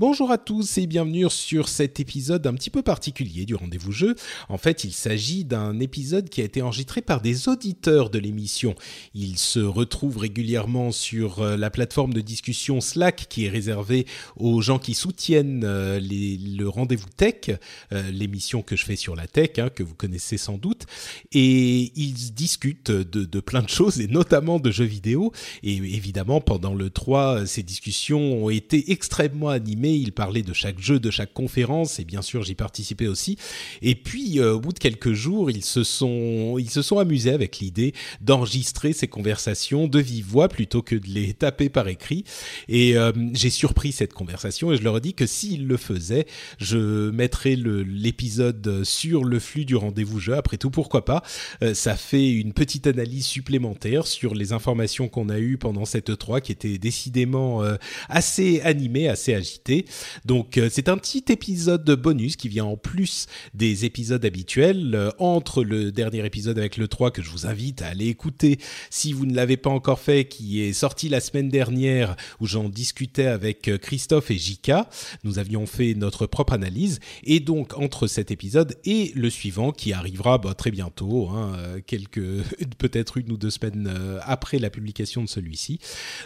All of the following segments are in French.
Bonjour à tous et bienvenue sur cet épisode un petit peu particulier du rendez-vous jeu. En fait, il s'agit d'un épisode qui a été enregistré par des auditeurs de l'émission. Ils se retrouvent régulièrement sur euh, la plateforme de discussion Slack qui est réservée aux gens qui soutiennent euh, le rendez-vous tech, euh, l'émission que je fais sur la tech, hein, que vous connaissez sans doute. Et ils discutent de, de plein de choses et notamment de jeux vidéo. Et évidemment, pendant le 3, ces discussions ont été extrêmement animées il parlait de chaque jeu, de chaque conférence, et bien sûr j'y participais aussi. Et puis euh, au bout de quelques jours, ils se sont, ils se sont amusés avec l'idée d'enregistrer ces conversations de vive voix plutôt que de les taper par écrit. Et euh, j'ai surpris cette conversation et je leur ai dit que s'ils le faisaient, je mettrais l'épisode sur le flux du rendez-vous jeu. Après tout, pourquoi pas? Euh, Ça fait une petite analyse supplémentaire sur les informations qu'on a eues pendant cette E3 qui était décidément assez animée, assez agitée. Donc euh, c'est un petit épisode de bonus qui vient en plus des épisodes habituels euh, entre le dernier épisode avec le 3 que je vous invite à aller écouter si vous ne l'avez pas encore fait qui est sorti la semaine dernière où j'en discutais avec euh, Christophe et Jika. Nous avions fait notre propre analyse et donc entre cet épisode et le suivant qui arrivera bah, très bientôt, hein, quelques peut-être une ou deux semaines après la publication de celui-ci.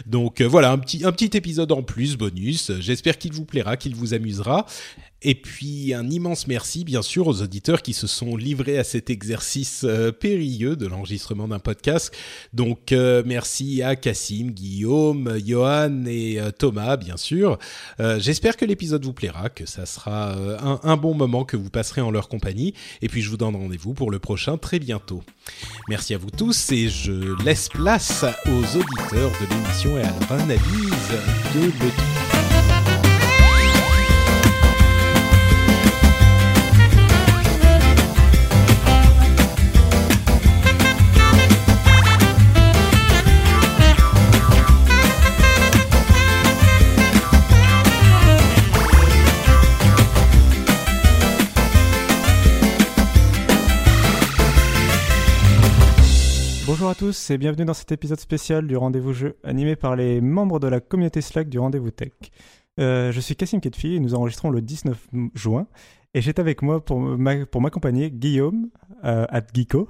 Donc voilà un petit un petit épisode en plus bonus. J'espère qu'il vous plaira, qu'il vous amusera. Et puis un immense merci bien sûr aux auditeurs qui se sont livrés à cet exercice euh, périlleux de l'enregistrement d'un podcast. Donc euh, merci à Cassim, Guillaume, Johan et euh, Thomas bien sûr. J'espère que l'épisode vous plaira, que ça sera un, bon moment que vous passerez en leur compagnie. Et puis je vous donne rendez-vous pour le prochain très bientôt. Merci à vous tous et je laisse place aux auditeurs de l'émission et à leur analyse de l'autre. Bonjour à tous et bienvenue dans cet épisode spécial du Rendez-vous Jeu animé par les membres de la communauté Slack du Rendez-vous Tech. Euh, je suis Cassim Ketfi et nous enregistrons le 19 juin et j'ai avec moi pour m'accompagner Guillaume euh, at Geeko.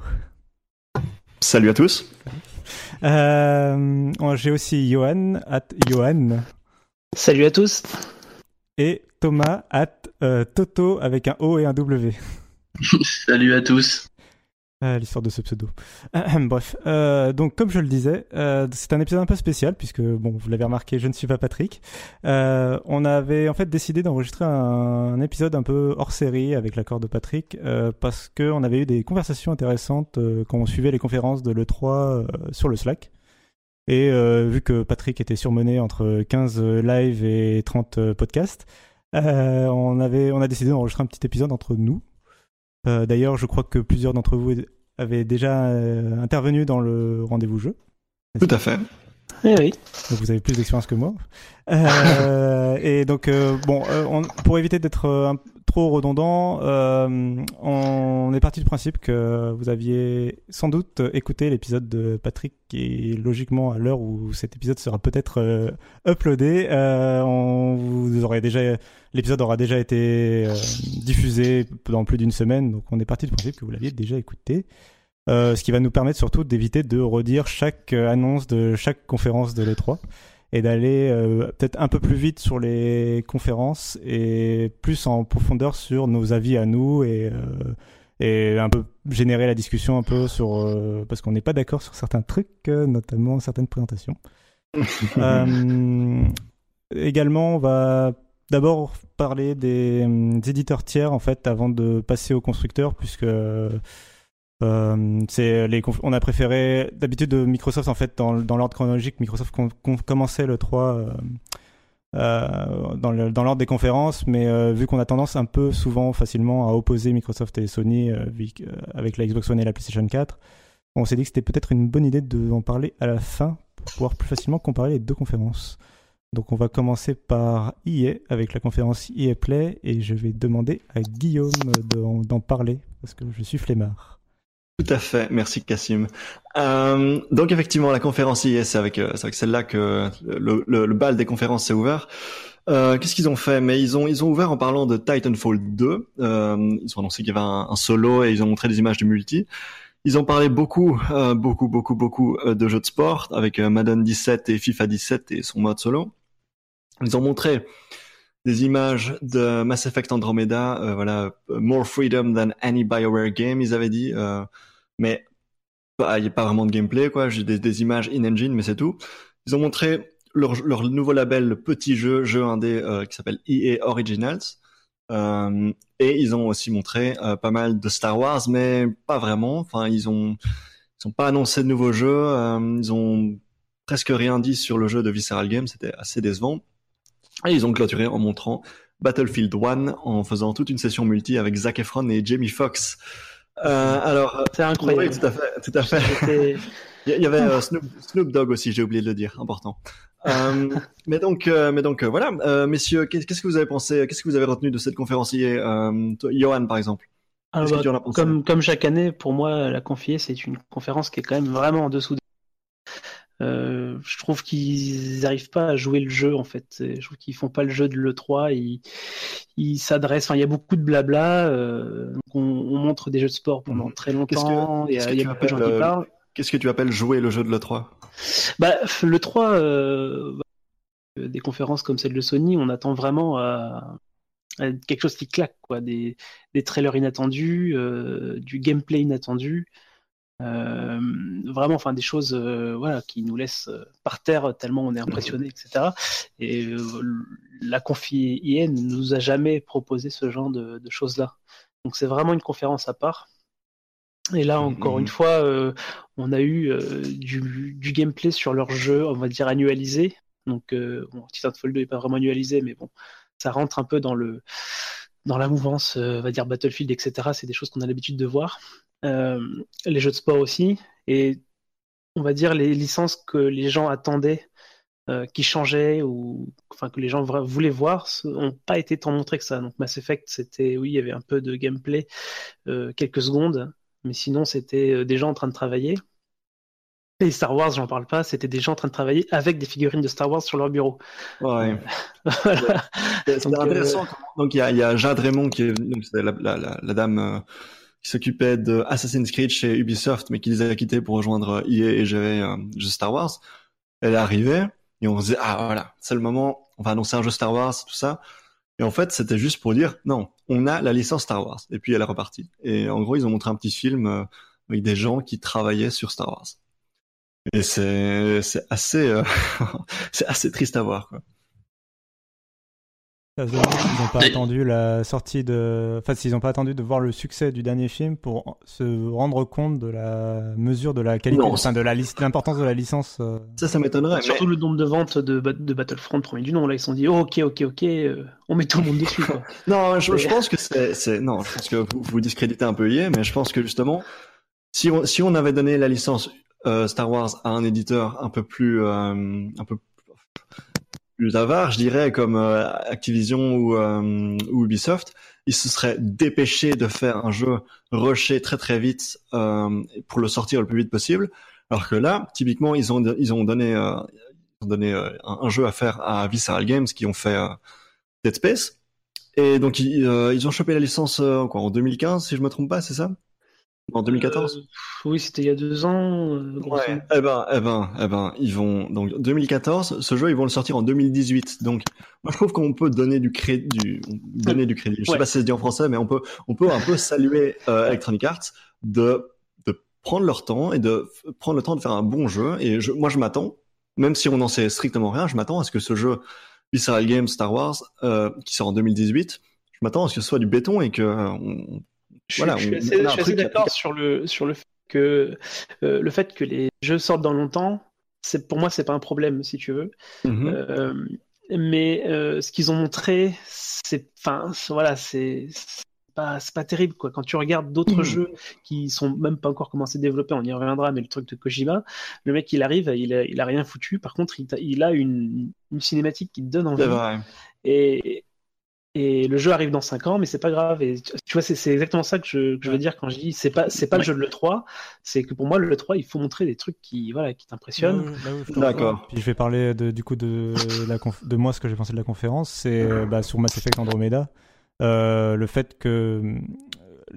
Salut à tous. Euh, j'ai aussi Johan at Johan. Salut à tous. Et Thomas at Toto avec un O et un W. Salut à tous. Euh, l'histoire de ce pseudo. bref, euh, donc comme je le disais, euh, c'est un épisode un peu spécial puisque bon, vous l'avez remarqué, je ne suis pas Patrick. on avait en fait décidé d'enregistrer un, épisode un peu hors série avec l'accord de Patrick parce qu'on avait eu des conversations intéressantes quand on suivait les conférences de l'E3 sur le Slack. Et vu que Patrick était surmené entre 15 lives et 30 podcasts, on, avait, on a décidé d'enregistrer un petit épisode entre nous euh, d'ailleurs, je crois que plusieurs d'entre vous avaient déjà euh, intervenu dans le rendez-vous jeu. Tout à fait. Oui, oui. Donc vous avez plus d'expérience que moi. Euh, et donc, bon, pour éviter d'être trop redondant, on est parti du principe que vous aviez sans doute écouté l'épisode de Patrick qui, logiquement, à l'heure où cet épisode sera peut-être uploadé, on vous aurez déjà L'épisode aura déjà été euh, diffusé dans plus d'une semaine, donc on est parti du principe que vous l'aviez déjà écouté. Euh, ce qui va nous permettre surtout d'éviter de redire chaque euh, annonce de chaque conférence de l'E3 et d'aller peut-être un peu plus vite sur les conférences et plus en profondeur sur nos avis à nous et et un peu générer la discussion un peu sur parce qu'on n'est pas d'accord sur certains trucs, notamment certaines présentations. également, on va d'abord parler des, des, éditeurs tiers en fait avant de passer aux constructeurs puisque euh, c'est les on a préféré d'habitude de Microsoft en fait dans, dans l'ordre chronologique Microsoft commençait le 3 euh, dans l'ordre des conférences, mais euh, vu qu'on a tendance un peu souvent facilement à opposer Microsoft et Sony euh, avec la Xbox One et la PlayStation 4, on s'est dit que c'était peut-être une bonne idée d'en parler à la fin pour pouvoir plus facilement comparer les deux conférences. Donc on va commencer par EA avec la conférence EA Play et je vais demander à Guillaume d'en parler parce que je suis flemmard. Tout à fait, merci Cassim. Euh, donc effectivement, la conférence IS, c'est avec, euh, celle-là que le, bal des conférences s'est ouvert. Euh, Qu'est-ce qu'ils ont fait? Mais ils ont ouvert en parlant de Titanfall 2. Euh, ils ont annoncé qu'il y avait un, un, solo et ils ont montré des images de multi. Ils ont parlé beaucoup, euh, beaucoup, beaucoup, beaucoup euh, de jeux de sport avec Madden 17 et FIFA 17 et son mode solo. Ils ont montré des images de Mass Effect Andromeda, euh, voilà, more freedom than any Bioware game, ils avaient dit, euh, mais il n'y a pas vraiment de gameplay, quoi, j'ai des, images in-engine, mais c'est tout. Ils ont montré leur, leur, nouveau label, petit jeu, jeu indé, euh, qui s'appelle EA Originals, euh, et ils ont aussi montré euh, pas mal de Star Wars, mais pas vraiment, enfin, ils ont, ils ont pas annoncé de nouveaux jeux, euh, ils ont presque rien dit sur le jeu de Visceral Games, c'était assez décevant. Et ils ont clôturé en montrant Battlefield 1 en faisant toute une session multi avec Zac Efron et Jamie Foxx. Euh, alors, c'est incroyable. Oui, tout à fait, tout à fait. Il y avait euh, Snoop, Snoop, Dogg aussi, j'ai oublié de le dire, important. euh, mais donc, euh, mais donc voilà, euh, messieurs, qu'est-ce que vous avez pensé, qu'est-ce que vous avez retenu de cette conférence hier, euh, Johan par exemple? Alors, bah, comme, comme chaque année, pour moi, la confier, c'est une conférence qui est quand même vraiment en dessous euh, je trouve qu'ils n'arrivent pas à jouer le jeu en fait. Je trouve qu'ils font pas le jeu de l'E3. Ils ils s'adressent. Enfin, il y a beaucoup de blabla. Euh, on, on, montre des jeux de sport pendant très longtemps. Il y a, y a beaucoup de gens qui parlent. Qu'est-ce que tu appelles jouer le jeu de l'E3 Bah, le 3, euh, des conférences comme celle de Sony, on attend vraiment à, à quelque chose qui claque, quoi. Des, des trailers inattendus, euh, du gameplay inattendu. Euh, vraiment, enfin des choses, euh, voilà, qui nous laissent par terre tellement on est impressionné, etc. Et euh, la confi IN ne nous a jamais proposé ce genre de, de choses-là. Donc c'est vraiment une conférence à part. Et là, encore mmh. une fois, euh, on a eu euh, du, du, gameplay sur leur jeu, on va dire annualisé. Donc, euh, bon, Titanfall 2 n'est pas vraiment annualisé, mais bon, ça rentre un peu dans le dans la mouvance, on va dire Battlefield, etc. C'est des choses qu'on a l'habitude de voir. les jeux de sport aussi, et on va dire les licences que les gens attendaient, qui changeaient ou enfin que les gens voulaient voir, n'ont pas été tant montrés que ça. Donc Mass Effect, c'était oui, il y avait un peu de gameplay, quelques secondes mais sinon c'était des gens en train de travailler. Et Star Wars, j'en parle pas, c'était des gens en train de travailler avec des figurines de Star Wars sur leur bureau. Ouais. voilà. C'est intéressant. Euh... Donc il y a, y a, Jade Raymond qui est donc c'est la, la, la, la, dame euh, qui s'occupait de Assassin's Creed chez Ubisoft, mais qui les a quittés pour rejoindre EA et gérer euh, jeu Star Wars. Elle est arrivée et on se disait ah voilà, c'est le moment, on va annoncer un jeu Star Wars, tout ça. Et en fait, c'était juste pour dire non, on a la licence Star Wars. Et puis elle est repartie. Et en gros, ils ont montré un petit film euh, avec des gens qui travaillaient sur Star Wars. Et c'est c'est assez euh, c'est assez triste à voir quoi. Ils n'ont pas attendu la sortie de. Enfin, s'ils n'ont pas attendu de voir le succès du dernier film pour se rendre compte de la mesure de la qualité, enfin de la l'importance de la licence. Euh... Ça, ça m'étonnerait. Surtout mais... le nombre de ventes de, de Battlefront premier du nom. Là, ils se sont dit, oh, ok, ok, ok, euh, on met tout le monde dessus. Quoi. non, je, je, pense que c'est, non, je pense que vous, vous discréditez un peu hier, mais je pense que justement, si on, si on avait donné la licence euh, Star Wars à un éditeur un peu plus, euh, un peu plus avare, je dirais, comme euh, Activision ou, euh, Ubisoft, ils se seraient dépêchés de faire un jeu rushé très très vite euh, pour le sortir le plus vite possible. Alors que là, typiquement, ils ont ils ont donné euh, ils ont donné un, jeu à faire à Visceral Games qui ont fait Dead Space. Et donc ils, ont chopé la licence quoi, en 2015, si je me trompe pas, c'est ça? En 2014 Euh, Oui, c'était il y a deux ans. euh, Ouais. Eh ben, eh ben, eh ben, ils vont donc 2014. Ce jeu, ils vont le sortir en 2018. Donc, moi, je trouve qu'on peut donner du crédit, du, donner du crédit. Je sais Ouais. pas si ça se dit en français, mais on peut, on peut un peu saluer euh, Electronic Arts de de prendre leur temps et de prendre le temps de faire un bon jeu. Et je, moi, je m'attends, même si on n'en sait strictement rien, je m'attends à ce que ce jeu Visceral Games Star Wars, euh, qui sort en 2018, je m'attends à ce que ce soit du béton et que euh, on, Je, Voilà, je suis on- assez, suis d'accord sur le sur le fait que euh, le fait que les jeux sortent dans longtemps, c'est pour moi c'est pas un problème si tu veux. Mhm. Euh, mais euh, ce qu'ils ont montré, c'est enfin voilà, c'est pas pas terrible quoi. Quand tu regardes d'autres Mhm. jeux qui sont même pas encore commencés à développer, on y reviendra, mais le truc de Kojima, le mec il arrive, il a, il a rien foutu. Par contre, il, a une, une cinématique qui te donne envie. Vrai. Et, et le jeu arrive dans 5 ans, mais c'est pas grave. Et tu vois, c'est exactement ça que je, que je veux dire quand je dis c'est pas c'est pas le jeu de l'E3, c'est que pour moi le 3 il faut montrer des trucs qui voilà qui t'impressionnent. Te D'accord. Puis je vais parler de, du coup de, la conf- de moi ce que j'ai pensé de la conférence, c'est euh, bah, sur Mass Effect Andromeda, euh, le fait que euh,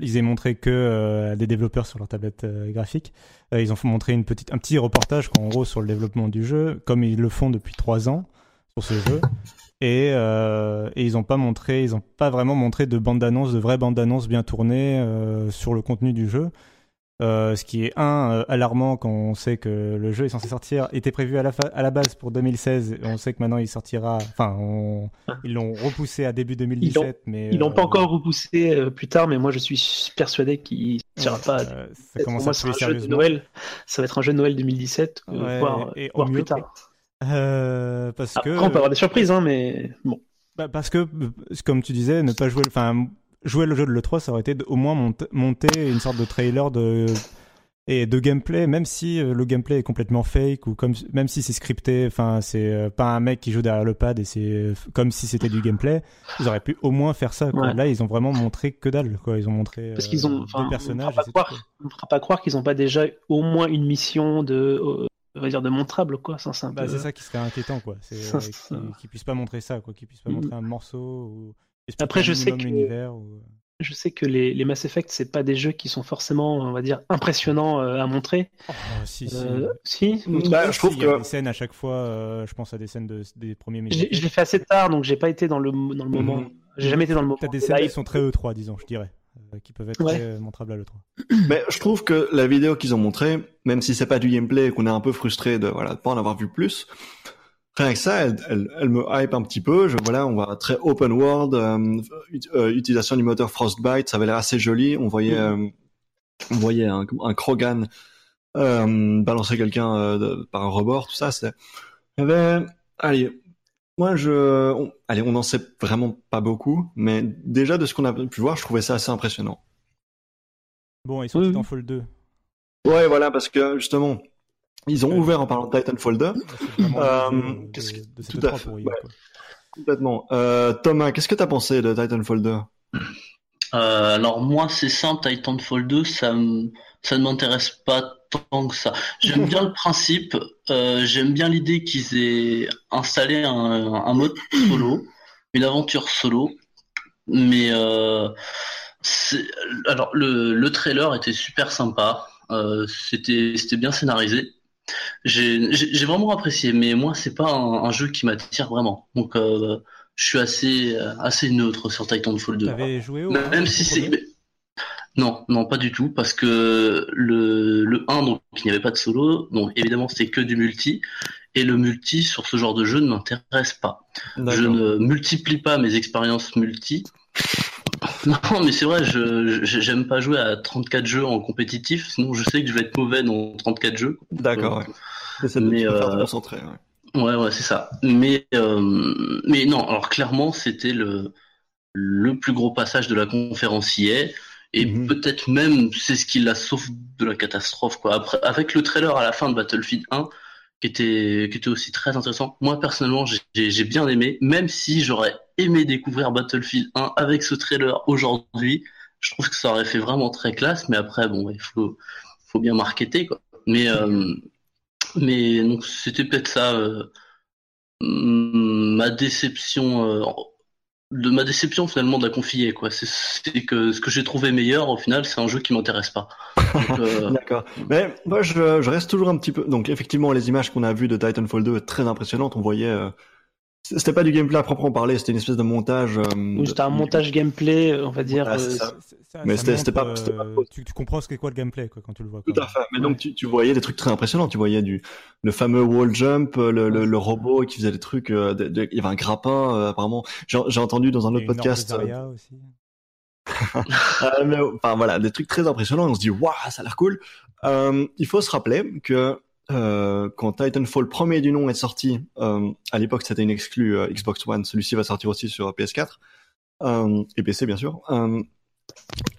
ils aient montré que euh, des développeurs sur leur tablette euh, graphique, euh, ils ont montré une petite, un petit reportage en gros sur le développement du jeu, comme ils le font depuis trois ans sur ce jeu. Et, euh, et ils n'ont pas montré, ils ont pas vraiment montré de bande d'annonce, de vraies bandes d'annonce bien tournées euh, sur le contenu du jeu. Euh, ce qui est un alarmant quand on sait que le jeu est censé sortir, était prévu à la, à la base pour 2016. Et on sait que maintenant il sortira. Enfin, on- ils l'ont repoussé à début 2017, mais Ils l'ont pas encore repoussé plus tard, mais moi je suis persuadé qu'il sortira pas. ça commence moi, à tuer un jeu de. Noël. Ça va être un jeu de Noël 2017, euh, Ouais, voire, et voire mieux, plus tard. Euh, parce Après, que on peut avoir des surprises, hein, mais bon. Bah, parce que, euh, comme tu disais, ne pas jouer, enfin, jouer le jeu de l'E3, ça aurait été au moins monter, monter une sorte de trailer de et de gameplay, même si euh, le gameplay est complètement fake ou comme même si c'est scripté, enfin, c'est pas un mec qui joue derrière le pad et c'est comme si c'était du gameplay. Ils auraient pu au moins faire ça. quoi. Ouais. Là, ils ont vraiment montré que dalle. Quoi. Ils ont montré Parce qu'ils ont, deux enfin, on ne personnages. fera pas croire, qu'ils n'ont pas déjà au moins une mission de, on va dire de montrable, quoi. Bah, c'est ça qui serait inquiétant, quoi. C'est euh, qu'ils puissent pas montrer ça, quoi. Qu'ils puissent pas Mm. montrer un morceau ou Après, je sais que- ou... Je sais que les, les Mass Effect, c'est pas des jeux qui sont forcément, on va dire, impressionnants euh, à montrer. Oh, si, si. Euh, si, Bah, je trouve Il y a que des scènes à chaque fois, euh, je pense à des scènes de, des premiers je, l'ai fait assez tard, donc j'ai pas été dans le, dans le moment. Mhm. J'ai jamais été dans le moment. T'as des des scènes qui sont très E3, disons, je dirais, qui peuvent être Ouais. euh, montrables à l'E3. Mais je trouve que la vidéo qu'ils ont montrée, même si c'est pas du gameplay et qu'on est un peu frustré de voilà de pas en avoir vu plus, rien que ça, elle, elle, elle me hype un petit peu. Je, voilà, on voit très open world, euh, euh, utilisation du moteur Frostbite, ça avait l'air assez joli. On voyait, euh, on voyait un, un Krogan euh, balancer quelqu'un euh, par un rebord, tout ça. C'est, il y avait, allez. Moi, je, on- allez, on n'en sait vraiment pas beaucoup, mais déjà de ce qu'on a pu voir, je trouvais ça assez impressionnant. Bon, ils sont Oui, dans oui. Fall 2. Ouais, voilà, parce que justement, ils ont Ouais. ouvert en parlant de Titanfall 2. C'est vraiment Euh, qu'est-ce que- de tout à E3 fait, ouais. Complètement. Euh, Thomas, qu'est-ce que t'as pensé de Titanfall 2 Euh, alors moi c'est simple, Titanfall 2, ça, me- ça ne m'intéresse pas tant que ça. J'aime bien le principe, euh, j'aime bien l'idée qu'ils aient installé un, un mode solo, une aventure solo, mais euh, alors le, le trailer était super sympa, euh, c'était c'était bien scénarisé. J'ai vraiment apprécié, mais moi c'est pas un, un jeu qui m'attire vraiment, donc euh, je suis assez assez neutre sur Titanfall 2. T'avais joué au Même si au c'est. Non, non, pas du tout, parce que le, le 1, donc, il n'y avait pas de solo, donc évidemment c'était que du multi, et le multi sur ce genre de jeu ne m'intéresse pas. Je ne multiplie pas mes expériences multi. Non, mais c'est vrai, je j'aime pas jouer à 34 jeux en compétitif, sinon je sais que je vais être mauvais dans 34 jeux. D'accord, ouais. Essaie de Mais, euh, concentrer. Ouais. Ouais, ouais, c'est ça. Mais, euh, mais non, alors clairement, c'était le, le plus gros passage de la conférence hier. Et Mhm. peut-être même, c'est ce qui la sauve de la catastrophe, quoi. Après, avec le trailer à la fin de Battlefield 1, qui était, qui était aussi très intéressant. Moi, personnellement, j'ai j'ai bien aimé, même si j'aurais aimé découvrir Battlefield 1 avec ce trailer aujourd'hui. Je trouve que ça aurait fait vraiment très classe, mais après, bon, il faut, faut bien marketer, quoi. Mais, euh, mais donc c'était peut-être ça euh, ma déception euh, de ma déception finalement de la confier quoi. C'est que ce que j'ai trouvé meilleur au final, c'est un jeu qui m'intéresse pas. Euh, D'accord. Mais moi, je, je, reste toujours un petit peu. Donc effectivement, les images qu'on a vues de Titanfall 2 très impressionnantes. On voyait euh, c'était pas du gameplay à proprement parler, c'était une espèce de montage. Euh, c'était un montage gameplay, on va dire. Euh, mais c'était pas, euh, tu, tu, comprends ce qu'est quoi le gameplay quoi, quand tu le vois. Tout à fait. Mais donc tu, tu, voyais des trucs très impressionnants. Tu voyais du le fameux wall jump, le, le, le robot qui faisait des trucs. Euh, il y avait un grappin apparemment. J'ai entendu dans un autre podcast. Aussi. mais, enfin voilà, des trucs très impressionnants. On se dit waouh, ça a l'air cool. il faut se rappeler que euh, quand Titanfall premier du nom est sorti, euh, à l'époque c'était une exclue euh, Xbox One, celui-ci va sortir aussi sur PS4 euh, et PC bien sûr. Euh,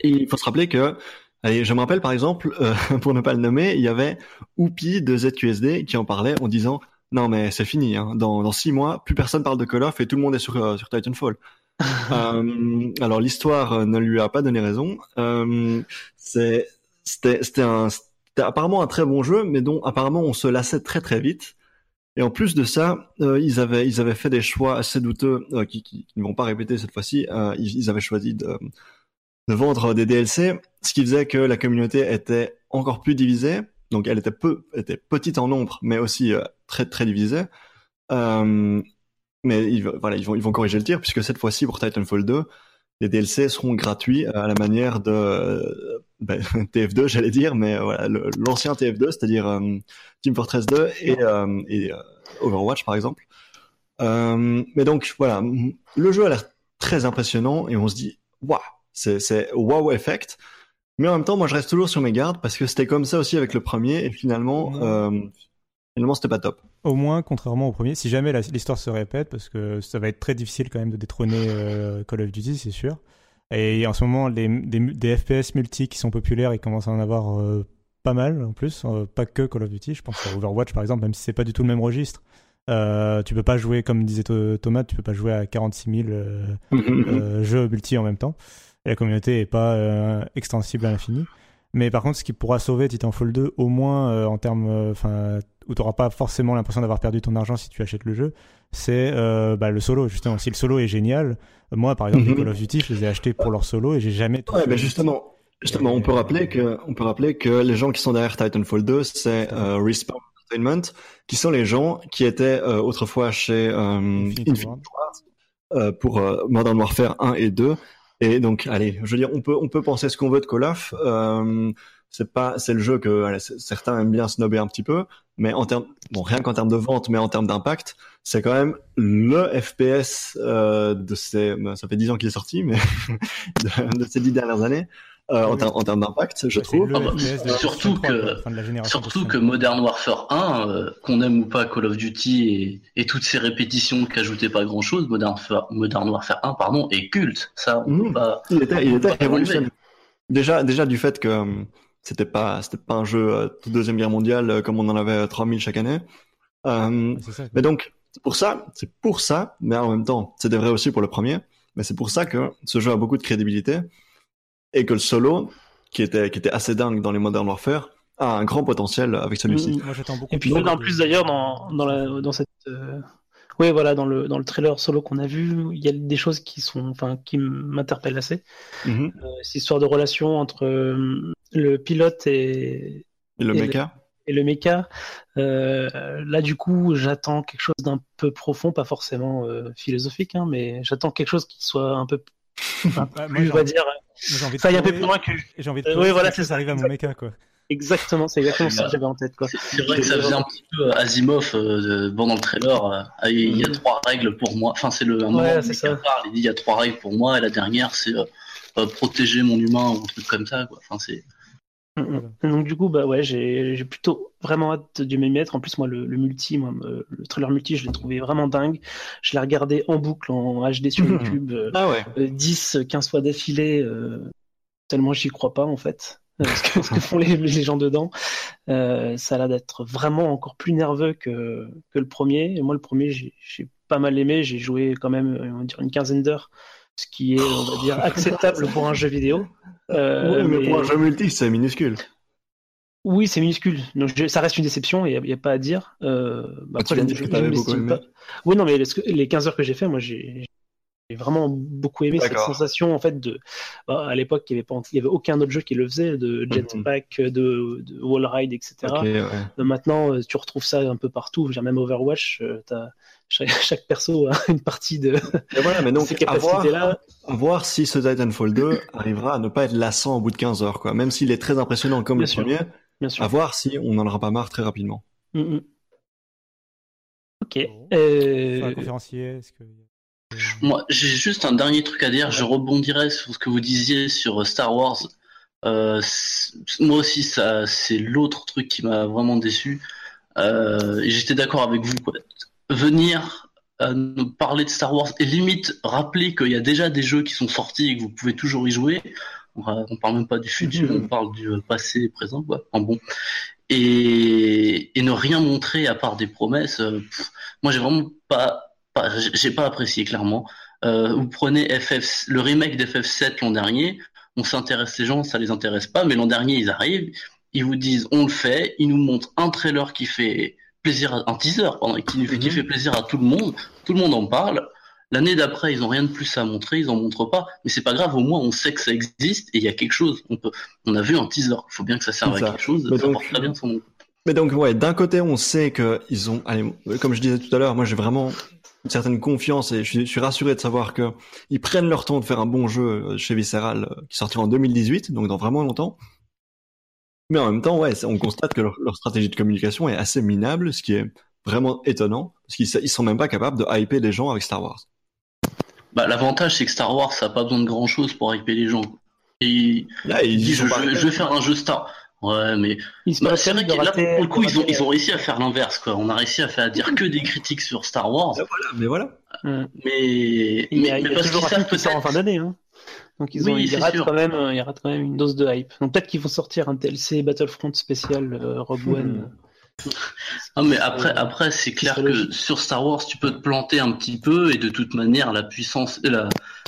et il faut se rappeler que, allez, je me rappelle par exemple, pour ne pas le nommer, il y avait Oupi de ZQSD qui en parlait en disant non mais c'est fini, hein. dans, dans six mois plus personne parle de Call of et tout le monde est sur, sur Titanfall. alors l'histoire ne lui a pas donné raison. c'est c'était un apparemment un très bon jeu, mais dont apparemment on se lassait très très vite. Et en plus de ça, euh, ils avaient ils avaient fait des choix assez douteux euh, qui, qui, ne vont pas répéter cette fois-ci. Euh, ils, avaient choisi de, de vendre des DLC, ce qui faisait que la communauté était encore plus divisée. Donc elle était peu était petite en nombre, mais aussi très très divisée. mais voilà, ils vont ils vont corriger le tir puisque cette fois-ci pour Titanfall 2, les DLC seront gratuits à la manière de ben, TF2, j'allais dire, mais euh, voilà, l'ancien TF2, c'est-à-dire euh, Team Fortress 2 et, euh, et Overwatch par exemple. mais donc voilà, le jeu a l'air très impressionnant et on se dit waouh, c'est wow effect. Mais en même temps, moi je reste toujours sur mes gardes parce que c'était comme ça aussi avec le premier et finalement. Finalement c'était pas top. Au moins, contrairement au premier, si jamais l'histoire se répète, parce que ça va être très difficile quand même de détrôner Call of Duty, c'est sûr. Et en ce moment, les, des, des, FPS multi qui sont populaires, ils commencent à en avoir euh, pas mal en plus, euh, pas que Call of Duty. Je pense à Overwatch par exemple, même si c'est pas du tout le même registre. Euh, tu peux pas jouer, comme disait Thomas, tu peux pas jouer à 46 000 euh, jeux multi en même temps. Et la communauté est pas extensible à l'infini. Mais par contre, ce qui pourra sauver Titanfall 2, au moins en termes, enfin, où tu n'auras pas forcément l'impression d'avoir perdu ton argent si tu achètes le jeu, c'est euh, bah, le solo. Justement, si le solo est génial, moi par exemple, les mhm. Call of Duty, je les ai achetés pour leur solo et j'ai jamais. Ouais, mais justement, justement, on peut rappeler que, on peut rappeler que les gens qui sont derrière Titanfall 2, c'est euh, Respawn Entertainment, qui sont les gens qui étaient euh, autrefois chez euh, Infinite Ward pour Modern Warfare 1 et 2. Et donc, allez, je veux dire, on peut, on peut penser ce qu'on veut de Call of. Euh, c'est pas c'est le jeu que certains aiment bien snobber un petit peu mais en termes bon rien qu'en termes de vente mais en termes d'impact c'est quand même le FPS euh, de ces ça fait dix ans qu'il est sorti mais de, ces dix dernières années euh, en, en, termes d'impact je trouve. ah bah, surtout que surtout que Modern Warfare 1 euh, qu'on aime ou pas Call of Duty et, et toutes ces répétitions qui ajoutaient pas grand chose Modern, Modern Warfare 1 pardon est culte. Ça on peut mmh. pas il était il était révolutionnaire. déjà déjà du fait que c'était pas c'était pas un jeu euh, de deuxième guerre mondiale euh, comme on en avait 3000 chaque année. Euh, mais donc c'est pour ça, c'est pour ça, mais en même temps, c'était vrai aussi pour le premier. Mais c'est pour ça que ce jeu a beaucoup de crédibilité et que le solo, qui était qui était assez dingue dans les Modern Warfare, a un grand potentiel avec celui-ci. Moi, j'attends beaucoup. Et puis en plus d'ailleurs dans dans, la, dans cette euh, oui, voilà, dans le, dans le trailer solo qu'on a vu, il y a des choses qui sont, enfin, qui m'interpellent assez. Mm cette histoire de relation entre euh, le pilote et, et le mecha. et le mecha. Euh, là, du coup, j'attends quelque chose d'un peu profond, pas forcément philosophique, hein, mais j'attends quelque chose qui soit un peu, enfin, on va dire, ça y un peu plus loin que. J'ai envie de. oui, voilà, ça arrive à mon mecha, quoi. Exactement, c'est exactement ça que j'avais en tête. C'est vrai que ça faisait un petit peu euh, Asimov euh, bon, dans le trailer. Euh, ah, il y a mm. trois règles pour moi. Enfin, c'est le un ça. Parle, il dit il y a trois règles pour moi et la dernière c'est protéger mon humain ou un truc comme ça. Quoi. Enfin, c'est. Mm, mm. Donc du coup bah ouais j'ai plutôt vraiment hâte de m'y mettre. En plus moi le, multi, moi, le trailer multi je l'ai trouvé vraiment dingue. Je l'ai regardé en boucle en HD sur YouTube ah ouais. 10, 15 fois d'affilée tellement j'y crois pas en fait. ce, que, font les, les, gens dedans. Euh, ça a l'air d'être vraiment encore plus nerveux que, que le premier. Et moi, le premier, j'ai pas mal aimé. J'ai joué quand même on va dire, une quinzaine d'heures, ce qui est, on va dire, acceptable pour un jeu vidéo. Euh, mais, pour un jeu multi, c'est minuscule. Oui, c'est minuscule. Donc, ça reste une déception, il n'y a, pas à dire. Euh, bah, après, tu beaucoup aimé. Oui, non, mais les 15 heures que j'ai fait, moi, j'ai vraiment beaucoup aimé cette sensation en fait de bah, à l'époque il n'y avait pas il y avait aucun autre jeu qui le faisait de mhm. jetpack de, de wall ride etc maintenant tu retrouves ça un peu partout même Overwatch as, chaque, chaque, perso a une partie de et voilà mais donc à voir, là à voir si ce Titanfall 2 arrivera à ne pas être lassant au bout de 15 heures quoi même s'il est très impressionnant comme le premier Bien sûr. à voir si on n'en aura pas marre très rapidement mm -hmm. ok euh... conférencier est-ce que moi, j'ai juste un dernier truc à dire. Je rebondirai sur ce que vous disiez sur Star Wars. Euh, moi aussi, ça, c'est l'autre truc qui m'a vraiment déçu. Euh, et j'étais d'accord avec vous. Quoi. Venir euh, nous parler de Star Wars et limite rappeler qu'il y a déjà des jeux qui sont sortis et que vous pouvez toujours y jouer. On, on parle même pas du futur, mm-hmm. on parle du passé et présent, quoi. En bon. Et, et ne rien montrer à part des promesses. Pff, moi, j'ai vraiment pas j'ai pas apprécié clairement. Euh, vous prenez FF, le remake d'FF7 l'an dernier, on s'intéresse les gens, ça les intéresse pas, mais l'an dernier ils arrivent, ils vous disent on le fait, ils nous montrent un trailer qui fait plaisir, un teaser pardon, qui, qui mhm. fait plaisir à tout le monde, tout le monde en parle. L'année d'après, ils ont rien de plus à montrer, ils en montrent pas, mais c'est pas grave, au moins on sait que ça existe et il y a quelque chose. On peut, on a vu un teaser, il faut bien que ça serve à quelque chose, ça porte très bien son nom. Mais donc ouais, d'un côté on sait que ils ont, allez, comme je disais tout à l'heure, moi j'ai vraiment une certaine confiance et je suis, rassuré de savoir que ils prennent leur temps de faire un bon jeu chez Visceral euh, qui sortira en 2018, donc dans vraiment longtemps. Mais en même temps, ouais, on constate que leur, stratégie de communication est assez minable, ce qui est vraiment étonnant, parce qu'ils ils sont même pas capables de hyper les gens avec Star Wars. Bah, l'avantage, c'est que Star Wars, ça n'a pas besoin de grand chose pour hyper les gens. Et Là, ils disent, je, je, vais faire un jeu Star. Ouais, mais bah, c'est vrai que là, pour le coup, ils ont, ils ont réussi à faire l'inverse, quoi. On a réussi à faire à dire que des critiques sur Star Wars. Mais voilà. Mais, mais, il y a, mais, y a parce qu'ils savent peut-être en fin d'année, hein. Donc ils, ont, oui, ils, ratent quand même, ils ratent quand même une dose de hype. Donc peut-être qu'ils vont sortir un TLC Battlefront spécial euh, Rogue hmm. One. Ah mais après, après c'est clair que sur Star Wars, tu peux te planter un petit peu et de toute manière, la puissance, la,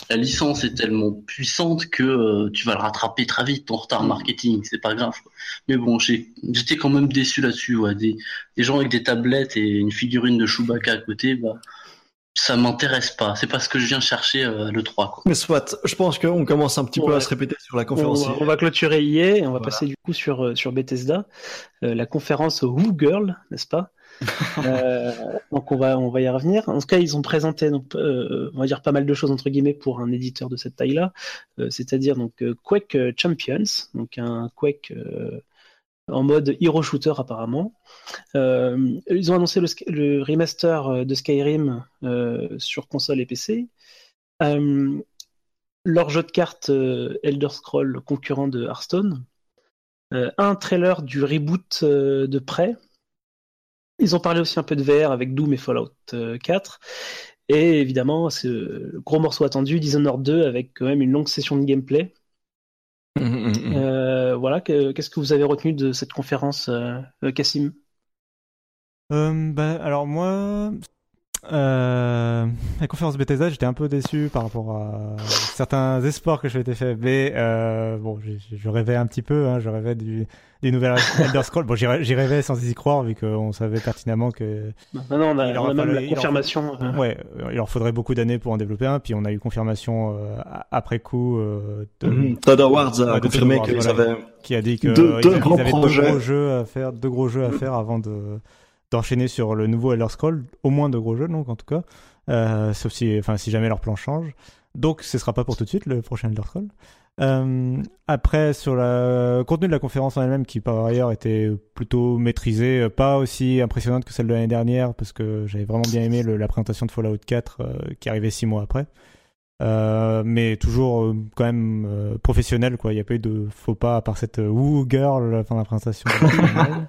la licence est tellement puissante que euh, tu vas le rattraper très vite ton retard marketing, c'est pas grave. Mais bon, j'étais quand même déçu là-dessus. Ouais. Des, des, gens avec des tablettes et une figurine de Chewbacca à côté, bah, ça m'intéresse pas. C'est pas ce que je viens chercher euh, le 3. Quoi. Mais soit, je pense qu'on commence un petit peu à se répéter sur la conférence. On, va clôturer hier et on va passer du coup sur, euh, sur Bethesda, euh, la conférence Who Girl, n'est-ce pas euh, donc on va on va y revenir. En tout cas, ils ont présenté donc euh, on va dire pas mal de choses entre guillemets pour un éditeur de cette taille-là, euh, c'est-à-dire donc Quake Champions, donc un Quake en mode hero shooter apparemment. Euh, ils ont annoncé le, remaster euh, de Skyrim euh, sur console et PC. Leur jeu de cartes Elder Scroll concurrent de Hearthstone. un trailer du reboot de près. Ils ont parlé aussi un peu de VR avec Doom et Fallout 4. Et évidemment, c'est le gros morceau attendu, Dishonored 2, avec quand même une longue session de gameplay. Mmh, mmh, mmh. Euh, voilà, qu'est-ce que vous avez retenu de cette conférence, euh, Cassim euh, bah, Alors moi, euh, la conférence Bethesda, j'étais un peu déçu par rapport à certains espoirs que je m'étais fait. Mais euh, bon, je, je, rêvais un petit peu, hein, je rêvais du, des nouvelles Elder Scrolls. Bon, j'y rêvais sans y croire, vu qu'on savait pertinemment que. Bah, non, on a, on a même la confirmation. Leur, ouais, il leur faudrait beaucoup d'années pour en développer un, puis on a eu confirmation euh, après coup. Euh, de, mm -hmm. Todd Awards a confirmé qu'ils voilà, avaient. Qui a dit que deux, deux, ils, ils avaient deux gros jeux à faire, deux gros jeux à faire avant de d'enchaîner sur le nouveau Elder Scroll, au moins de gros jeux donc en tout cas, euh, sauf si, enfin si jamais leur plan change. Donc ce sera pas pour tout de suite le prochain Elder Scroll. Euh, après sur le contenu de la conférence en elle-même qui par ailleurs était plutôt maîtrisé, pas aussi impressionnante que celle de l'année dernière parce que j'avais vraiment bien aimé le, la présentation de Fallout 4 euh, qui arrivait six mois après. Euh, mais toujours quand même professionnel quoi il n'y a pas eu de faux pas à part cette woo girl pendant la présentation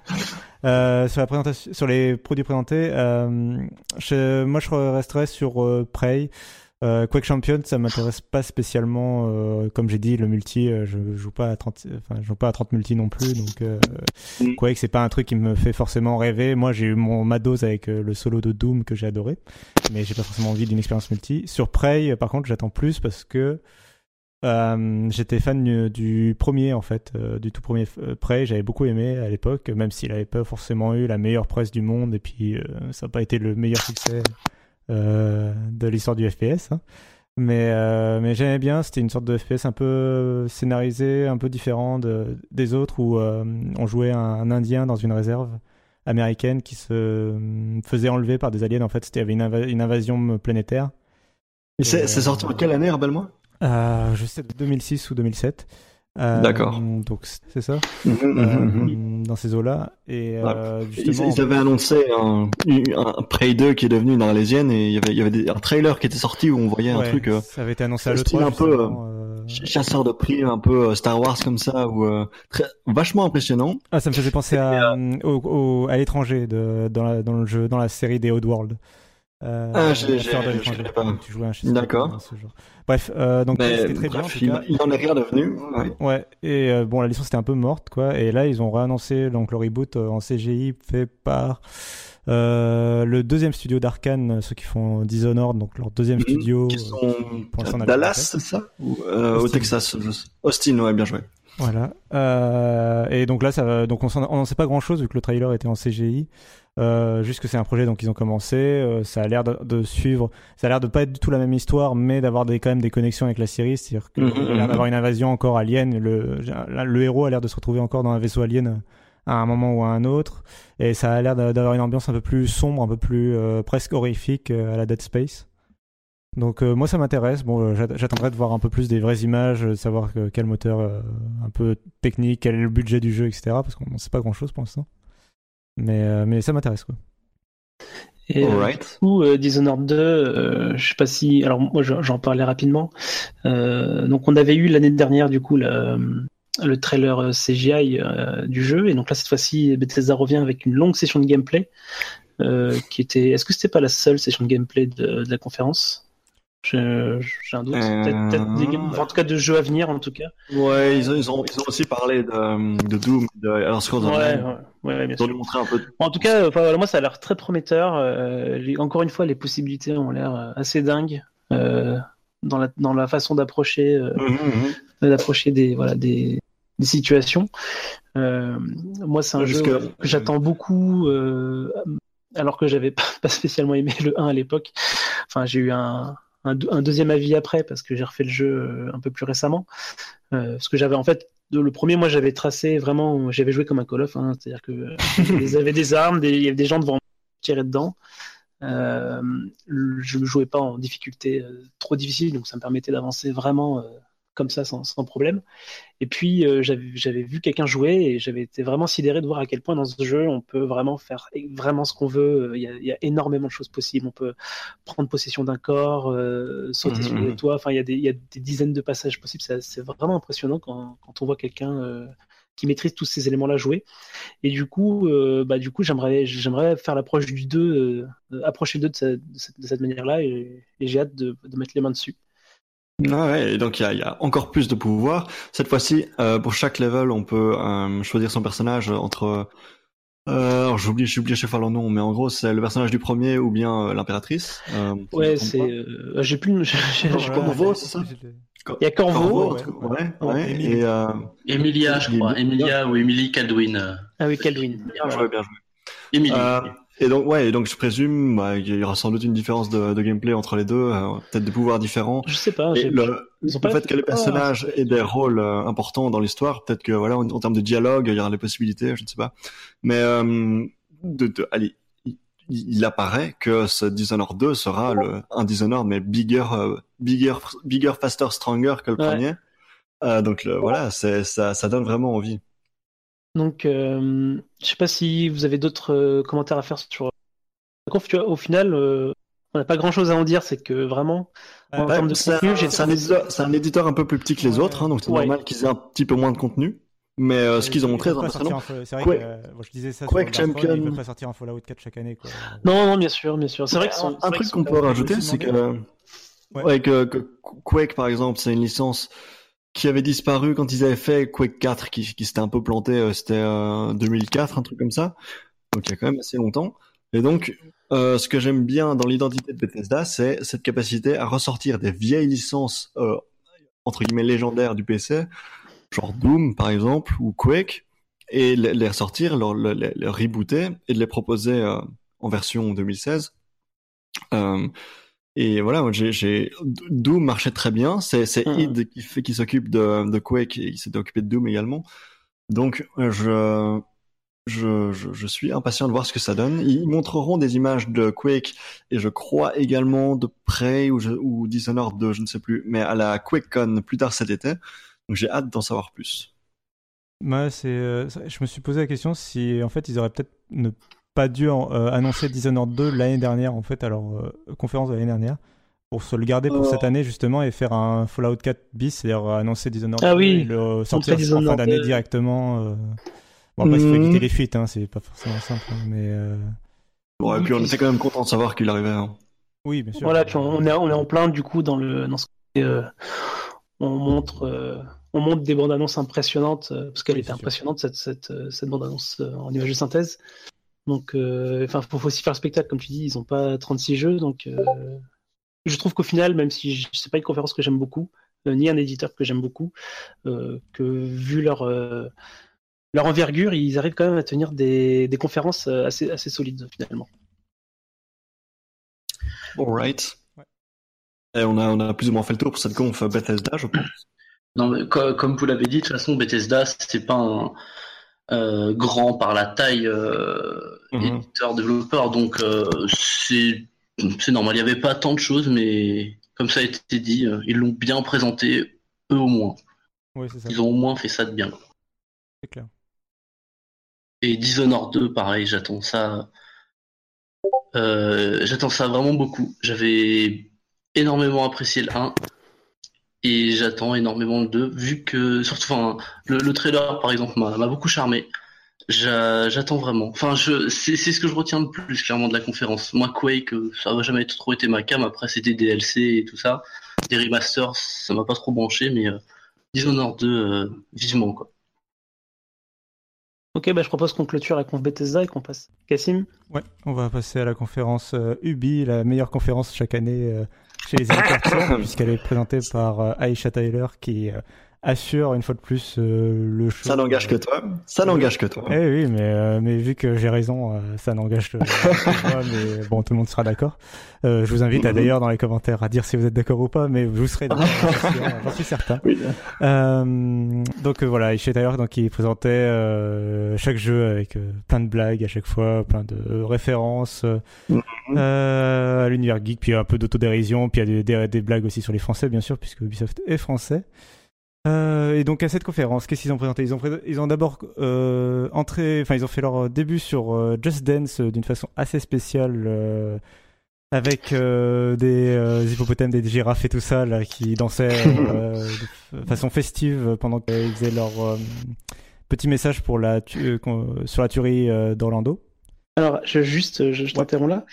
Euh, sur la présentation, sur les produits présentés, euh, je, moi je resterai sur euh, Prey. Euh, Quake Champion, ça m'intéresse pas spécialement. Euh, comme j'ai dit, le multi, je joue pas à 30, enfin, je joue pas à 30 multi non plus. Donc, euh, mm. Quake, c'est pas un truc qui me fait forcément rêver. Moi, j'ai eu mon ma dose avec le solo de Doom que j'ai adoré, mais j'ai pas forcément envie d'une expérience multi. Sur Prey, par contre, j'attends plus parce que euh, j'étais fan du, du, premier en fait, euh, du tout premier euh, Prey. J'avais beaucoup aimé à l'époque, même s'il n'avait pas forcément eu la meilleure presse du monde et puis euh, ça n'a pas été le meilleur succès de l'histoire du FPS. Hein. Mais, mais j'aimais bien, c'était une sorte de FPS un peu scénarisé, un peu différent de, des autres où on jouait un, un, Indien dans une réserve américaine qui se faisait enlever par des aliens. En fait, c'était avait une, inv une, invasion planétaire. Et c'est sorti en quelle année, rappelle-moi? Euh, Je sais, 2006 ou 2007. Euh, D'accord. Donc c'est ça, mmh, mmh, dans ces eaux-là. Et euh, justement, ils, ils, avaient annoncé un, un Prey 2 qui est devenu une arlésienne et il y avait, il y avait des, un trailer qui était sorti où on voyait un truc. ça avait été annoncé à l'E3. un peu chasseur de prix, un peu Star Wars comme ça, ou très, vachement impressionnant. Ah, ça me faisait penser à, au, au, à l'étranger de, dans, la, dans le jeu, dans la série des Oddworld. Euh, ah, pas. Tu jouais un D'accord. Bref, euh, donc c'était très bref, bien. Il, en est rien devenu. Ouais. ouais et euh, bon, la licence était un peu morte, quoi. Et là, ils ont réannoncé donc le reboot en CGI fait par euh, le deuxième studio d'Arkane, ceux qui font Dishonored, donc leur deuxième mmh, studio. Qui sont pour Dallas, c'est ça? Ou, Au Texas. Austin, ouais, bien joué. Voilà. Euh, et donc là, ça donc on n'en sait pas grand chose vu que le trailer était en CGI. Euh, juste que c'est un projet donc ils ont commencé. Euh, ça a l'air de, de, suivre. Ça a l'air de pas être du tout la même histoire, mais d'avoir des, quand même des connexions avec la série. C'est-à-dire qu'il mmh, a l'air d'avoir une invasion encore alien. Le, le héros a l'air de se retrouver encore dans un vaisseau alien à un moment ou à un autre. Et ça a l'air d'avoir une ambiance un peu plus sombre, un peu plus euh, presque horrifique à la Dead Space. Donc moi ça m'intéresse. Bon, j'attendrai de voir un peu plus des vraies images, de savoir quel moteur un peu technique, quel est le budget du jeu, etc. Parce qu'on ne sait pas grand chose pour l'instant. Mais, mais ça m'intéresse quoi. Et right. du coup, Dishonored 2, je sais pas si. Alors moi j'en parlais rapidement. donc on avait eu l'année dernière du coup le, le trailer CGI du jeu, et donc là cette fois-ci Bethesda revient avec une longue session de gameplay. qui était. Est-ce que c'était pas la seule session de gameplay de, de la conférence? J'ai un doute. Euh... Peut-être des games, en tout cas de jeux à venir, en tout cas. Ouais, ils ont, ils ont, ils ont aussi parlé de, de Doom, de Online. Ouais, ouais, ouais, bien ont montré un peu. De... En tout cas, enfin, moi, ça a l'air très prometteur. Euh, les, encore une fois, les possibilités ont l'air euh, assez dingues euh, dans la dans la façon d'approcher euh, mm -hmm. d'approcher des voilà des des situations. Euh, moi, c'est un jeu que, que j'attends beaucoup. alors que j'avais pas spécialement aimé le 1 à l'époque. Enfin, j'ai eu un, un, un, deuxième avis après parce que j'ai refait le jeu euh, un peu plus récemment. Euh, parce que j'avais en fait le premier, moi j'avais tracé vraiment, j'avais joué comme un Call of, hein, c'est-à-dire que ils avaient des armes, il y avait des gens devant tirer dedans. Euh, je ne jouais pas en difficulté euh, trop difficile, donc ça me permettait d'avancer vraiment euh, comme ça sans, sans, problème. Et puis euh, j'avais vu quelqu'un jouer et j'avais été vraiment sidéré de voir à quel point dans ce jeu on peut vraiment faire vraiment ce qu'on veut. Il y, a, il y, a, énormément de choses possibles. On peut prendre possession d'un corps, euh, sauter mmh, sur les toits. Enfin, il y, a des, il y a des dizaines de passages possibles. C'est vraiment impressionnant quand, quand on voit quelqu'un euh, qui maîtrise tous ces éléments-là jouer. Et du coup, euh, bah, du coup, j'aimerais, j'aimerais faire l'approche du 2, euh, approcher le 2 de, cette, de manière-là, et, et j'ai hâte de, de, mettre les mains dessus. Ah ouais, et donc il y a, y a, encore plus de pouvoir. Cette fois-ci, euh, pour chaque level, on peut euh, choisir son personnage entre. Euh, j'oublie, j'oublie à chaque fois leur nom, mais en gros, c'est le personnage du premier ou bien euh, l'impératrice. Euh, ouais, c'est. Euh, j'ai plus. J'ai Corvo, c'est ça Il y a Corvo. Corvo ouais, ouais, ouais. Et, euh... Emilia, je crois. Emilia ou Emily Caldwin. Ah oui, Caldwin. Bien joué, bien joué. Emily. Et donc ouais, et donc je présume bah, il y aura sans doute une différence de, de gameplay entre les deux, euh, peut-être des pouvoirs différents. Je sais pas. Et le, le fait que les personnages aient des rôles euh, importants dans l'histoire, peut-être que voilà en, en, termes de dialogue, il y aura des possibilités, je ne sais pas. Mais euh, de, de, allez, il, il, apparaît que ce Dishonored 2 sera le, un Dishonored mais bigger, euh, bigger, bigger, faster, stronger que le ouais. premier. Euh, donc le, voilà, c'est ça, ça donne vraiment envie. Donc, euh, je sais pas si vous avez d'autres euh, commentaires à faire sur conf. Tu vois, au final, euh, on n'a pas grand-chose à en dire. C'est que vraiment, en ouais, termes de contenu, c'est un, éditeur un peu plus petit que les ouais. autres, hein, donc c'est ouais. normal qu'ils aient un petit peu moins de contenu. Mais euh, ce qu'ils ont montré, c'est vrai Quake, que euh, je disais ça Quake sur Champion. Ils veulent pas sortir un Fallout 4 chaque année. Quoi. Non, non, bien sûr, bien sûr. C'est vrai que un, un truc qu'on peut rajouter, c'est que, ouais. que, que Quake, par exemple, c'est une licence qui avait disparu quand ils avaient fait Quake 4, qui, qui s'était un peu planté, euh, c'était euh, 2004, un truc comme ça. Donc il y a quand même assez longtemps. Et donc, euh, ce que j'aime bien dans l'identité de Bethesda, c'est cette capacité à ressortir des vieilles licences, euh, entre guillemets, légendaires du PC, genre Doom par exemple, ou Quake, et les, ressortir, les, les, les, rebooter, et de les proposer euh, en version 2016. Et voilà, moi, j'ai, j'ai Doom marchait très bien. C'est c'est Mhm. id qui fait qui s'occupe de, de Quake et il s'était occupé de Doom également. Donc euh, je je, je je suis impatient de voir ce que ça donne. Ils montreront des images de Quake et je crois également de Prey ou, je, ou Dishonored 2, je ne sais plus, mais à la QuakeCon plus tard cet été. Donc j'ai hâte d'en savoir plus. Ouais, c'est, euh, je me suis posé la question si en fait ils auraient peut-être ne pas dû en- euh, annoncer Dishonored 2 l'année dernière en fait à leur euh, conférence de l'année dernière pour se le garder pour cette année justement et faire un Fallout 4 bis, c'est-à-dire euh, annoncer Dishonored Ah 2 oui, et le sortir en fin d'année 2. directement. euh. Bon après il faut Mhm. éviter les fuites, hein, c'est pas forcément simple, hein, mais euh, Bon, et puis on était quand même content de savoir qu'il arrivait. hein. oui bien sûr. Voilà, puis on, est, on est en plein du coup dans le dans ce côté, euh, on montre euh, on montre des bandes annonces impressionnantes euh, parce qu'elle Oui, était sûr. impressionnante cette cette, euh, cette bande annonce en image de synthèse. Donc euh, enfin faut, faut aussi faire le spectacle comme tu dis, ils ont pas 36 jeux donc euh, je trouve qu'au final même si je- c'est pas une conférence que j'aime beaucoup euh, ni un éditeur que j'aime beaucoup euh, que vu leur euh, leur envergure, ils arrivent quand même à tenir des, des conférences assez, assez solides finalement. Alright. Ouais. Et on a, on a plus ou moins fait le tour pour cette conf Bethesda, je pense. Non, mais comme vous l'avez dit, de toute façon, Bethesda, c'est pas un euh, grand par la taille euh, Mhm. éditeur développeur, donc euh, c'est normal. Il n'y avait pas tant de choses, mais comme ça a été dit, ils l'ont bien présenté, eux au moins. Oui, c'est ça. Ils ont au moins fait ça de bien. C'est clair. Et Dishonored 2, pareil, j'attends ça. j'attends ça vraiment beaucoup. J'avais énormément apprécié le 1 et j'attends énormément le 2, vu que, surtout, enfin, le, le trailer par exemple m'a beaucoup charmé. J'a- J'attends vraiment. Enfin, je, c'est c'est ce que je retiens le plus clairement de la conférence. Moi, Quake, ça n'a jamais trop été ma cam. Après, c'était des DLC et tout ça. Des remasters, ça m'a pas trop branché, mais euh, Dishonored 2, euh, vivement quoi. Ok, bah, je propose qu'on clôture la conf Bethesda et qu'on passe. Cassim? Ouais, on va passer à la conférence euh, Ubi, la meilleure conférence chaque année euh, chez les éditeurs puisqu'elle est présentée par euh, Aisha Tyler qui euh, assure une fois de plus euh, le show. Ça n'engage que toi. Ça n'engage que toi. Eh oui, mais, euh, mais vu que j'ai raison, euh, ça n'engage que moi, mais bon, tout le monde sera d'accord. Euh, je vous invite à Mhm. d'ailleurs dans les commentaires à dire si vous êtes d'accord ou pas, mais vous serez d'accord, j'en suis- certain. Oui. Euh, donc euh, voilà, chez Tyler, donc il présentait euh, chaque jeu avec plein de blagues à chaque fois, plein de références euh, à l'univers geek, puis un peu d'autodérision, puis il y a des, des, des blagues aussi sur les Français, bien sûr, puisque Ubisoft est français. Euh, et donc à cette conférence, qu'est-ce qu'ils ont présenté? Ils ont, pré- ils ont d'abord euh, entré, enfin ils ont fait leur début sur euh, Just Dance euh, d'une façon assez spéciale, euh, avec euh, des euh, hippopotames, des girafes et tout ça là qui dansaient euh, de façon festive pendant qu'ils faisaient leur euh, petit message pour la euh, sur la tuerie euh, d'Orlando. Alors, je, juste, je, je t'interromps là.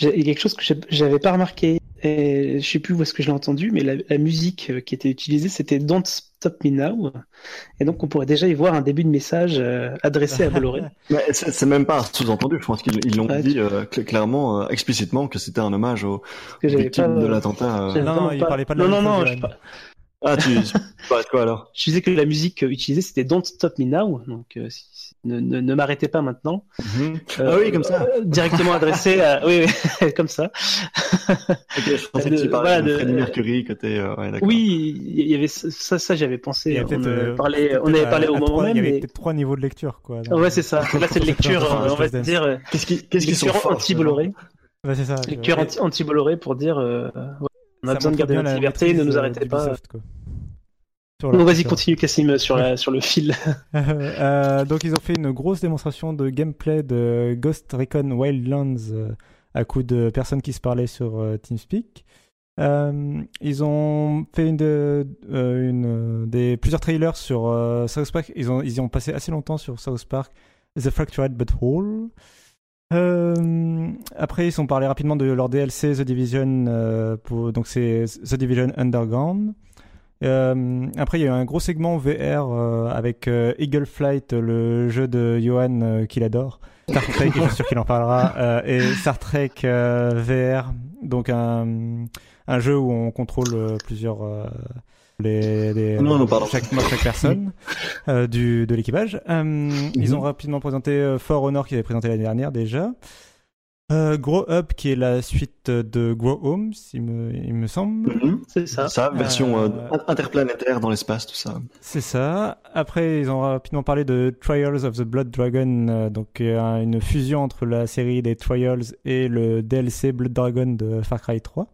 Il y a quelque chose que j'avais pas remarqué, et je sais plus où est-ce que je l'ai entendu, mais la, la musique euh, qui était utilisée, c'était Don't Stop Me Now. Et donc, on pourrait déjà y voir un début de message euh, adressé à Bolloré. Mais c'est même pas sous-entendu. Je pense qu'ils ils l'ont Ouais, dit euh, cl- clairement, euh, explicitement, que c'était un hommage aux Parce que j'avais victimes pas, de l'attentat. euh. Non, vraiment il parlait pas de la Non, non, non, Ah, tu, de quoi alors? Je disais que la musique utilisée, c'était Don't Stop Me Now. Donc, euh, si- ne, ne, ne m'arrêtez pas maintenant. Ah oui, comme ça. Euh, directement adressé à. Oui, oui, comme ça. Ok, je pensais que de- tu parlais voilà, de de- Freddie Mercury côté. Euh, ouais. Oui, il y avait ça, ça j'avais pensé. Il y a On, euh, euh, avait à- parlé au à moment trois- même. Il y avait mais- peut-être trois niveaux de lecture, quoi. Ouais, c'est ça. Là, c'est de lecture, euh, on va dire, euh, Qu'est-ce qui- qu'est-ce qu'ils sont anti-Bolloré. Ouais, c'est ça. Lecture anti-Bolloré pour dire, euh, on a besoin de garder notre la liberté, ne nous euh, arrêtez pas. quoi. Sur Bon, vas-y, continue, Cassim, sur, le fil. Euh, donc ils ont fait une grosse démonstration de gameplay de Ghost Recon Wildlands euh, à coup de personnes qui se parlaient sur euh, TeamSpeak. Ils ont fait une, de- une, des plusieurs trailers sur South Park. Ils ont ils y ont passé assez longtemps sur South Park, The Fractured But Whole. Euh, après, ils sont parlé rapidement de leur DLC The Division. euh, pour, donc c'est The Division Underground. Euh, après, il y a eu un gros segment VR euh, avec euh, Eagle Flight, le jeu de Johan euh, qu'il adore. Star Trek, je suis sûr qu'il en parlera. euh, et Star Trek euh, VR, donc un, un jeu où on contrôle euh, plusieurs. euh, les, les- Non, non, pardon. chaque, chaque personne euh, du, de l'équipage. Euh, Ils ont rapidement présenté euh, For Honor qu'ils avaient présenté l'année dernière déjà. Euh, Grow Up, qui est la suite de Grow Home, il me, il me semble. Mhm. C'est ça. Ça, version euh, Euh, interplanétaire dans l'espace, tout ça. C'est ça. Après, ils ont rapidement parlé de Trials of the Blood Dragon, euh, donc euh, une fusion entre la série des Trials et le DLC Blood Dragon de Far Cry 3.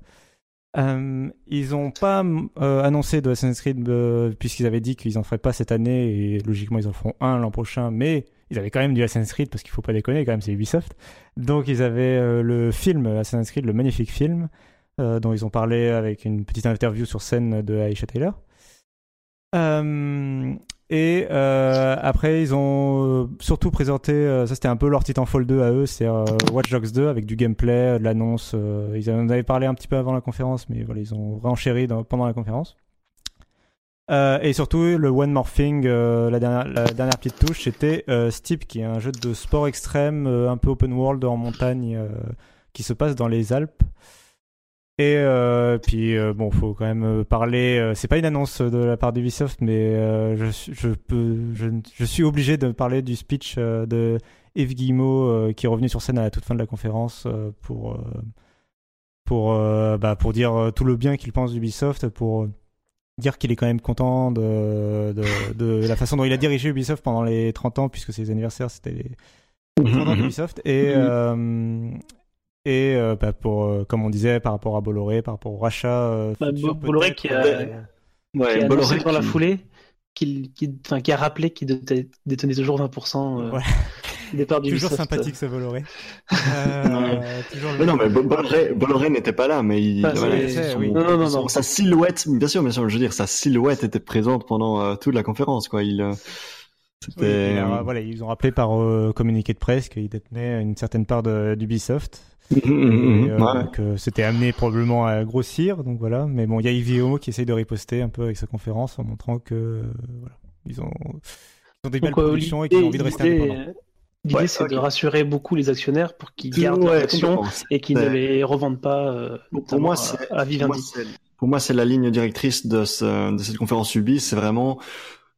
Euh, ils n'ont pas euh, annoncé de Assassin's Creed euh, puisqu'ils avaient dit qu'ils en feraient pas cette année et logiquement ils en feront un l'an prochain, mais ils avaient quand même du Assassin's Creed parce qu'il faut pas déconner quand même c'est Ubisoft. Donc ils avaient euh, le film Assassin's Creed, le magnifique film euh, dont ils ont parlé avec une petite interview sur scène de Aisha Taylor. Euh, et après, ils ont surtout présenté, ça c'était un peu leur Titanfall 2 à eux, c'est Watch Dogs 2 avec du gameplay, de l'annonce. ils en avaient parlé un petit peu avant la conférence, mais voilà, ils ont renchéri pendant la conférence. Euh, et surtout, le One More Thing, euh, la, dernière, petite touche, c'était euh, Steep, qui est un jeu de sport extrême, euh, un peu open world en montagne, qui se passe dans les Alpes. Et puis bon, faut quand même parler. c'est pas une annonce de la part d'Ubisoft, mais je, suis- je suis obligé de parler du speech de Yves Guillemot qui est revenu sur scène à la toute fin de la conférence pour bah, pour dire tout le bien qu'il pense d'Ubisoft, pour dire qu'il est quand même content de, de, de la façon dont il a dirigé Ubisoft pendant les 30 ans, puisque ses anniversaires c'était les Mhm, 30 ans mhm. d'Ubisoft et Mhm. euh, et euh, bah, pour euh, comme on disait par rapport à Bolloré par rapport au rachat euh, Bah, futur, Bolloré qui a- qui Bolloré dans la qui- foulée qu'il qui, enfin, qui a rappelé qu'il détenait, toujours 20% euh, Toujours sympathique ce Bolloré Euh, toujours le- Mais non, mais Bo- Bolloré, Bolloré n'était pas là, mais il, Ah, voilà, son- oui. Non, non, non, son- non. sa silhouette, bien sûr, bien sûr, je veux dire, sa silhouette était présente pendant euh, toute la conférence, quoi. Il, euh, Oui, voilà, ils ont rappelé par euh, communiqué de presse qu'il détenait une certaine part de- d'Ubisoft et euh, ouais. que c'était amené probablement à grossir. Donc voilà, mais bon, il y a Guillemot qui essaye de riposter un peu avec sa conférence en montrant que voilà, ils ont, ils ont des belles euh, productions et qu'ils ont envie de rester indépendants. L'idée, Ouais, c'est de rassurer beaucoup les actionnaires pour qu'ils Ouais, gardent leurs actions et qu'ils ne les revendent pas euh, Pour moi, à- c'est, à pour moi, Vivendi. c'est- pour moi, c'est la ligne directrice de, ce, de cette conférence Ubi, c'est vraiment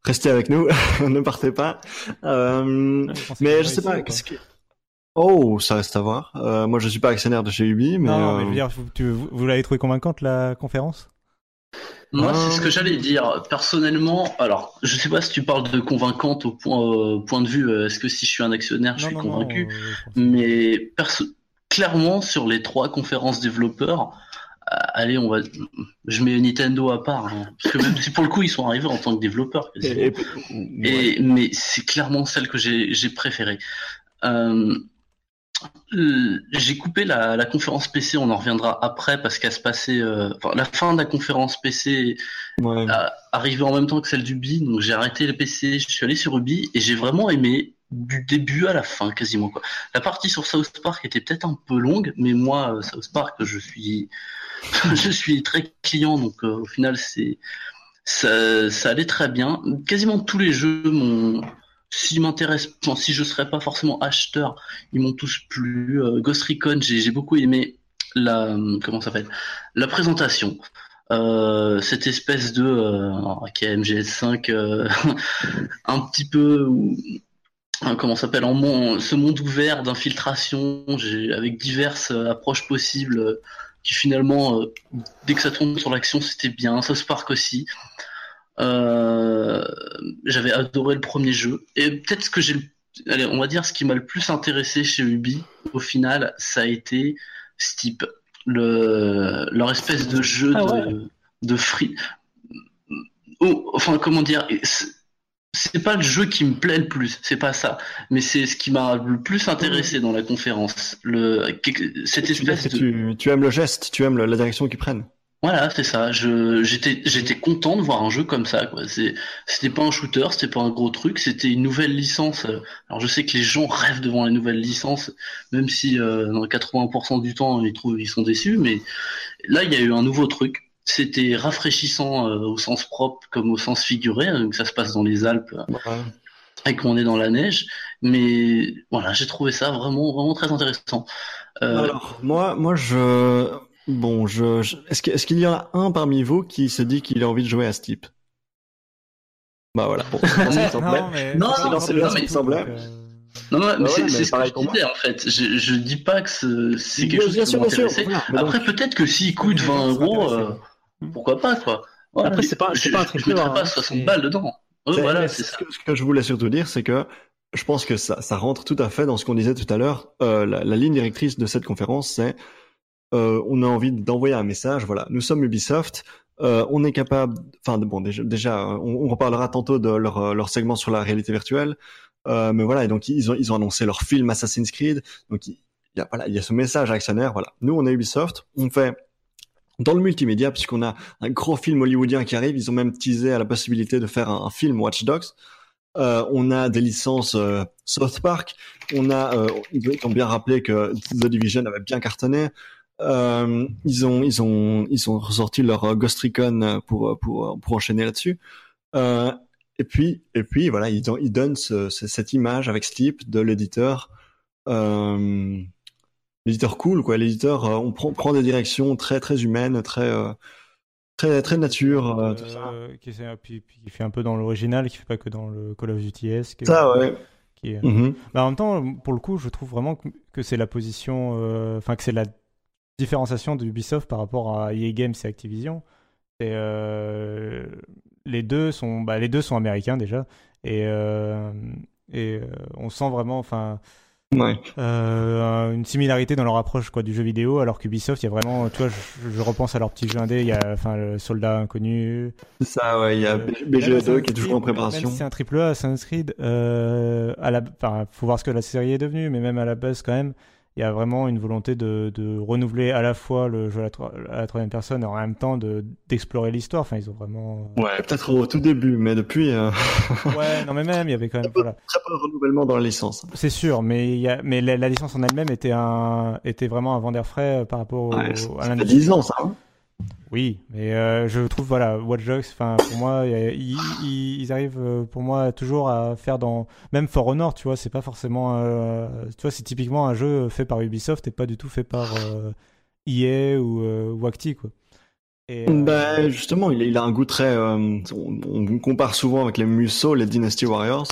restez avec nous, ne partez pas. Euh, Ouais, je mais je sais pas, quoi. qu'est-ce que... Oh, ça reste à voir. Euh, moi, je suis pas actionnaire de chez Ubi, mais, non, non, euh, mais je veux dire, vous, tu- vous- vous l'avez trouvé convaincante la conférence? Moi, c'est ce que j'allais dire. Personnellement, alors, je sais pas si tu parles de convaincante au point, euh, point de vue, euh, est-ce que si je suis un actionnaire, je Non, suis non, convaincu? euh, Mais perso- clairement, sur les trois conférences développeurs, euh, allez, on va, je mets Nintendo à part, hein, parce que même si pour le coup ils sont arrivés en tant que développeurs, et- et- mais c'est clairement celle que j'ai j'ai préférée. Euh, j'ai coupé la, la conférence PC, on en reviendra après parce qu'elle se passait. euh, enfin, la fin de la conférence PC ouais. arrivait en même temps que celle d'Ubi, donc j'ai arrêté le PC, je suis allé sur Ubi et j'ai vraiment aimé du début à la fin quasiment quoi. La partie sur South Park était peut-être un peu longue, mais moi euh, South Park je suis je suis très client donc euh, au final c'est ça, ça allait très bien. Quasiment tous les jeux m'ont s'ils m'intéressent, enfin, si je serais pas forcément acheteur, ils m'ont tous plu. Euh, Ghost Recon, j'ai beaucoup aimé la comment ça s'appelle? La présentation. Euh, cette espèce de euh, est MGS5 euh, un petit peu comment ça s'appelle? Ce monde ouvert d'infiltration avec diverses euh, approches possibles euh, qui finalement euh, dès que ça tourne sur l'action c'était bien South Park aussi euh, j'avais adoré le premier jeu et peut-être ce que j'ai le- allez on va dire ce qui m'a le plus intéressé chez Ubi au final ça a été Steep le leur espèce de jeu Ah de, ouais. de free Oh, enfin comment dire c'est- pas le jeu qui me plaît le plus, c'est pas ça, mais c'est ce qui m'a le plus intéressé dans la conférence. Le cette espèce de tu, tu aimes le geste, tu aimes le- la direction qu'ils prennent. Voilà, c'est ça. Je j'étais j'étais content de voir un jeu comme ça quoi. C'est c'était pas un shooter, c'était pas un gros truc, c'était une nouvelle licence. Alors je sais que les gens rêvent devant les nouvelles licences, même si euh, dans 80% du temps ils trouvent ils sont déçus, mais là il y a eu un nouveau truc. C'était rafraîchissant euh, au sens propre comme au sens figuré, donc ça se passe dans les Alpes et qu'on est dans la neige. Mais voilà, j'ai trouvé ça vraiment vraiment très intéressant. Euh, Alors, moi, moi, je, bon, je, je- est-ce que- est-ce qu'il y en a un parmi vous qui se dit qu'il a envie de jouer à ce type? Bah voilà. Bon, c'est ce qu'il semblait. mais Non, c'est non, pas c'est ce qu'il semblait. donc, euh, Non, mais Ouais, c'est ce que pareil je disais en fait. Je, je dis pas que ce- c'est quelque Bien chose qui m'intéressait. voilà. Mais Après, donc- peut-être que s'il coûte 20 euros, euh, pourquoi pas quoi. Voilà, Après, c'est pas- je, pas un je- triple Je mettrais A, pas hein, 60 c'est- balles dedans. Ouais, voilà, mais c'est ce ça. que, ce que je voulais surtout dire, c'est que je pense que ça, ça rentre tout à fait dans ce qu'on disait tout à l'heure. Euh, la, la ligne directrice de cette conférence, c'est euh, on a envie d'envoyer un message. Voilà, nous sommes Ubisoft. euh, on est capable. Enfin, bon, déjà, on, on reparlera tantôt de leur, euh, leur segment sur la réalité virtuelle. Euh, mais voilà, et donc ils ont, ils ont annoncé leur film Assassin's Creed. Donc il il y a, voilà, il y a ce message actionnaire. Voilà, nous on est Ubisoft. On fait dans le multimédia, puisqu'on a un gros film hollywoodien qui arrive, ils ont même teasé à la possibilité de faire un, un film Watch Dogs. Euh, on a des licences euh, South Park. On a, euh, ils ont bien rappelé que The Division avait bien cartonné. Euh, ils ont, ils ont, ils ont ressorti leur euh, Ghost Recon pour pour pour enchaîner là-dessus. Euh, et puis, et puis voilà, ils, donnent ce, ce- cette image avec Sleep de l'éditeur. Euh, l'éditeur cool quoi l'éditeur euh, on prend prend des directions très très humaines très euh, très très nature euh, tout ça Euh, qui, puis, puis qui fait un peu dans l'original, qui fait pas que dans le Call of Duty S. ça ouais qui est- Mhm. Bah, en même temps, pour le coup, je trouve vraiment que, c'est la position, euh, enfin que c'est la différenciation d'Ubisoft par rapport à EA Games et Activision. Et, euh, les deux sont, bah, les deux sont américains déjà, et euh, et euh, on sent vraiment, enfin, ouais une similarité dans leur approche quoi du jeu vidéo, alors qu'Ubisoft, il y a vraiment, tu vois, je, je repense à leur petit jeu indé, il y a, enfin, le Soldat Inconnu. c'est ça ouais il y a Euh, BGE2 même Assassin's qui est toujours en préparation c'est un triple A, Assassin's Creed, à la, enfin, faut voir ce que la série est devenue, mais même à la base quand même, il y a vraiment une volonté de, de renouveler à la fois le jeu à la, troisième personne et en même temps de d'explorer l'histoire. Enfin, ils ont vraiment. ouais peut-être au tout début mais depuis euh, Ouais, non mais même il y avait quand même. Voilà. très peu de renouvellement dans la licence C'est sûr, mais il y a, mais la, la licence en elle-même était un, était vraiment un vent d'air frais euh, par rapport au, ouais, à l'industrie. 10 ans ça hein. Oui, mais euh, je trouve voilà Watch Dogs. Enfin, pour moi, ils, arrivent euh, pour moi toujours à faire dans même For Honor, tu vois, c'est pas forcément, euh, tu vois, c'est typiquement un jeu fait par Ubisoft et pas du tout fait par EA ou euh, ou Acti, quoi. Et, Ben, justement il, a- un goût très on, on compare souvent avec les Musso les Dynasty Warriors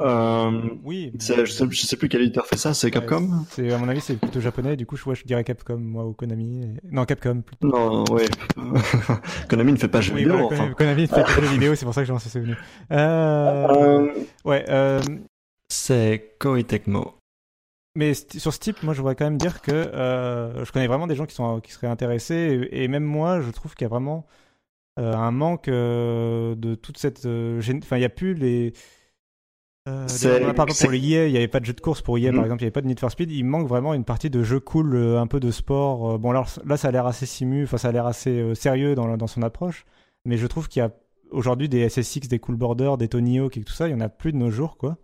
euh, oui, je, sais, je sais plus quel éditeur fait ça c'est Capcom c'est à mon avis c'est plutôt japonais. Du coup, je, je dirais Capcom moi ou Konami. et- Non, Capcom. Plutôt. non ouais Konami ne fait pas jeu Oui, vidéo voilà, enfin Konami, Konami fait des jeux vidéo, c'est pour ça que j'en suis souvenu. Euh, Euh, ouais. Euh, c'est Koei Tecmo Mais sur ce type, moi, je voudrais quand même dire que euh, je connais vraiment des gens qui, sont, qui seraient intéressés. Et, et même moi, je trouve qu'il y a vraiment euh, un manque euh, de toute cette. Enfin, il n'y a plus les. Euh, parlé c'est- pour les EA, il n'y avait pas de jeu de course pour EA, par exemple, il n'y avait pas de Need for Speed. Il manque vraiment une partie de jeu cool, euh, un peu de sport. Euh, Bon, alors là, ça a l'air assez simu, enfin, ça a l'air assez sérieux dans, dans son approche. Mais je trouve qu'il y a aujourd'hui des SSX, des Cool Border, des Tony Hawk et tout ça, il y en a plus de nos jours, quoi.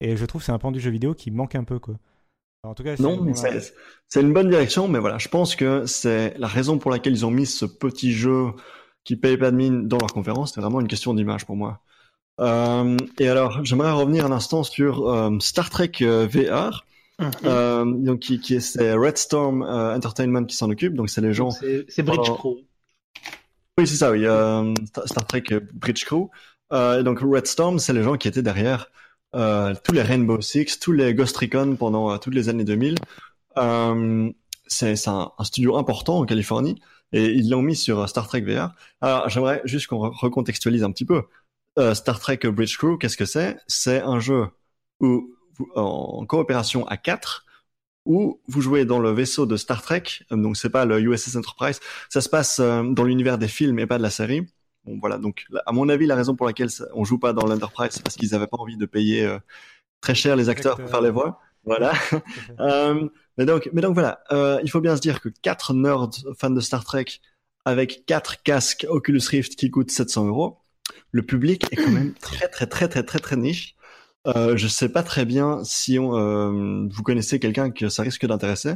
Et je trouve que c'est un pan du jeu vidéo qui manque un peu, quoi. En tout cas, Non, c'est une bonne direction, mais voilà, je pense que c'est la raison pour laquelle ils ont mis ce petit jeu qui paye pas de mine dans leur conférence. C'est vraiment une question d'image pour moi. Euh, et alors, j'aimerais revenir un instant sur euh, Star Trek euh, VR, Mhm. donc qui, qui est c'est Red Storm Entertainment qui s'en occupe. Donc c'est les gens. C'est Bridge Alors- Pro. Oui, c'est ça. Oui, Star Trek Bridge Crew. Et donc Red Storm, c'est les gens qui étaient derrière tous les Rainbow Six, tous les Ghost Recon pendant toutes les années 2000. Euh, c'est un, un studio important en Californie et ils l'ont mis sur Star Trek VR. Alors j'aimerais juste qu'on re- recontextualise un petit peu. Euh, Star Trek Bridge Crew, qu'est-ce que c'est? C'est un jeu où en coopération à quatre où vous jouez dans le vaisseau de Star Trek, euh, donc c'est pas le USS Enterprise, ça se passe euh, dans l'univers des films et pas de la série. Bon voilà, donc à mon avis, la raison pour laquelle on joue pas dans l'Enterprise, c'est parce qu'ils avaient pas envie de payer euh, très cher les acteurs pour faire les voix. Voilà. Euh, mais donc, mais donc voilà, euh, il faut bien se dire que quatre nerds fans de Star Trek avec quatre casques Oculus Rift qui coûtent 700 euros, le public est quand même très très très très très très niche. Euh, je sais pas très bien si on, euh, vous connaissez quelqu'un que ça risque d'intéresser.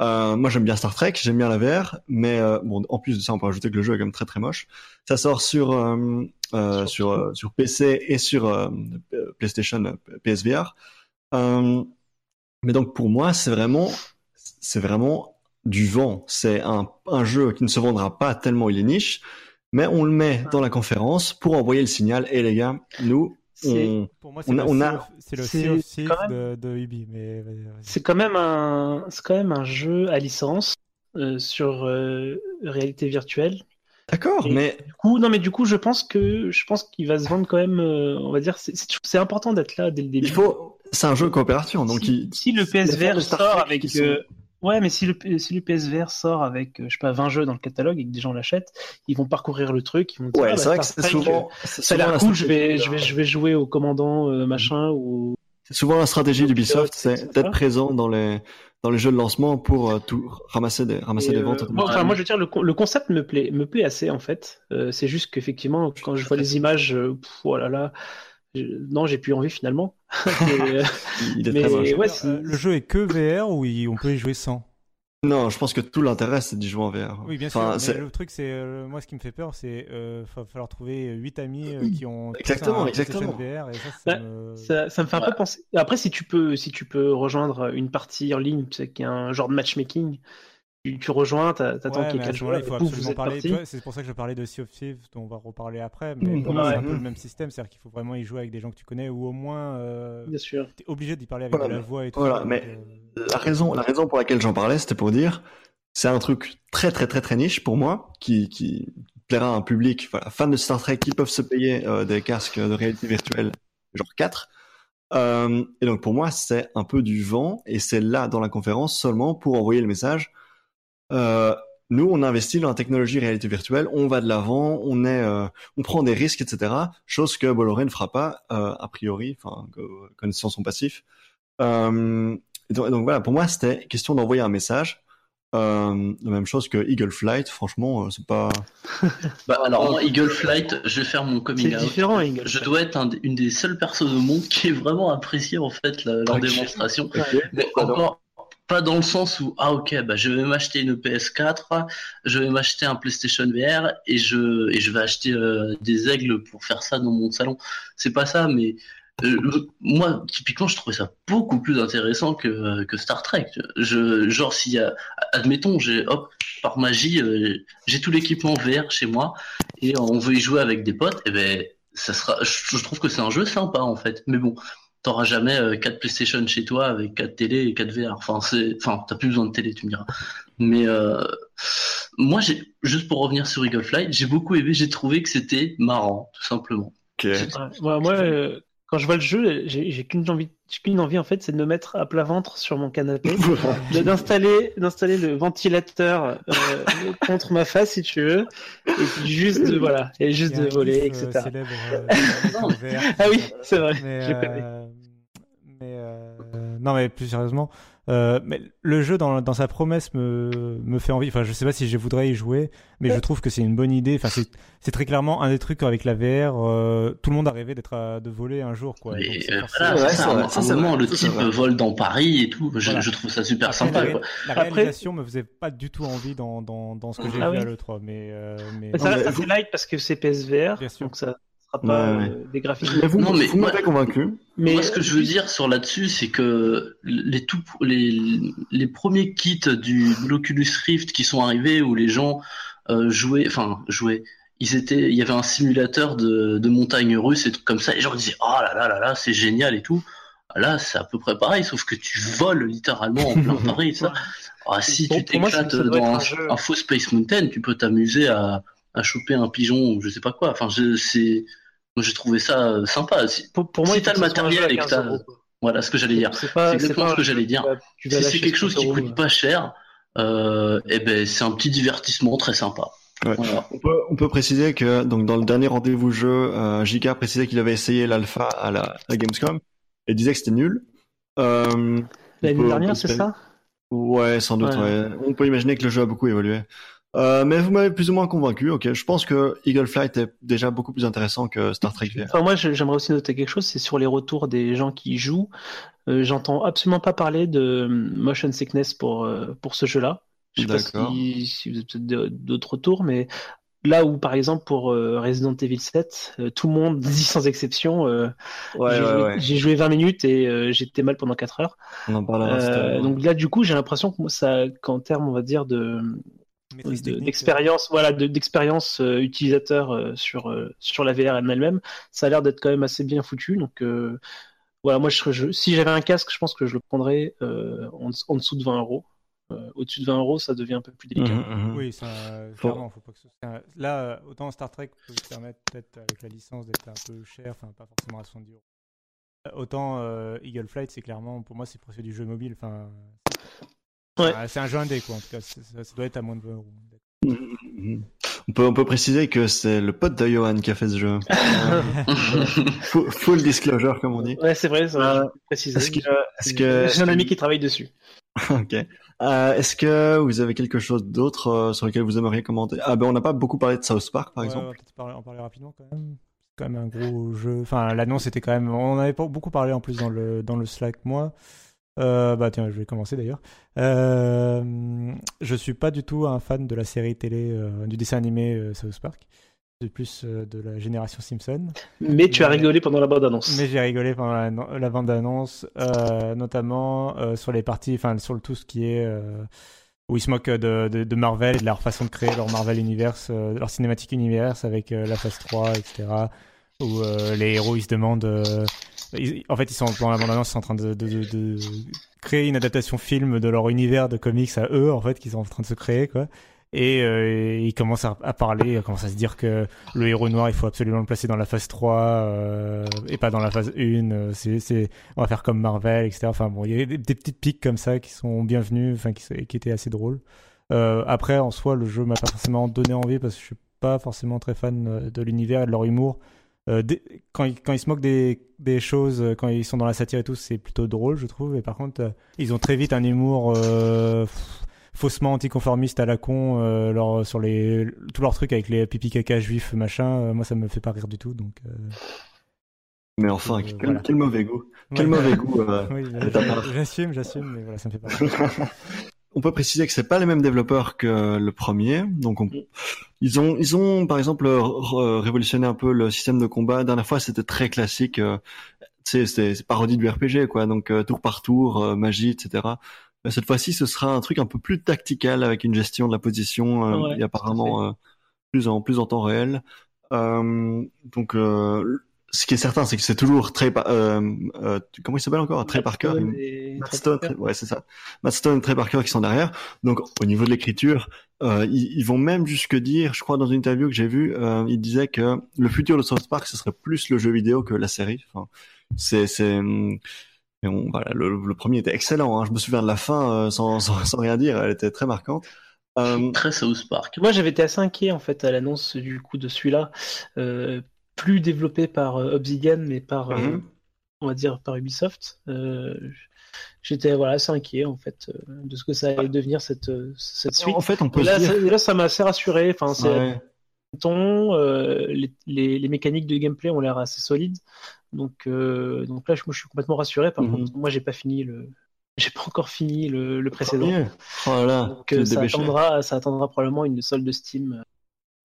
Euh, moi j'aime bien Star Trek, j'aime bien la VR, mais euh, bon en plus de ça on peut ajouter que le jeu est quand même très très moche. Ça sort sur sur euh, sur PC et sur PlayStation PSVR. Mais donc pour moi c'est vraiment c'est vraiment du vent. C'est un, un jeu qui ne se vendra pas tellement il est niche, mais on le met dans la conférence pour envoyer le signal. Et les gars, nous on, Pour moi, c'est On le, a- on a- Sea of- c'est le Sea de, de Ubi. Mais. C'est quand même un, c'est quand même un jeu à licence euh, sur euh, réalité virtuelle. D'accord, mais Du coup, non, mais du coup, je pense que je pense qu'il va se vendre quand même. euh, on va dire, c'est- important d'être là dès le début. il faut. C'est un jeu coopération, donc si, il. si le PSVR sort avec sont- euh, ouais mais si le si le PSVR sort avec euh, je sais pas 20 jeux dans le catalogue et que des gens l'achètent ils vont parcourir le truc ils vont dire, Ouais, ah, bah, c'est vrai que c'est souvent. euh, c'est ça a souvent l'air la cool je vais stratégie, je vais je vais jouer au commandant euh, machin ou C'est souvent la stratégie d'Ubisoft, c'est d'être présent dans les dans les jeux de lancement pour euh, tout ramasser des ramasser Et, des euh, ventes. moi, enfin, moi, je veux dire, le, le concept me plaît, me plaît assez en fait. Euh, c'est juste qu'effectivement, quand je vois les images, euh, pff, oh là là, non, j'ai plus envie finalement. Et, euh, Il est mais- très moche. ouais, Euh, c'est- le jeu est que VR ou il- on peut y jouer sans? Non, je pense que tout l'intérêt c'est d'y jouer en VR. Oui, bien Enfin, sûr. c'est- Mais le truc, c'est euh, moi, ce qui me fait peur, c'est euh, va falloir trouver 8 amis euh, qui ont Exactement, exactement. VR et ça, me... ça, ça me fait un Ouais. peu penser. Après, si tu peux, si tu peux rejoindre une partie en ligne, tu sais, qui est un genre de matchmaking, tu, tu rejoins, t'a- t'attends Ouais, qu'il y ait à quatre ce moment-là, joueurs, il faut absolument parler. vois, C'est pour ça que je parlais de Sea of Thieves, dont on va reparler après. Mais Mmh, moi, c'est un peu le même système, c'est-à-dire qu'il faut vraiment y jouer avec des gens que tu connais ou au moins euh, Bien sûr. t'es obligé d'y parler avec Voilà, de la voix et tout. voilà, ça, mais- euh, La raison, la raison pour laquelle j'en parlais, c'était pour dire, c'est un truc très très très très niche pour moi, qui, qui plaira à un public, voilà, fan de Star Trek qui peuvent se payer euh, des casques de réalité virtuelle, genre 4. Euh, et donc pour moi, c'est un peu du vent, et c'est là dans la conférence seulement pour envoyer le message. Euh, nous, on investit dans la technologie réalité virtuelle, on va de l'avant, on est, euh, on prend des risques, etc. Chose que Bolloré ne fera pas euh, a priori, enfin, connaissant son passif. Euh, et donc, et donc voilà, pour moi, c'était question d'envoyer un message. Euh, la même chose que Eagle Flight, franchement, euh, c'est pas. Bah, alors moi, Eagle Flight, je vais faire mon coming C'est out. différent, Eagle Je Flight. dois être un une des seules personnes au monde qui ait vraiment apprécié en fait la- leur démonstration. Mais encore pas dans le sens où ah ok bah je vais m'acheter une PS4, je vais m'acheter un PlayStation VR et je et je vais acheter euh, des aigles pour faire ça dans mon salon. C'est pas ça, mais euh, moi typiquement je trouvais ça beaucoup plus intéressant que que Star Trek. Je genre s'il y a admettons j'ai hop par magie euh, j'ai tout l'équipement VR chez moi et on veut y jouer avec des potes et ben ça sera je, je trouve que c'est un jeu sympa en fait. Mais bon t'auras jamais euh, 4 PlayStation chez toi avec 4 télé et 4 VR. Enfin, c'est, enfin, t'as plus besoin de télé, tu me diras. Mais euh, moi, j'ai, juste pour revenir sur Eagle Flight, j'ai beaucoup aimé. J'ai trouvé que c'était marrant, tout simplement. Ok. Ouais, moi, moi, euh, quand je vois le jeu, j'ai j'ai qu'une envie, j'ai qu'une envie en fait, c'est de me mettre à plat ventre sur mon canapé, d'installer, d'installer le ventilateur euh, contre ma face si tu veux, et puis juste de voilà, et juste de voler, etc. célèbre, euh, Non, VR, Ah oui, c'est vrai. Mais. Euh, non, mais plus sérieusement, euh, mais le jeu dans, dans sa promesse me, me fait envie. Enfin, je sais pas si je voudrais y jouer, mais je trouve que c'est une bonne idée. Enfin, c'est, c'est très clairement un des trucs avec la VR. euh, tout le monde a rêvé d'être à- de voler un jour, quoi. Donc, voilà, Ouais, ça. vrai, le type vole dans Paris et tout. Je, Voilà. je trouve ça super Après, sympa. la, quoi. la Après- réalisation me faisait pas du tout envie dans, dans, dans ce que j'ai Ah vu à oui. l'E3, mais, euh, mais Mais ça reste assez light parce que c'est PSVR, donc ça sera pas Ouais, ouais. euh, des graphiques. Mais vous, Non, mais vous m'avez convaincu. Mais Moi, ce que je veux dire sur là-dessus, c'est que les tout, les, les premiers kits du de l'Oculus Rift qui sont arrivés où les gens euh, jouaient, enfin jouaient, ils étaient, il y avait un simulateur de, de montagne russe et trucs comme ça. Et les gens disaient, oh là là là là, c'est génial et tout. Là, c'est à peu près pareil, sauf que tu voles littéralement en plein Paris, ça. Ah, si tu t'éclates dans être un, un jeu. un faux Space Mountain, tu peux t'amuser à, à choper un pigeon ou je sais pas quoi. Enfin, je, c'est, moi, j'ai trouvé ça euh, sympa. Si- pour, pour moi, si il t'as le matériel et que 15 t'as-. Voilà ce que j'allais dire. C'est exactement pas ce que j'allais dire. que tu vas Si c'est quelque chose 60 qui coûte pas cher, euh, eh ben c'est un petit divertissement très sympa. Ouais. Voilà. On peut, on peut préciser que donc dans le dernier rendez-vous jeu, euh, JK précisait qu'il avait essayé l'alpha à la, à Gamescom et disait que c'était nul. Euh, L'année dernière, c'est ça? Ouais, sans doute. Ouais. Ouais. On peut imaginer que le jeu a beaucoup évolué. Euh, mais vous m'avez plus ou moins convaincu. Ok, je pense que Eagle Flight est déjà beaucoup plus intéressant que Star Trek VR. Enfin, moi, j'aimerais aussi noter quelque chose, c'est sur les retours des gens qui y jouent. Euh, J'entends absolument pas parler de euh, motion sickness pour, euh, pour ce jeu-là. Je sais pas si, si vous avez peut-être d'autres retours, mais là où, par exemple, pour euh, Resident Evil 7, euh, tout le monde dit sans exception, euh, Ouais, j'ai ouais, joué, ouais. j'ai joué 20 minutes et euh, j'étais mal pendant 4 heures. On en. Euh, donc là, du coup, j'ai l'impression que moi, ça, qu'en termes, on va dire, de, d'expérience, voilà, d'expérience utilisateur sur sur la VR elle-même. Ça a l'air d'être quand même assez bien foutu, donc voilà, moi, je, si j'avais un casque, je pense que je le prendrais en, en, dessous de 20 euros. Euh, au-dessus de 20 euros, ça devient un peu plus délicat. Mhm, mhm. Oui, ça, clairement, faut pas que ce soit... Là, euh, autant Star Trek peut se permettre peut-être avec la licence d'être un peu cher, enfin pas forcément à 70 euros. Euh, autant Eagle Flight, c'est clairement, pour moi, c'est presque du jeu mobile. Enfin, ouais. c'est un jeu indé, quoi. En tout cas, ça, doit être à moins de 20 euros. On peut, on peut préciser que c'est le pote de Johan qui a fait ce jeu. full, disclosure, comme on dit. Ouais, c'est vrai, ça euh, préciser. Est-ce que, est-ce que... J'ai un ami qui travaille dessus. ok. Euh, est-ce que vous avez quelque chose d'autre euh, sur lequel vous aimeriez commenter? Ah ben on n'a pas beaucoup parlé de South Park par exemple. On va peut-être en parler rapidement quand même. C'est quand même un gros jeu. Enfin l'annonce était quand même. On avait pas beaucoup parlé en plus dans le dans le Slack moi. Euh, bah tiens, je vais commencer d'ailleurs. Euh, je suis pas du tout un fan de la série télé du dessin animé South Park de plus euh, de la génération Simpson. Mais tu as rigolé pendant la bande-annonce. Mais j'ai rigolé pendant la, bande-annonce, euh, notamment euh, sur les parties, enfin sur le, tout ce qui est où ils se moquent de, de, Marvel et de leur façon de créer leur Marvel Universe, leur cinématique Universe avec la phase 3, etc. Où les héros ils se demandent, en fait ils sont pendant la bande-annonce, ils sont en train de, créer une adaptation film de leur univers de comics à eux en fait qu'ils sont en train de se créer quoi et euh, il commence à, parler, il commence à se dire que le héros noir, il faut absolument le placer dans la phase 3 euh, et pas dans la phase 1. Euh, c'est, on va faire comme Marvel, etc. Enfin bon, il y a des, petites piques comme ça qui sont bienvenues, enfin qui, étaient assez drôles. Après, en soi, le jeu m'a pas forcément donné envie parce que je suis pas forcément très fan de l'univers et de leur humour. Euh, quand, ils, quand ils se moquent des, des choses, quand ils sont dans la satire et tout, c'est plutôt drôle, je trouve. Et par contre, ils ont très vite un humour faussement anticonformistes à la con euh, sur les tous leurs trucs avec les pipi caca juifs machin. Euh, moi ça me fait pas rire du tout donc euh, mais enfin quel, mauvais goût. Quel mauvais goût j'assume j'assume mais voilà ça me fait pas rire on peut préciser que c'est pas les mêmes développeurs que le premier. Donc ils ont ils ont par exemple révolutionné un peu le système de combat. La dernière fois c'était très classique c'est parodie du RPG quoi. Donc tour par tour magie etc cette fois-ci, ce sera un truc un peu plus tactical avec une gestion de la position euh, et apparemment euh, plus en plus en temps réel. Euh, donc, ce qui est certain, c'est que c'est toujours très comment il s'appelle encore? Trey Parker, Matt Stone, ouais c'est ça. Matt Stone, Trey Parker qui sont derrière. Donc, au niveau de l'écriture, ils, vont même jusque dire, je crois dans une interview que j'ai vue, ils disaient que le futur de South Park ce serait plus le jeu vidéo que la série. Enfin, c'est c'est voilà, le, premier était excellent. Hein. Je me souviens de la fin euh, sans, sans, rien dire. Elle était très marquante. Euh... Très South Park. Moi, j'avais été assez inquiet en fait à l'annonce du coup de celui-là, euh, plus développé par euh, Obsidian, mais par, mhm. on va dire, par Ubisoft. J'étais voilà assez inquiet en fait de ce que ça allait devenir cette cette suite. En fait, on peut là, dire... là, ça m'a assez rassuré. Enfin, c'est ton, les, les, les, mécaniques de gameplay ont l'air assez solides. Donc, euh, donc là, je, moi, je suis complètement rassuré. Par mhm. contre, moi, j'ai pas fini le, j'ai pas encore fini le, le précédent. Voilà. Donc, euh, ça attendra, ça attendra probablement une solde de Steam.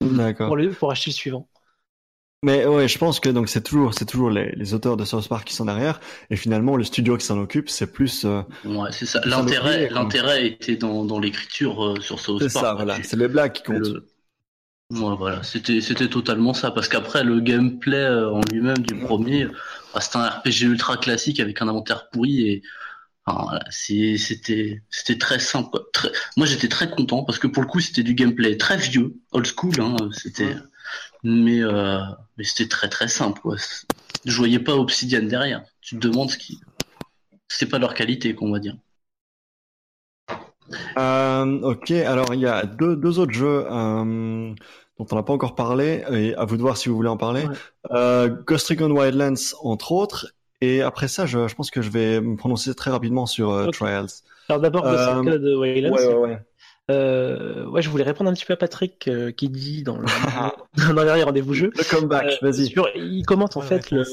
Euh, pour, pour acheter le suivant. Mais ouais, je pense que donc c'est toujours c'est toujours les, les, auteurs de South Park qui sont derrière et finalement le studio qui s'en occupe c'est plus. Euh, ouais, c'est ça. L'intérêt l'intérêt était dans, dans l'écriture sur South Park. C'est ça, voilà. C'est les blagues qui comptent. Ouais, voilà, c'était c'était totalement ça parce qu'après le gameplay euh, en lui-même du premier, bah, c'était un RPG ultra classique avec un inventaire pourri et enfin, c'était c'était très simple. Très... Moi j'étais très content parce que pour le coup c'était du gameplay très vieux, old school, hein, c'était mais euh, mais c'était très très simple. Ouais. Je voyais pas Obsidian derrière. Tu te demandes ce qui c'est pas leur qualité qu'on va dire. Euh, ok, alors il y a deux, deux autres jeux. Euh, dont on n'a pas encore parlé, et à vous de voir si vous voulez en parler. Euh, Ghost Recon Wildlands, entre autres. Et après ça, je, je pense que je vais me prononcer très rapidement sur euh, Trials. Alors d'abord, Ghost Recon Wildlands. Ouais, ouais, ouais. Euh, ouais, je voulais répondre un petit peu à Patrick euh, qui dit dans le, dans le dernier rendez-vous jeu. Le comeback, euh, vas-y. Il commente en fait le,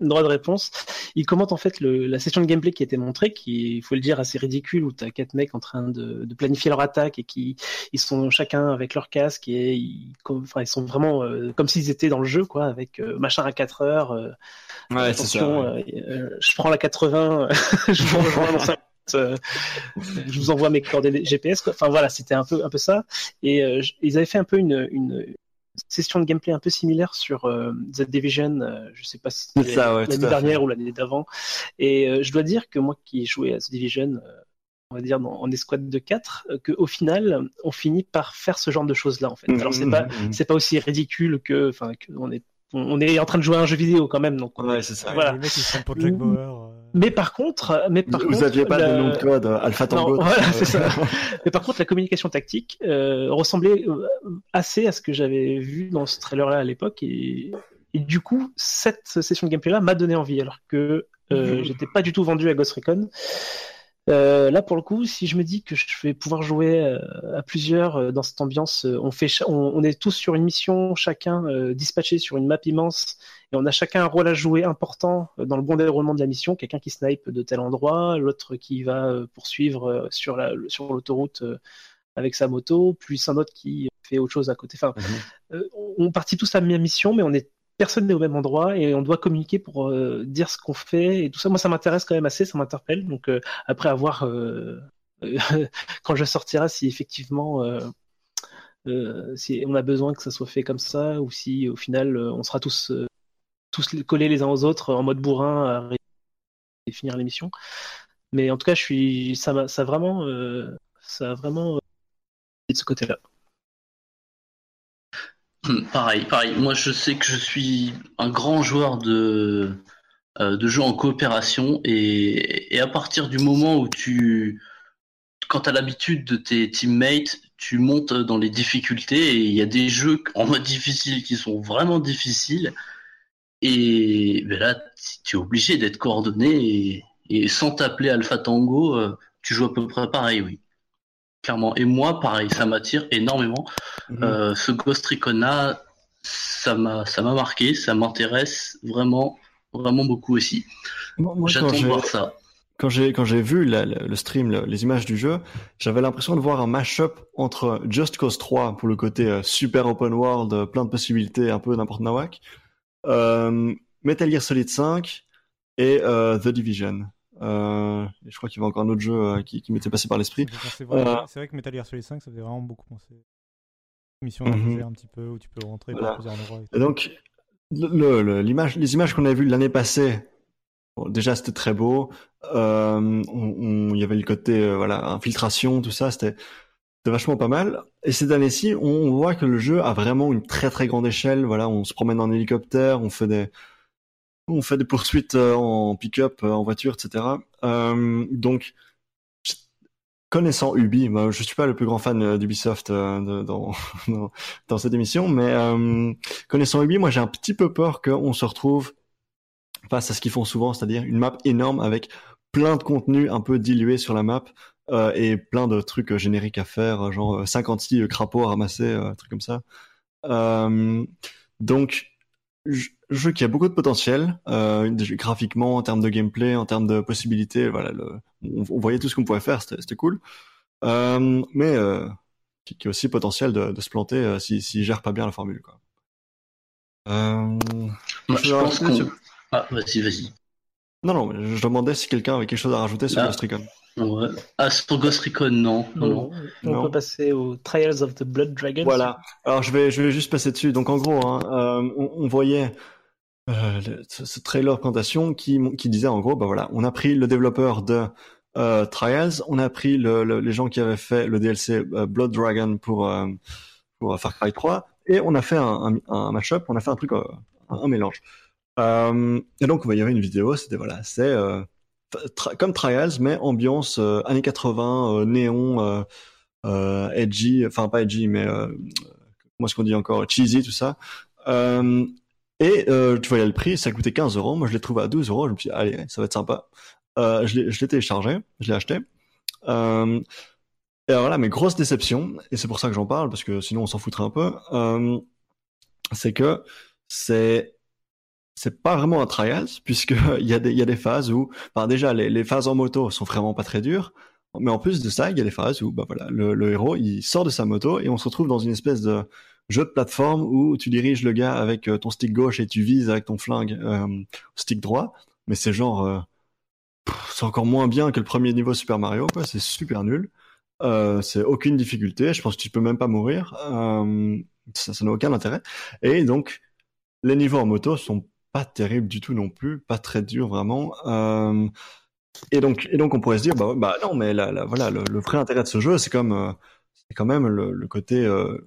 droit de réponse. Il commente en fait le, la session de gameplay qui a été montrée, qui il faut le dire assez ridicule, où t'as quatre mecs en train de, de, planifier leur attaque et qui ils sont chacun avec leur casque et ils, sont vraiment euh, comme s'ils étaient dans le jeu, quoi, avec machin à 4 heures. ouais, attention, ça, je prends la 80, je prends, je je vous envoie mes coordonnées GPS. Enfin voilà, c'était un peu un peu ça. Et ils avaient fait un peu une, une session de gameplay un peu similaire sur The Division, je sais pas si c'était l'année dernière ou l'année d'avant. Et je dois dire que moi qui jouais à The Division, on va dire en escouade de 4 euh, qu'au final on finit par faire ce genre de choses là en fait. Alors c'est mmh, pas mmh, mmh. c'est pas aussi ridicule que enfin on est on est en train de jouer à un jeu vidéo quand même donc ouais c'est ça. Voilà. Les mecs ils sont pour Jack Bauer. Euh. Mais par contre, mais par vous n'aviez pas de nom de code euh, Alpha Tango. voilà, c'est ça. mais par contre, la communication tactique euh, ressemblait assez à ce que j'avais vu dans ce trailer-là à l'époque, et, et, du coup, cette session de gameplay-là m'a donné envie, alors que euh, j'étais pas du tout vendu à Ghost Recon. Euh, là, pour le coup, si je me dis que je vais pouvoir jouer euh, à plusieurs euh, dans cette ambiance, on, fait on, est tous sur une mission, chacun dispatché sur une map immense, et on a chacun un rôle à jouer important dans le bon déroulement de la mission. Quelqu'un qui snipe de tel endroit, l'autre qui va poursuivre sur la sur l'autoroute avec sa moto, plus un autre qui fait autre chose à côté. Enfin, mhm. on partit tous à la même mission, mais on est personne n'est au même endroit et on doit communiquer pour euh, dire ce qu'on fait et tout ça. Moi, ça m'intéresse quand même assez, ça m'interpelle. Donc euh, après avoir euh, quand je sortirai, si effectivement si on a besoin que ça soit fait comme ça ou si au final on sera tous tous collés les uns aux autres en mode bourrin à finir l'émission. Mais en tout cas, je suis ça, ça vraiment ça a vraiment de ce côté-là. Pareil, pareil. Moi, je sais que je suis un grand joueur de, euh, jeux en coopération et, à partir du moment où tu, quand tu as l'habitude de tes teammates, tu montes dans les difficultés et il y a des jeux en mode difficile qui sont vraiment difficiles et ben là, tu es obligé d'être coordonné et, et sans t'appeler Alpha Tango, euh, tu joues à peu près pareil, oui clairement. Et moi, pareil, ça m'attire énormément. Mhm. Euh, ce Ghost Recon ça m'a, ça m'a marqué, ça m'intéresse vraiment, vraiment beaucoup aussi. J'attends de voir ça. Quand j'ai quand j'ai vu le stream, les images du jeu, j'avais l'impression de voir un mash-up entre Just Cause 3 pour le côté euh, super open world, euh, plein de possibilités, un peu n'importe nawak, euh, Metal Gear Solid 5 et The Division. Euh, je crois qu'il y avait encore un autre jeu euh, qui, qui m'était passé par l'esprit. C'est vrai, euh, vrai, que Metal Gear Solid 5, ça faisait vraiment beaucoup penser. Mission mm un petit peu où tu peux rentrer voilà. plusieurs endroits. Et, donc, le, les images qu'on a vues l'année passée, bon, déjà c'était très beau. Euh, il y avait le côté euh, voilà infiltration, tout ça, c'était c'était vachement pas mal. Et cette année-ci, on voit que le jeu a vraiment une très très grande échelle. Voilà, on se promène en hélicoptère, on fait des on fait des poursuites euh, en pick-up, euh, en voiture, etc. Euh, donc, connaissant Ubi, bah, je suis pas le plus grand fan d'Ubisoft dans, dans, dans, cette émission, mais connaissant Ubi, moi j'ai un petit peu peur qu'on se retrouve face à ce qu'ils font souvent, c'est-à-dire une map énorme avec plein de contenu un peu dilué sur la map et plein de trucs génériques à faire, genre 56 crapauds à ramasser, trucs comme ça. donc jeu qui a beaucoup de potentiel, euh, graphiquement, en termes de gameplay, en termes de possibilités. Voilà, le, on, voyait tout ce qu'on pouvait faire, c'était cool. Euh, mais euh, qui, qui, a aussi potentiel de, de se planter euh, si, si gère pas bien la formule. Quoi. Euh, je, pense qu'on... Ah, vas-y, vas-y. Non, non, je demandais si quelqu'un avait quelque chose à rajouter sur ah. Ghost Recon. Ouais. Ah, sur Ghost Recon, non. Non, On peut passer au Trials of the Blood Dragon. Voilà. Alors, je vais, je vais juste passer dessus. Donc, en gros, hein, euh, on, on, voyait euh, ce, trailer présentation qui, qui disait en gros, bah voilà, on a pris le développeur de euh, Trials, on a pris le, les gens qui avaient fait le DLC euh, Blood Dragon pour euh, pour Far Cry 3 et on a fait un, un, un mashup, on a fait un truc, un, mélange. et donc il y avait une vidéo, c'était voilà, c'est comme Trials mais ambiance années 80, néon, edgy, enfin pas edgy mais comment est-ce qu'on dit encore, cheesy tout ça. Euh, et euh, tu voyais le prix, ça coûtait 15 euros. Moi, je l'ai trouvé à 12 euros. Je me suis dit, allez, ça va être sympa. Euh, je l'ai téléchargé, je l'ai acheté. Euh, et alors là, mes grosses déceptions, et c'est pour ça que j'en parle, parce que sinon on s'en foutrait un peu, euh, c'est que c'est c'est pas vraiment un trials, puisque il y a des il y a des phases où, enfin déjà les, les phases en moto sont vraiment pas très dures, mais en plus de ça, il y a des phases où bah voilà, le, le héros il sort de sa moto et on se retrouve dans une espèce de jeu de plateforme où tu diriges le gars avec euh, ton stick gauche et tu vises avec ton flingue euh, stick droit. Mais c'est genre, euh, c'est encore moins bien que le premier niveau Super Mario, quoi. C'est super nul. Euh, c'est aucune difficulté. Je pense que tu peux même pas mourir. Euh, ça, ça n'a aucun intérêt. Et donc, les niveaux en moto sont pas terribles du tout non plus, pas très durs vraiment. Euh, et donc, et donc, on pourrait se dire, bah, bah non, mais là voilà, le, le, vrai intérêt de ce jeu, c'est comme, euh, c'est quand même le, côté, euh,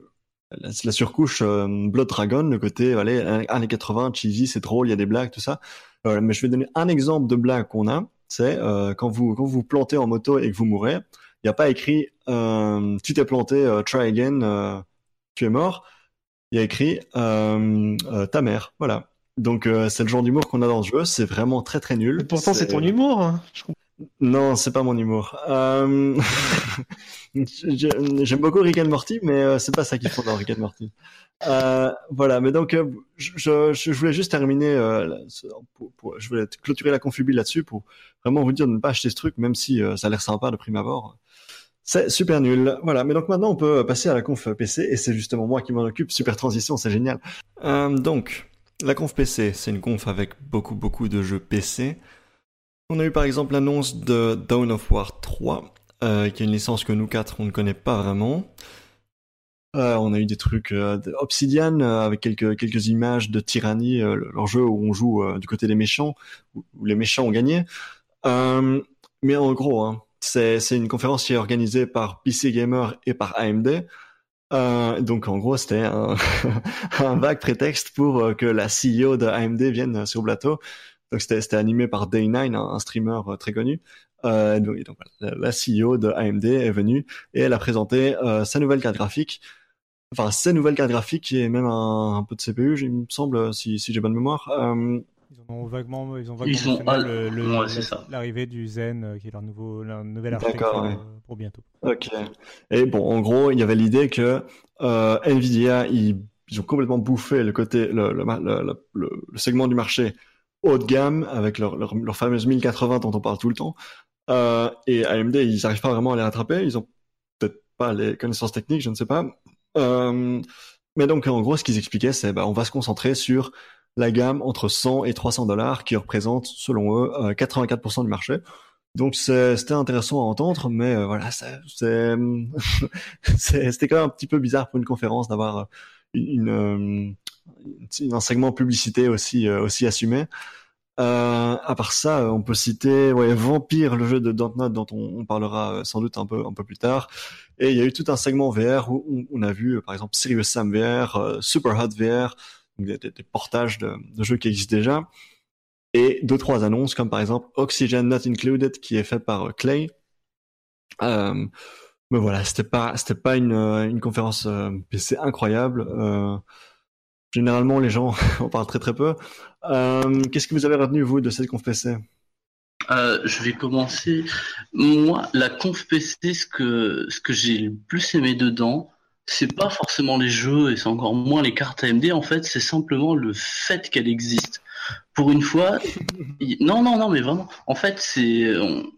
la, la, surcouche Blood Dragon, le côté, allez, années 80, cheesy, c'est drôle, il y a des blagues, tout ça. Mais je vais donner un exemple de blague qu'on a, c'est quand vous quand vous plantez en moto et que vous mourrez, il n'y a pas écrit tu t'es planté, try again, tu es mort. Il y a écrit ta mère, voilà. Donc euh, c'est le genre d'humour qu'on a dans le jeu, c'est vraiment très très nul. Pourtant c'est ton humour. Hein. Non, c'est pas mon humour. Euh... J'aime beaucoup Rick and Morty, mais euh, c'est pas ça qu'ils font dans Rick and Morty. Euh, voilà, mais donc euh, je, je, voulais juste terminer, euh, pour, pour, je voulais clôturer la confubile là-dessus pour vraiment vous dire de ne pas acheter ce truc, même si ça a l'air sympa de prime abord. C'est super nul. Voilà, mais donc maintenant on peut passer à la conf PC et c'est justement moi qui m'en occupe. Super transition, c'est génial. donc la conf PC, c'est une conf avec beaucoup beaucoup de jeux PC. On a eu par exemple l'annonce de Dawn of War 3, euh, qui est une licence que nous quatre on ne connaît pas vraiment. Euh, on a eu des trucs euh, Obsidian euh, avec quelques quelques images de Tyranny, leur jeu où on joue du côté des méchants, où, les méchants ont gagné. mais en gros, hein, c'est c'est une conférence qui est organisée par PC Gamer et par AMD. Euh, donc en gros, c'était un, un, vague prétexte pour euh, que la CEO de AMD vienne sur le plateau. Donc c'était animé par Day9, un, streamer euh, très connu. Euh, donc, donc la CEO de AMD est venue et elle a présenté euh, sa nouvelle carte graphique. Enfin, sa nouvelle carte graphique et même un, un peu de CPU, il me semble, si, si j'ai bonne mémoire. Euh, ils ont vaguement, ils ont vaguement ils ont, le, le, ouais, l'arrivée du Zen, euh, qui est leur nouveau, leur nouvelle architecture ouais. pour bientôt. Ok. Et bon, en gros, il y avait l'idée que euh, Nvidia, ils, ils, ont complètement bouffé le côté, le, le, le, segment du marché haut de gamme avec leur, leur, leur, fameuse 1080 dont on parle tout le temps. Euh, et AMD, ils n'arrivent pas vraiment à les rattraper. Ils ont peut-être pas les connaissances techniques, je ne sais pas. Euh, mais donc, en gros, ce qu'ils expliquaient, c'est bah, on va se concentrer sur la gamme entre 100 et 300 dollars qui représente, selon eux, 84% du marché. Donc c'était intéressant à entendre, mais euh, voilà, c'était quand même un petit peu bizarre pour une conférence d'avoir une, une, un segment publicité aussi euh, aussi assumé. Euh, à part ça, on peut citer ouais, Vampire, le jeu de Dontnod dont on, on, parlera sans doute un peu un peu plus tard. Et il y a eu tout un segment VR où on, a vu par exemple Serious Sam VR, euh, Super Hot VR, des, des, des portages de, jeux qui existent déjà, et deux trois annonces comme par exemple Oxygen Not Included qui est fait par euh, Clay. Euh, mais voilà, c'était pas c'était pas une, une conférence euh, PC incroyable. Euh, généralement, les gens en parlent très très peu. Euh, Qu'est-ce que vous avez retenu vous de cette conf PC euh, je vais commencer. Moi, la conf PC, ce que ce que j'ai le plus aimé dedans, c'est pas forcément les jeux et c'est encore moins les cartes AMD. En fait, c'est simplement le fait qu'elle existe. Pour une fois, non, non, non, mais vraiment. En fait, c'est on...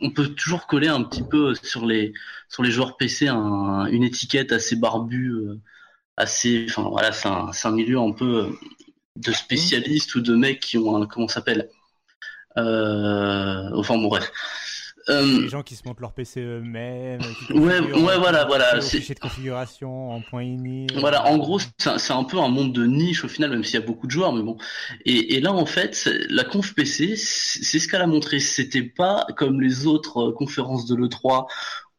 on, peut toujours coller un petit peu sur les sur les joueurs PC un... une étiquette assez barbue, euh, assez. Enfin voilà, c'est un... un milieu un peu de spécialistes ou de mecs qui ont un comment s'appelle. Euh... Enfin bon bref. Euh, les gens qui se montent leur PC eux-mêmes. Ouais, ouais, voilà, voilà. C'est de configuration en point ini. Voilà, en gros, c'est un peu un monde de niche au final, même s'il y a beaucoup de joueurs, mais bon. Et, et là, en fait, la conf PC, c'est ce qu'elle a montré. C'était pas comme les autres euh, conférences de l'E3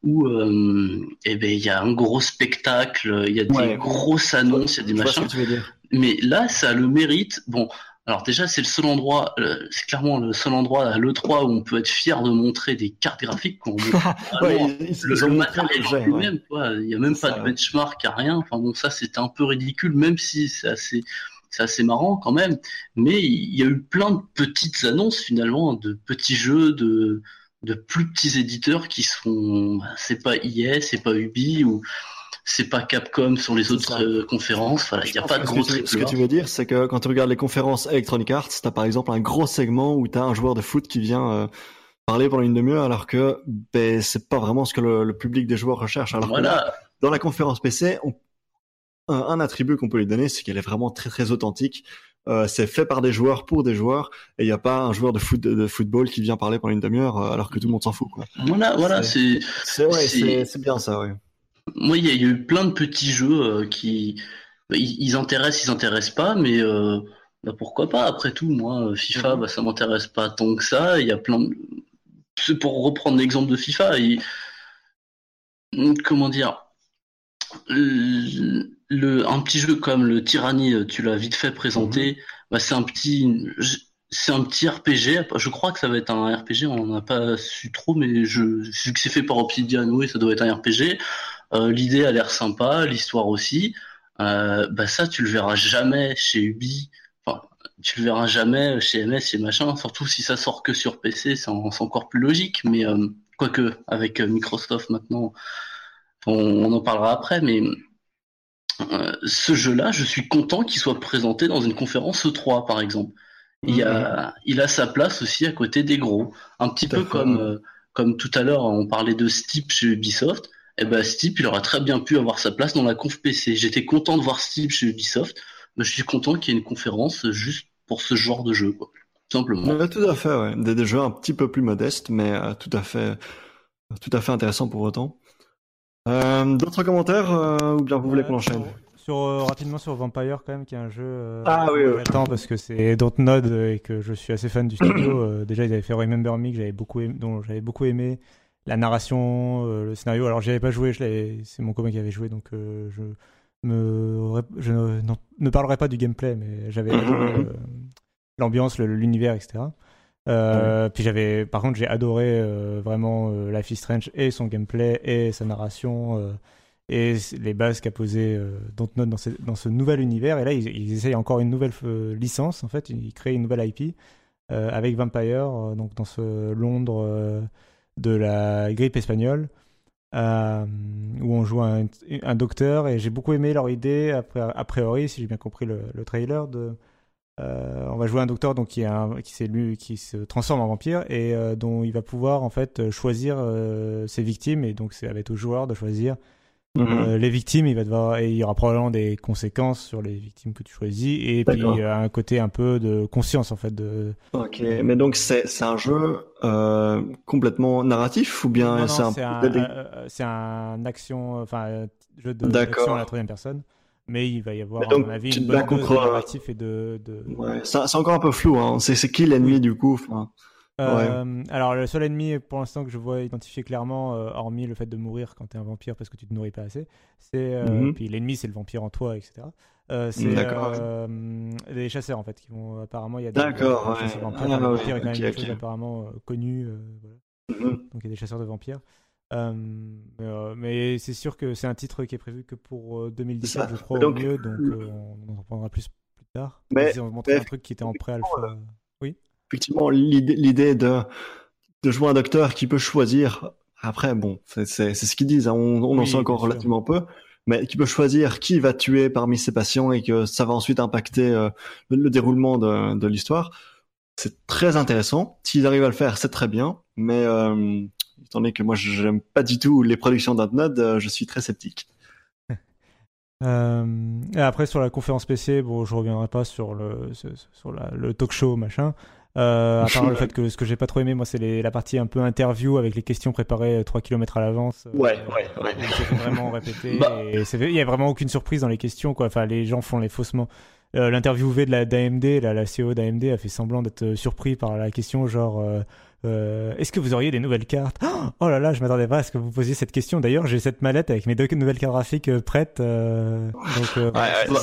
où euh, eh ben il y a un gros spectacle, il y a des ouais. grosses annonces, il y a des machins. Mais là, ça a le mérite. Bon, alors déjà, c'est le seul endroit, euh, c'est clairement le seul endroit à l'E3 où on peut être fier de montrer des cartes graphiques. Qu'on ouais, ils, ils le, le matériel lui-même, quoi. Il n'y a même pas ça, de benchmark, il n'y a rien. Enfin bon, ça c'était un peu ridicule, même si c'est assez, c'est assez marrant quand même. Mais il y a eu plein de petites annonces finalement, de petits jeux, de de plus petits éditeurs qui sont, bah, c'est pas IS, c'est pas Ubi ou c'est pas Capcom sur les autres euh, conférences. Voilà, il n'y a pas de gros Ce que, ce que tu veux dire, c'est que quand tu regardes les conférences Electronic Arts, t'as par exemple un gros segment où t'as un joueur de foot qui vient euh, parler pendant une demi-heure, alors que ben c'est pas vraiment ce que le, le, public des joueurs recherche. Alors voilà. que là, dans la conférence PC, on, un, un attribut qu'on peut lui donner, c'est qu'elle est vraiment très très authentique. euh, c'est fait par des joueurs pour des joueurs et il n'y a pas un joueur de, foot, de, football qui vient parler pendant une demi-heure alors que tout le monde s'en fout. Quoi. Voilà, voilà, c'est c'est ouais, c'est bien ça. Ouais. Moi, il y, a eu plein de petits jeux euh, qui bah, ils, intéressent, ils intéressent pas, mais euh, bah, pourquoi pas? Après tout, moi, FIFA, mhm. bah, ça m'intéresse pas tant que ça. Il y a plein de... Pour reprendre l'exemple de FIFA, comment dire le, un petit jeu comme le Tyranny, euh, tu l'as vite fait présenter, mhm. bah, c'est un petit, c'est un petit RPG. Je crois que ça va être un RPG. On n'a pas su trop, mais je, vu que c'est fait par Obsidian, oui, ça doit être un RPG. Euh, L'idée a l'air sympa, l'histoire aussi. Euh, bah ça, tu le verras jamais chez Ubi. Enfin, tu le verras jamais chez MS, chez machin. Surtout si ça sort que sur PC, c'est encore plus logique. Mais euh, quoique avec Microsoft maintenant, on, on en parlera après. Mais euh, ce jeu-là, je suis content qu'il soit présenté dans une conférence E3, par exemple. Il, a, mhm. il a sa place aussi à côté des gros. Un petit peu comme, euh, comme tout à l'heure, on parlait de Steep chez Ubisoft. Et eh ben, Steep, il aura très bien pu avoir sa place dans la conf PC. J'étais content de voir Steep chez Ubisoft, mais je suis content qu'il y ait une conférence juste pour ce genre de jeu, quoi. simplement. tout à fait, ouais. Des, jeux un petit peu plus modestes, mais euh, tout à fait, tout à fait intéressant pour autant. Euh, d'autres commentaires euh, ou bien vous voulez qu'on enchaîne? sur, euh, rapidement sur Vampire quand même qui est un jeu ah oui, oui. j'attends parce que c'est Dontnod et que je suis assez fan du studio déjà ils avaient fait Remember Me que j'avais beaucoup aimé, dont j'avais beaucoup aimé la narration le scénario alors j'y avais pas joué c'est mon copain qui avait joué donc je me je ne, ne, parlerai pas du gameplay mais j'avais l'ambiance l'univers etc euh, puis j'avais, par contre, j'ai adoré euh, vraiment euh, Life is Strange et son gameplay et sa narration et les bases qu'a posé Dontnod dans, dans, ce nouvel univers. Et là, ils, essayent encore une nouvelle licence en fait. Ils créent une nouvelle IP avec Vampire, donc dans ce Londres de la grippe espagnole. où on joue un, un docteur et j'ai beaucoup aimé leur idée a priori si j'ai bien compris le, le trailer euh, on va jouer un docteur donc qui, qui, qui se transforme en vampire et euh, dont il va pouvoir en fait choisir euh, ses victimes et donc c'est avec au joueur de choisir mhm. les victimes. Il va devoir et il y aura probablement des conséquences sur les victimes que tu choisis et puis il y a un côté un peu de conscience en fait de. Ok, mais donc c'est un jeu complètement narratif ou bien c'est un c'est un, action enfin jeu de à la troisième personne mais il va y avoir, à mon avis, une bonne dose de narratif et de. de... Ouais, c'est encore un peu flou. Hein. C'est qui l'ennemi du coup enfin, euh, Alors, le seul ennemi pour l'instant que je vois identifié clairement, euh, hormis le fait de mourir quand tu es un vampire parce que tu te nourris pas assez, c'est. Euh, mhm. Puis l'ennemi, c'est le vampire en toi, etc. c'est des chasseurs en fait qui vont apparemment il y a des D'accord, ouais. vampires, ah, vampires quand même okay, okay. apparemment connues voilà. Mhm. donc il y a des chasseurs de vampires euh, euh, mais c'est sûr que c'est un titre qui est prévu que pour 2017, euh, je crois, donc, au mieux, donc on en prendra plus plus tard. Mais, on montrer un truc qui était en pré-alpha. oui. Effectivement, l'idée de, de jouer un docteur qui peut choisir. Après, bon, c'est ce qu'ils disent, hein, on, on en sait encore relativement peu mais qui peut choisir qui va tuer parmi ses patients et que ça va ensuite impacter le, déroulement de, de l'histoire. C'est très intéressant. S'ils arrivent à le faire, c'est très bien. Mais euh, étant donné que moi je n'aime pas du tout les productions d'Antnod, euh, je suis très sceptique. Euh, et après sur la conférence PC, bon, je reviendrai pas sur le sur le talk show machin. Euh, à part le fait que ce que j'ai pas trop aimé, moi, c'est la partie un peu interview avec les questions préparées 3 km à l'avance. Ouais, ouais, ouais. C'est vraiment répété. Bah. il y a vraiment aucune surprise dans les questions, quoi. Enfin, les gens font les faussements. Euh, L'interviewé de la d'AMD, la, la CEO d'AMD, a fait semblant d'être surpris par la question, genre. Euh, est-ce que vous auriez des nouvelles cartes? Oh là là, je m'attendais pas à ce que vous posiez cette question. D'ailleurs, j'ai cette mallette avec mes deux nouvelles cartes graphiques euh, prêtes. Euh,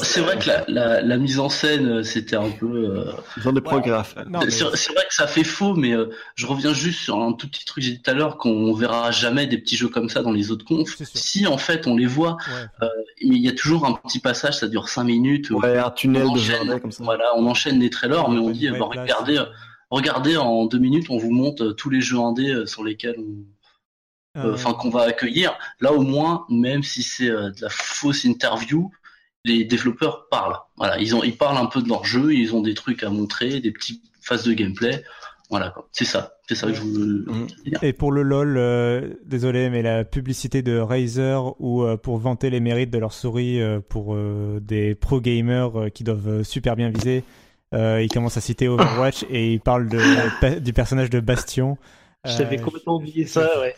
c'est vrai que la, la, mise en scène, c'était un peu. Genre des prographes. C'est vrai que ça fait faux, mais je reviens juste sur un tout petit truc que j'ai dit tout à l'heure, qu'on verra jamais des petits jeux comme ça dans les autres confs. Si en fait on les voit, mais il y a toujours un petit passage, ça dure 5 minutes. Ouais, un tunnel de comme ça. Voilà, on enchaîne des trailers, mais on dit, bah, regardez regardez en deux minutes, on vous montre euh, tous les jeux indés euh, sur lesquels on, euh, enfin qu'on va accueillir. Là au moins, même si c'est de la fausse interview, les développeurs parlent. Voilà, ils ont, ils parlent un peu de leur jeu, ils ont des trucs à montrer, des petites phases de gameplay. Voilà, c'est ça, c'est ça que je veux mhm. dire. Et pour le lol, désolé, mais la publicité de Razer ou pour vanter les mérites de leur souris pour des pro gamers qui doivent super bien viser, il commence à citer Overwatch et il parle de, du personnage de Bastion. J'avais complètement oublié ça, ouais.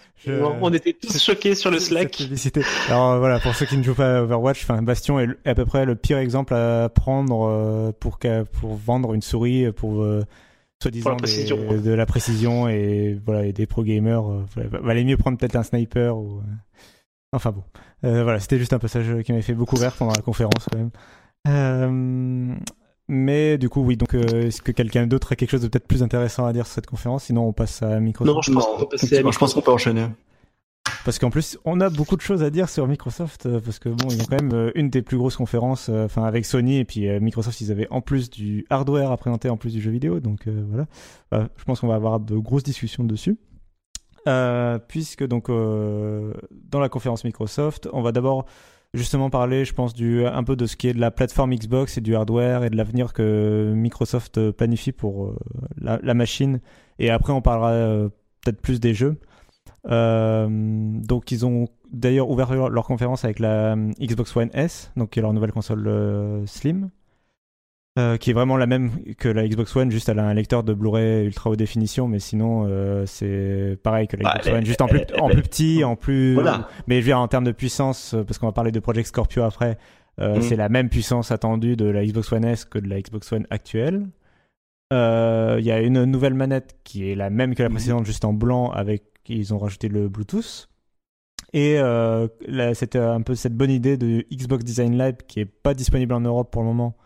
On était tous choqués sur le Slack. Alors voilà, pour ceux qui ne jouent pas à Overwatch, enfin Bastion est à peu près le pire exemple à prendre pour pour vendre une souris pour soi-disant de la précision et voilà et des pro gamers. valait mieux prendre peut-être un sniper ou Enfin bon, euh, voilà, c'était juste un passage qui m'avait fait beaucoup rire pendant la conférence quand même. Euh, mais du coup, oui, donc euh, est-ce que quelqu'un d'autre a quelque chose de peut-être plus intéressant à dire sur cette conférence? Sinon, on passe à Microsoft. Non, je pense qu'on peut, je pense qu'on peut enchaîner. Parce qu'en plus, on a beaucoup de choses à dire sur Microsoft, parce que bon, ils ont quand même une des plus grosses conférences, enfin avec Sony et puis Microsoft, ils avaient en plus du hardware à présenter, en plus du jeu vidéo, donc voilà. je pense qu'on va avoir de grosses discussions dessus. Euh, puisque donc euh, dans la conférence Microsoft, on va d'abord justement parler, je pense, du un peu de ce qui est de la plateforme Xbox et du hardware et de l'avenir que Microsoft planifie pour euh, la, machine. Et après, on parlera peut-être plus des jeux. donc, ils ont d'ailleurs ouvert leur conférence avec la Xbox One S, donc qui est leur nouvelle console Slim. Euh, qui est vraiment la même que la Xbox One, juste elle a un lecteur de Blu-ray ultra haute définition, mais sinon euh, c'est pareil que la bah, Xbox One, juste en plus, en plus petit, en plus. Mais je veux dire en termes de puissance, euh, parce qu'on va parler de Project Scorpio après, mm. c'est la même puissance attendue de la Xbox One S que de la Xbox One actuelle. Il y a une nouvelle manette qui est la même que la mm. précédente, juste en blanc, avec ils ont rajouté le Bluetooth. Et c'était un peu cette bonne idée de Xbox Design Lab qui est pas disponible en Europe pour le moment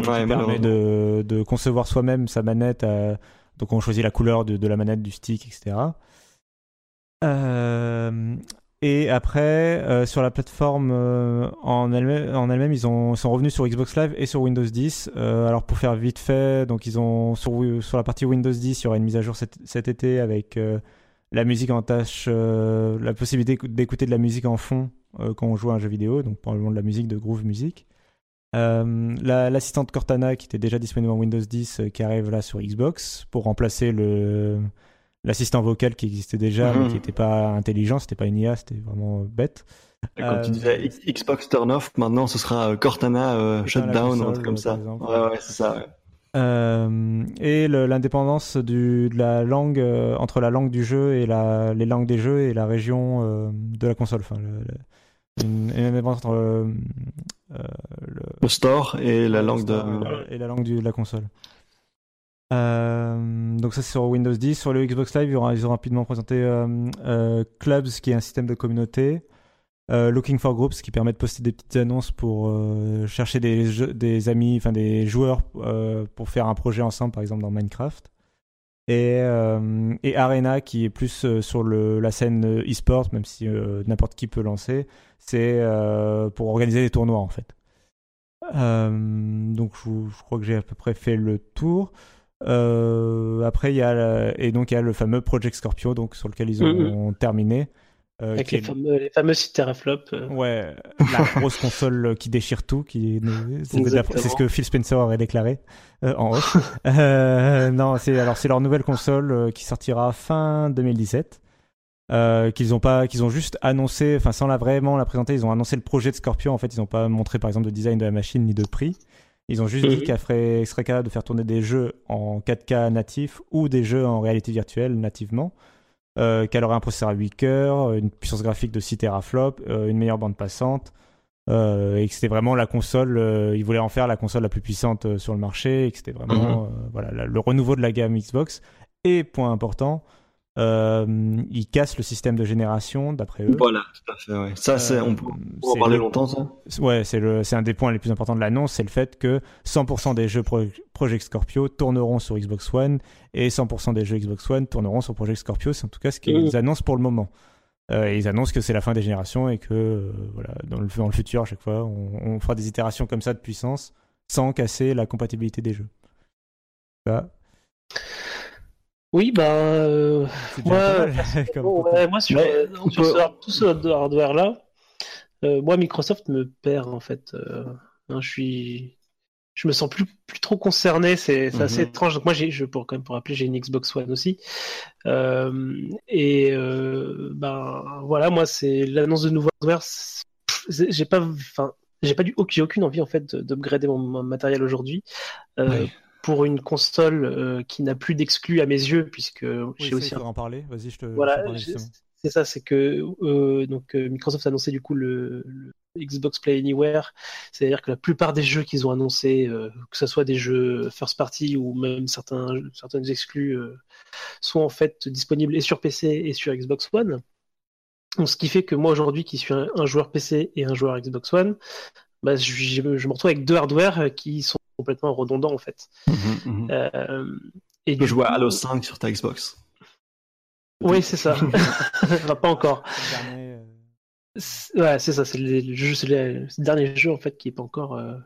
Ouais, permet de, de, concevoir soi-même sa manette. Euh, donc on choisit la couleur de, de, la manette, du stick, etc. Euh, et après, euh, sur la plateforme en elle-même, ils ont, sont revenus sur Xbox Live et sur Windows 10. alors pour faire vite fait, donc ils ont sur, sur la partie Windows 10, il y aura une mise à jour cet, cet été avec la musique en tâche, la possibilité d'écouter de la musique en fond quand on joue à un jeu vidéo, donc probablement de la musique de Groove Music. Euh, l'assistante Cortana qui était déjà disponible en Windows 10 euh, qui arrive là sur Xbox pour remplacer le l'assistant vocal qui existait déjà mais mhm. qui n'était pas intelligent, c'était pas une IA, c'était vraiment bête. Comme tu disais Xbox turn off, maintenant ce sera Cortana shutdown ou un truc comme ça. Ouais, ouais, c'est ça. et l'indépendance de la langue entre la langue du jeu et la, les langues des jeux et la région de la console. Enfin, une, indépendance entre euh, le, store et la langue de et la langue de la console. Euh, donc ça c'est sur Windows 10. Sur le Xbox Live, ils ont, rapidement présenté euh, Clubs, qui est un système de communauté. Looking for Groups, qui permet de poster des petites annonces pour chercher des, des amis, enfin des joueurs pour faire un projet ensemble, par exemple dans Minecraft. Et, et Arena, qui est plus sur le, la scène e-sport, même si n'importe qui peut lancer c'est euh, pour organiser des tournois en fait. Euh, donc je, crois que j'ai à peu près fait le tour. Euh, après il y a et donc il y a le fameux Project Scorpio donc sur lequel ils ont mm-hmm. terminé. Avec les, fameux, les fameux sites teraflop. Ouais, la grosse console qui déchire tout, qui c'est ce que Phil Spencer aurait déclaré en off. non, c'est alors c'est leur nouvelle console qui sortira fin 2017. Euh, qu'ils ont pas, qu'ils ont juste annoncé, enfin sans la vraiment la présenter, ils ont annoncé le projet de Scorpio. En fait, ils n'ont pas montré par exemple de design de la machine ni de prix. Ils ont juste dit mhm. qu'elle serait capable de faire tourner des jeux en 4K natif ou des jeux en réalité virtuelle nativement. Euh, qu'elle aurait un processeur à 8 cœurs, une puissance graphique de 6 teraflops, euh, une meilleure bande passante, euh, et que c'était vraiment la console, ils voulaient en faire la console la plus puissante sur le marché, et que c'était vraiment mhm. voilà, le renouveau de la gamme Xbox. Et point important, euh, ils cassent le système de génération, d'après eux. Voilà, tout à fait. Ouais. Ça, c'est, on peut, en parler longtemps, ça. Ouais, c'est le, c'est un des points les plus importants de l'annonce, c'est le fait que 100% des jeux Project Scorpio tourneront sur Xbox One et 100% des jeux Xbox One tourneront sur Project Scorpio. C'est en tout cas ce qu'ils mmh. annoncent pour le moment. Euh, ils annoncent que c'est la fin des générations et que euh, voilà, dans le, dans le futur, à chaque fois, on, on, fera des itérations comme ça de puissance sans casser la compatibilité des jeux. Ça. Oui, bah, euh, moi, moi, sur, euh, tout ce hardware-là, euh, moi, Microsoft me perd, en fait. Hein, je suis. Je me sens plus, plus trop concerné, c'est assez mhm. étrange. Donc moi, j'ai, je pour quand même pour rappeler, j'ai une Xbox One aussi, et ben voilà, moi c'est l'annonce de nouveau hardware. J'ai pas, enfin, j'ai pas du aucune envie en fait d'upgrader mon, mon matériel aujourd'hui pour une console qui n'a plus d'exclus à mes yeux, puisque oui, j'ai aussi. en parler. Vas-y, je te. Voilà, c'est ça, c'est que donc Microsoft a annoncé du coup le, Xbox Play Anywhere, c'est-à-dire que la plupart des jeux qu'ils ont annoncés, que ce soit des jeux first party ou même certains certaines exclus, sont en fait disponibles et sur PC et sur Xbox One. ce qui fait que moi aujourd'hui, qui suis un, joueur PC et un joueur Xbox One, bah, je, je, me retrouve avec deux hardware qui sont complètement redondants en fait. Mmh, mmh. Euh, et tu peux jouer à Halo 5 sur ta Xbox. Oui, c'est ça. pas encore. Euh. Ouais, c'est ça. C'est le, le, dernier jeu en fait qui est pas encore euh,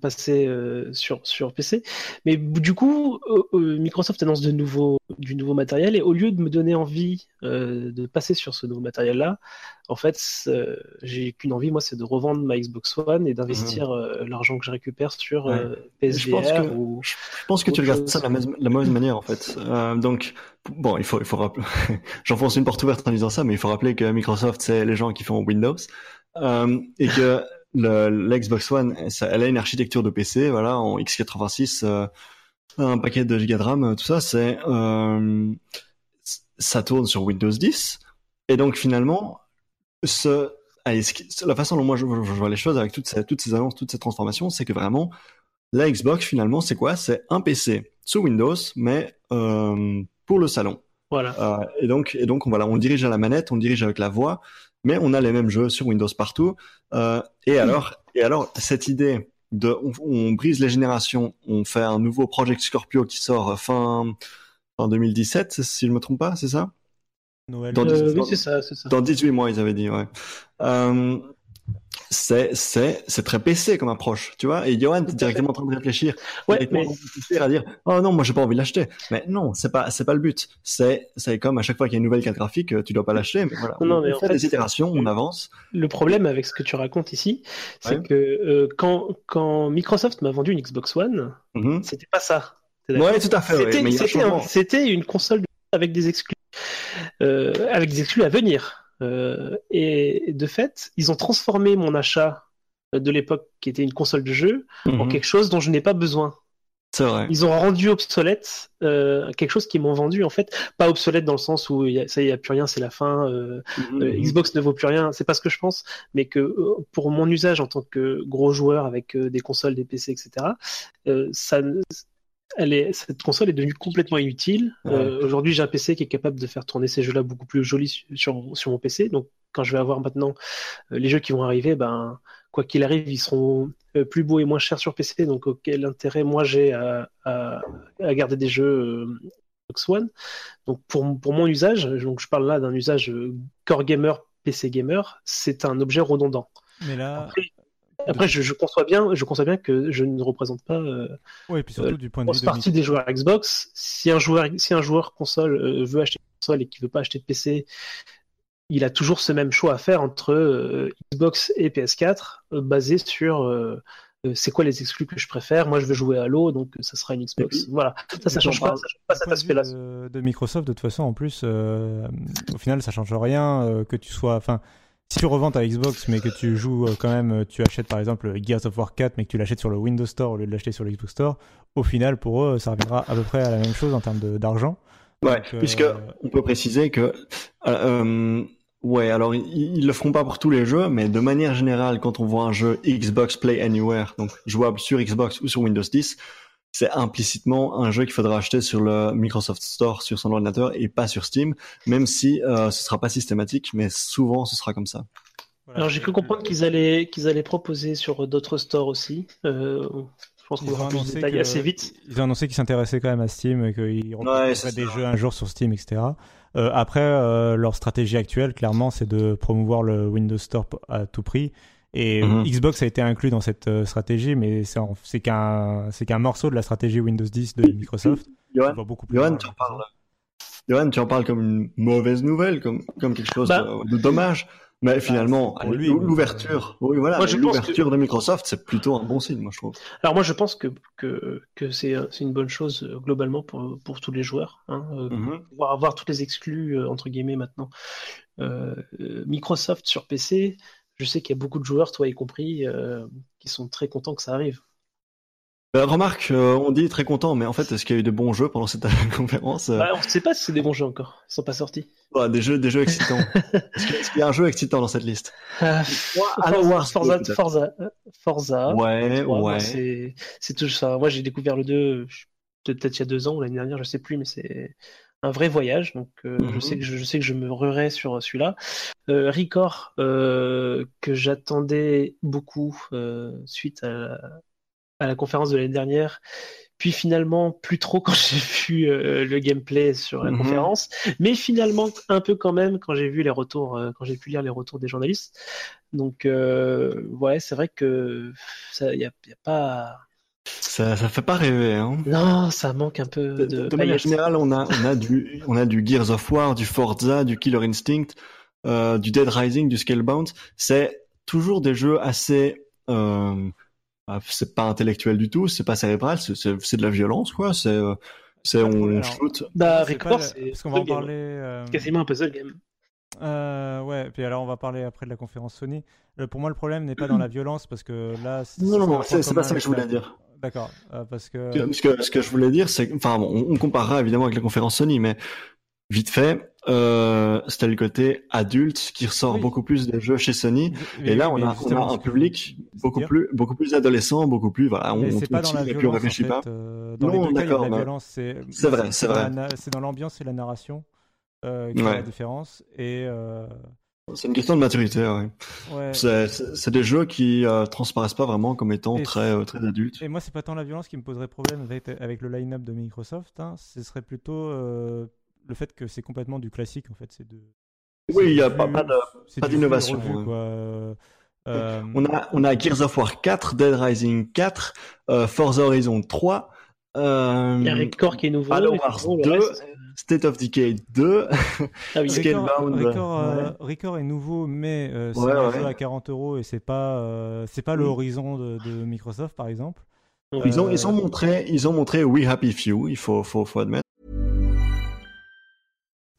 passer euh, sur, sur PC. Mais du coup, euh, Microsoft annonce de nouveau, du nouveau matériel et au lieu de me donner envie de passer sur ce nouveau matériel-là, en fait, j'ai qu'une envie, moi, c'est de revendre ma Xbox One et d'investir mmh. l'argent que je récupère sur PSVR. Je pense que, je pense que tu regardes ça de la, la, mauvaise manière, en fait. donc, bon, il faut, il faut rappeler, j'enfonce une porte ouverte en disant ça, mais il faut rappeler que Microsoft, c'est les gens qui font Windows. et que l'Xbox One, elle a une architecture de PC, voilà, en x86, euh, un paquet de gigas de RAM, tout ça, c'est euh, ça tourne sur Windows 10. Et donc finalement, ce, la façon dont moi je, vois les choses avec toutes ces, toutes ces annonces, toutes ces transformations, c'est que vraiment, la Xbox finalement, c'est quoi? C'est un PC sous Windows, mais euh, pour le salon. Voilà. Euh, et donc, et donc, voilà, on dirige à la manette, on dirige avec la voix mais on a les mêmes jeux sur Windows partout. Euh, et alors, et alors, cette idée de, on, brise les générations, on fait un nouveau Project Scorpio qui sort fin, fin 2017, si je me trompe pas, c'est ça? Noël. Dans, euh, oui, c'est ça, ça. Dans 18 mois, ils avaient dit, ouais. Euh, c'est c'est c'est très PC comme approche, tu vois. Et Johan, t'es directement en train de réfléchir, ouais, mais... à dire, oh non, moi j'ai pas envie de l'acheter. Mais non, c'est pas c'est pas le but. C'est c'est comme à chaque fois qu'il y a une nouvelle carte graphique, tu dois pas l'acheter. Mais voilà, non, on, mais fait, en fait, des itérations, on avance. Le problème avec ce que tu racontes ici, c'est que euh, quand quand Microsoft m'a vendu une Xbox One, mm-hmm. c'était pas ça. Ouais, tout à fait. C'était une console avec des exclus, euh, avec des exclus à venir. Euh, et de fait, ils ont transformé mon achat de l'époque, qui était une console de jeu, en mhm. quelque chose dont je n'ai pas besoin. C'est vrai. Ils ont rendu obsolète euh, quelque chose qu'ils m'ont vendu en fait, pas obsolète dans le sens où y a, ça y a plus rien, c'est la fin. Euh, mhm. euh Xbox ne vaut plus rien, c'est pas ce que je pense, mais que euh, pour mon usage en tant que gros joueur avec des consoles, des PC, etc. ça, elle est, cette console est devenue complètement inutile. Euh, aujourd'hui, j'ai un PC qui est capable de faire tourner ces jeux-là beaucoup plus jolis sur, sur mon PC. Donc, quand je vais avoir maintenant euh, les jeux qui vont arriver, ben, quoi qu'il arrive, ils seront euh, plus beaux et moins chers sur PC. Donc, quel intérêt moi j'ai à, à, à, garder des jeux Xbox One Donc, pour, pour mon usage, donc je parle là d'un usage core gamer, PC gamer, c'est un objet redondant. Mais là, après, je, conçois bien, je conçois bien que je ne représente pas. Euh, oui, puis surtout du point de vue partie des joueurs Xbox. Si un joueur, si un joueur console euh, veut acheter une console et qui veut pas acheter de PC, il a toujours ce même choix à faire entre euh, Xbox et PS4, basé sur c'est quoi les exclus que je préfère. Moi, je veux jouer à Halo, donc ça sera une Xbox. Voilà, ça, ça change pas, ça change pas cet aspect-là. De, Microsoft, de toute façon, en plus, au final, ça change rien que tu sois, enfin si tu revends ta Xbox mais que tu joues euh, quand même, tu achètes par exemple Gears of War 4 mais que tu l'achètes sur le Windows Store au lieu de l'acheter sur le Xbox Store, au final pour eux ça reviendra à peu près à la même chose en termes d'argent. Ouais, puisque euh, on peut préciser que euh, ouais, alors ils, le feront pas pour tous les jeux, mais de manière générale quand on voit un jeu Xbox Play Anywhere, donc jouable sur Xbox ou sur Windows 10, c'est implicitement un jeu qu'il faudra acheter sur le Microsoft Store sur son ordinateur et pas sur Steam, même si euh, ce sera pas systématique, mais souvent ce sera comme ça. Alors j'ai cru comprendre qu'ils allaient qu'ils allaient proposer sur d'autres stores aussi. Euh, je pense qu'on va plus de détails assez vite. Ils ont annoncé qu'ils s'intéressaient quand même à Steam et qu'ils ouais, des jeux un jour sur Steam, etc. Euh, après, euh, leur stratégie actuelle, clairement, c'est de promouvoir le Windows Store à tout prix et mhm. Xbox a été inclus dans cette euh, stratégie, mais c'est qu'un qu'un morceau de la stratégie Windows 10 de Microsoft. Johan, beaucoup plus Johan, tu en parles. Johan, tu en parles comme une mauvaise nouvelle, comme, comme quelque chose bah, de, dommage. Mais bah, finalement, l'ouverture, oui, voilà, l'ouverture de Microsoft, c'est plutôt un bon signe, moi je trouve. Alors moi, je pense que que, que c'est une bonne chose euh, globalement pour pour tous les joueurs, hein, euh, mhm. pouvoir avoir tous les exclus entre guillemets maintenant. Euh, Microsoft sur PC, je sais qu'il y a beaucoup de joueurs, toi y compris, euh, qui sont très contents que ça arrive. Euh, remarque, euh, on dit très content, mais en fait, est-ce qu'il y a eu de bons jeux pendant cette conférence euh Bah, on ne sait pas si c'est des bons jeux encore. Ils sont pas sortis. Ouais, Des jeux, des jeux excitants. est-ce qu'il y a- un jeu excitant dans cette liste? Euh, Halo Forza, Wars Forza, 2, peut-être. Forza, Forza. Ouais, Ouais, c'est c'est tout ça. Moi, j'ai découvert le 2 je- peut-être il y a deux ans ou l'année dernière, je sais plus, mais c'est un vrai voyage. Donc, euh, je Mhm. sais que je, je sais que je me ruerai sur celui-là. Euh, Record, euh, que j'attendais beaucoup euh, suite à la, à la conférence de l'année dernière. Puis finalement, plus trop quand j'ai vu euh, le gameplay sur la Mhm. conférence, mais finalement un peu quand même quand j'ai vu les retours, euh, quand j'ai pu lire les retours des journalistes. Donc euh, ouais, c'est vrai que ça, y a, y a pas, Ça, ça fait pas rêver, hein. non, ça manque un peu De, de. de manière générale, on a, on a du, on a du Gears of War, du Forza, du Killer Instinct, euh, du Dead Rising, du Scalebound. C'est toujours des jeux assez, euh, ah, c'est pas intellectuel du tout, c'est pas cérébral, c'est, de la violence, quoi. C'est, euh, c'est on alors. shoot. Bah, Record, c'est qu'on va en parler. euh, quasiment un puzzle game. Euh, ouais, puis alors on va parler après de la conférence Sony. Euh, pour moi, le problème n'est pas dans la violence parce que là. c'est- Non, non, c'est, pas ça que je voulais la- dire. D'accord, euh, parce que. Ce que, ce que je voulais dire, c'est, enfin, bon, on, comparera évidemment avec la conférence Sony, mais vite fait, euh, c'était le côté adulte qui ressort Oui. beaucoup plus des jeux chez Sony. Mais Et là, on a, on a un public beaucoup plus, beaucoup plus adolescent, beaucoup plus, voilà, on, on pas dans la on en réfléchit fait. pas. euh, dans Non, les deux cas, la mais- violence. C'est vrai, c'est dans vrai. C'est dans l'ambiance et la narration euh, qui fait la différence. Et euh, C'est une question de maturité, ouais. ouais. C'est, des jeux qui euh, transparaissent pas vraiment comme étant Et très, euh, très adultes. Et moi, c'est pas tant la violence qui me poserait problème avec, avec le line-up de Microsoft. hein. Ce serait plutôt euh, le fait que c'est complètement du classique, en fait. C'est de. Oui, il y a pas, pas d'innovation, revu, ouais. quoi. Euh, on a, on a Gears of War 4, Dead Rising 4, euh, Forza Horizon 3, euh, Il y a Record qui est nouveau. Halo Wars sinon, le 2, reste, c'est- State of Decay 2, Ah oui, Scalebound, Record, euh, ouais. Record est nouveau, mais euh, c'est Ouais, un ouais. jeu à 40 euros et c'est pas, euh, c'est pas le Mm. horizon de, de Microsoft, par exemple. Ils ont, ils Euh, ont montré, ils ont montré We Happy Few, il faut, faut, faut admettre.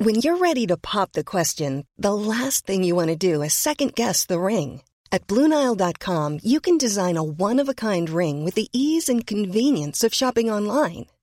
When you're ready to pop the question, the last thing you want to do is second guess the ring. At Bluenile.com, you can design a one of a kind ring with the ease and convenience of shopping online.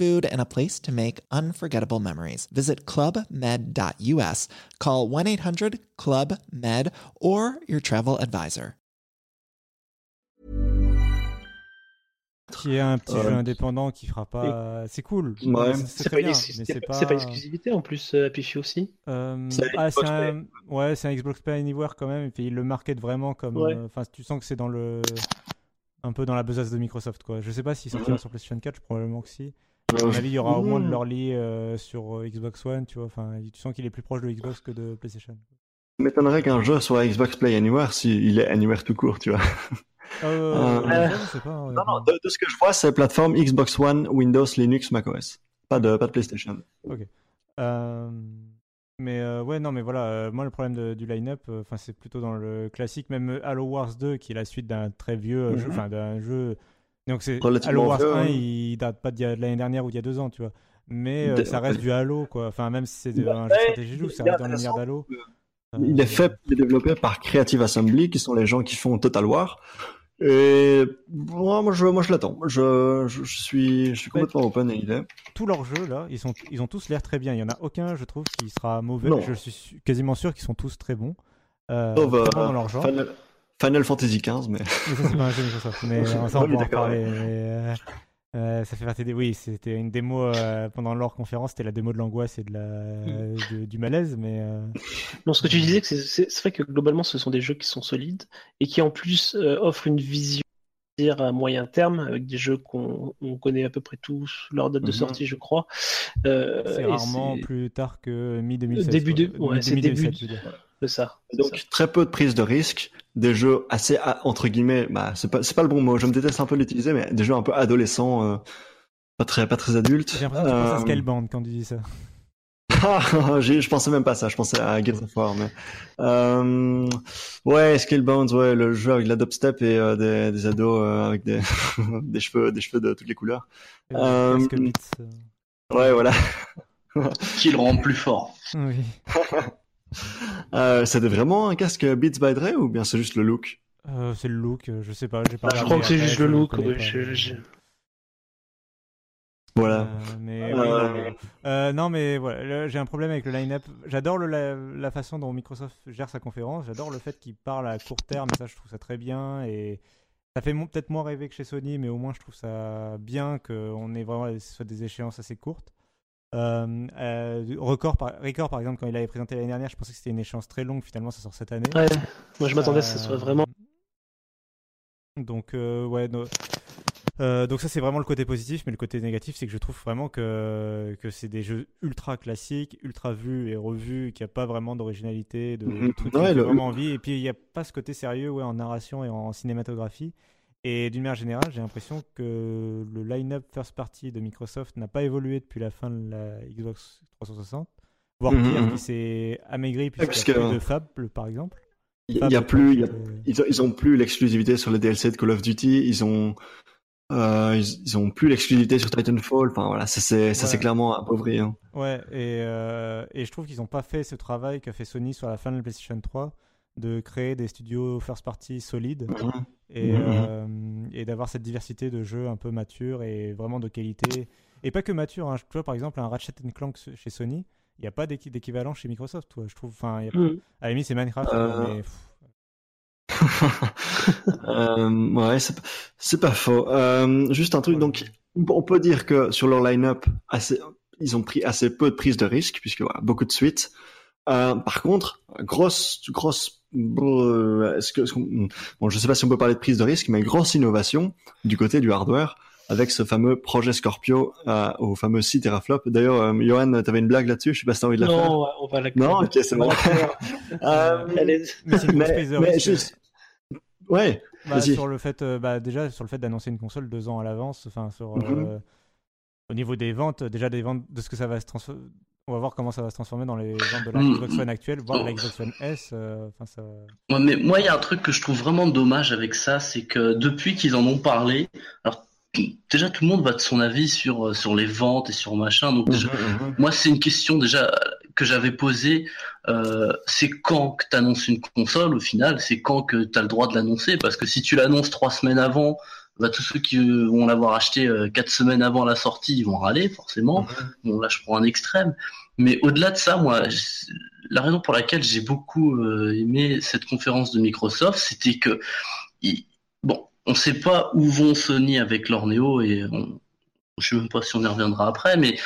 food, and a place to make unforgettable memories. Visit clubmed.us, call 1 800 Club Med, or your travel advisor. qui est un petit Euh, jeu indépendant qui fera pas. C'est cool. Ouais. C'est- pas, une pas, pas. c'est pas une exclusivité en plus, euh, Few aussi. Euh, C'est ah, c'est un, ouais, c'est un Xbox Play Anywhere quand même. Et puis il le market vraiment comme. Ouais. euh, Enfin, tu sens que c'est dans le, un peu dans la besace de Microsoft quoi. Je sais pas s'il sortira sur PlayStation 4, probablement que si. À mon avis, il y aura au moins de l'early euh, sur euh, Xbox One, tu vois. Enfin, tu sens qu'il est plus proche de Xbox que de PlayStation. Ça m'étonnerait qu'un jeu soit Xbox Play Anywhere s'il est Anywhere tout court, tu vois. Euh, Euh, pas. Non, non, de, de ce que je vois, c'est plateforme Xbox One, Windows, Linux, macOS. Pas de, pas de PlayStation. Euh, mais euh, ouais, non, mais voilà, euh, moi le problème de- du line-up, euh, enfin c'est plutôt dans le classique, même Halo Wars 2, qui est la suite d'un très vieux jeu, Mhm. enfin d'un jeu. Donc c'est Halo Wars vieux, 1, hein. il date pas de l'année dernière ou d'il y a deux ans, tu vois. Mais euh, ça reste du Halo, quoi. Enfin, même si c'est de- un jeu stratégie, il ça est reste dans l'univers d'Halo. Euh, Il est fait et développé par Creative Assembly, qui sont les gens qui font Total War. Et moi, moi, je, moi, je l'attends. Je, je, je suis, je suis complètement open à l'idée. Tous leurs jeux là, ils, sont, ils ont tous l'air très bien. Il y en a aucun, je trouve, qui sera mauvais. Non. Je suis su- quasiment sûr qu'ils sont tous très bons. Euh, Sauf, euh, dans leur genre. Final, Final Fantasy XV, mais ça, c'est pas un jeu Microsoft. Mais euh, on Oui, pourra en d'accord, reparler. mais, euh, Euh, ça fait partie des. Oui, c'était une démo euh, pendant leur conférence, c'était la démo de l'angoisse et de la... De- du malaise, mais. euh, Non, ce que tu disais, c'est- c'est c'est vrai que globalement, ce sont des jeux qui sont solides et qui en plus euh, offrent une vision à moyen terme avec des jeux qu'on on connaît à peu près tous leur date de Mhm. sortie, je crois. Euh, C'est rarement c'est- plus tard que mi-2016. Début de- ouais, c'est Mi-2017, début- je veux dire. C'est ça. Donc ça. très peu de prise de risque, des jeux assez entre guillemets, bah c'est pas c'est pas le bon mot, je me déteste un peu l'utiliser, mais des jeux un peu adolescents, euh, pas très pas très adultes. J'ai l'impression que tu penses à Euh, Scalebound quand tu dis ça. Ah, je pensais même pas à ça, je pensais à Gears of War, mais euh, ouais, Scalebound, ouais, le jeu avec la dubstep et euh, des, des ados euh, avec des des cheveux des cheveux de toutes les couleurs. Ouais, voilà. Qui le rend plus fort. Oui. Euh, c'était vraiment un casque Beats by Dre ou bien c'est juste le look? Euh, c'est le look, euh, je sais pas. j'ai pas Ah, je crois que c'est juste le look. je- je- Voilà. Euh, mais Euh, oui, non, mais- euh, non, mais voilà, j'ai un problème avec le line-up. J'adore la, la façon dont Microsoft gère sa conférence. J'adore le fait qu'il parle à court terme. Ça, je trouve ça très bien. Et ça fait peut-être moins rêver que chez Sony, mais au moins, je trouve ça bien qu'on ait vraiment soit des échéances assez courtes. Euh, euh, Record, par, Record, par exemple, quand il avait présenté l'année dernière, je pensais que c'était une échéance très longue. Finalement, ça sort cette année. Ouais, moi je m'attendais à ce que ce soit vraiment. Donc, euh, ouais. no- euh, donc, ça, c'est vraiment le côté positif. Mais le côté négatif, c'est que je trouve vraiment que, que c'est des jeux ultra classiques, ultra vus et revus, qu'il n'y a pas vraiment d'originalité, de, de Mhm. trucs qui Ouais, le- vraiment envie. Et puis, il n'y a pas ce côté sérieux ouais, en narration et en cinématographie. Et d'une manière générale, j'ai l'impression que le line-up first party de Microsoft n'a pas évolué depuis la fin de la Xbox 360. Voire Mhm, pire, mhm. qui s'est amaigri puisqu'il puisque- n'y a plus de Fable, par exemple. Il y a plus, il y a- ils, ont, ils ont plus l'exclusivité sur les DLC de Call of Duty, ils ont, euh, ils, ils ont plus l'exclusivité sur Titanfall. Enfin voilà, ça c'est, ça Ouais. c'est clairement appauvri. Hein. Ouais, et, euh, et je trouve qu'ils n'ont pas fait ce travail qu'a fait Sony sur la fin de la PlayStation 3, de créer des studios first party solides Mhm. et, Mhm. euh, et d'avoir cette diversité de jeux un peu matures et vraiment de qualité. Et pas que mature, hein. tu vois par exemple un Ratchet Clank chez Sony, il n'y a pas d'équi- d'équivalent chez Microsoft, toi, je trouve. Enfin, a- Hmm. à la limite c'est Minecraft, Euh, mais euh, ouais, c'est, pas- faux. Juste un truc, donc on peut dire que sur leur line-up, assez, ils ont pris assez peu de prise de risque puisque voilà, beaucoup de suites. Par contre, grosse, grosse, est-ce que, est-ce qu'on- bon, je sais pas si on peut parler de prise de risque, mais grosse innovation du côté du hardware avec ce fameux projet Scorpio euh, au fameux 6 teraflop. D'ailleurs, euh, Johan, t'avais une blague là-dessus, je sais pas si t'as envie de la faire. Non, on va la Non, ok, c'est bon. Euh, est- mais c'est mais, mais juste, ouais, Bah, vas-y. sur le fait, euh, bah, déjà sur le fait d'annoncer une console deux ans à l'avance, enfin sur Mhm. euh, au niveau des ventes, déjà des ventes de ce que ça va se transformer. On va voir comment ça va se transformer dans les ventes de la Mhm. Xbox One actuelle, voire de la Xbox One S. euh, Enfin, ça. Ouais, mais moi, il y a un truc que je trouve vraiment dommage avec ça, c'est que depuis qu'ils en ont parlé, alors déjà tout le monde va de son avis sur euh, sur les ventes et sur machin. Donc déjà, moi, c'est une question déjà que j'avais posée. euh, c'est quand que tu annonces une console au final C'est quand que tu as le droit de l'annoncer Parce que si tu l'annonces trois semaines avant, bah, tous ceux qui euh, vont l'avoir acheté euh, quatre semaines avant la sortie, ils vont râler forcément. Bon, là, je prends un extrême. Mais au-delà de ça, moi, la raison pour laquelle j'ai beaucoup euh, aimé cette conférence de Microsoft, c'était que, bon, on sait pas où vont Sony avec leur Neo et on, je sais même pas si on y reviendra après, mais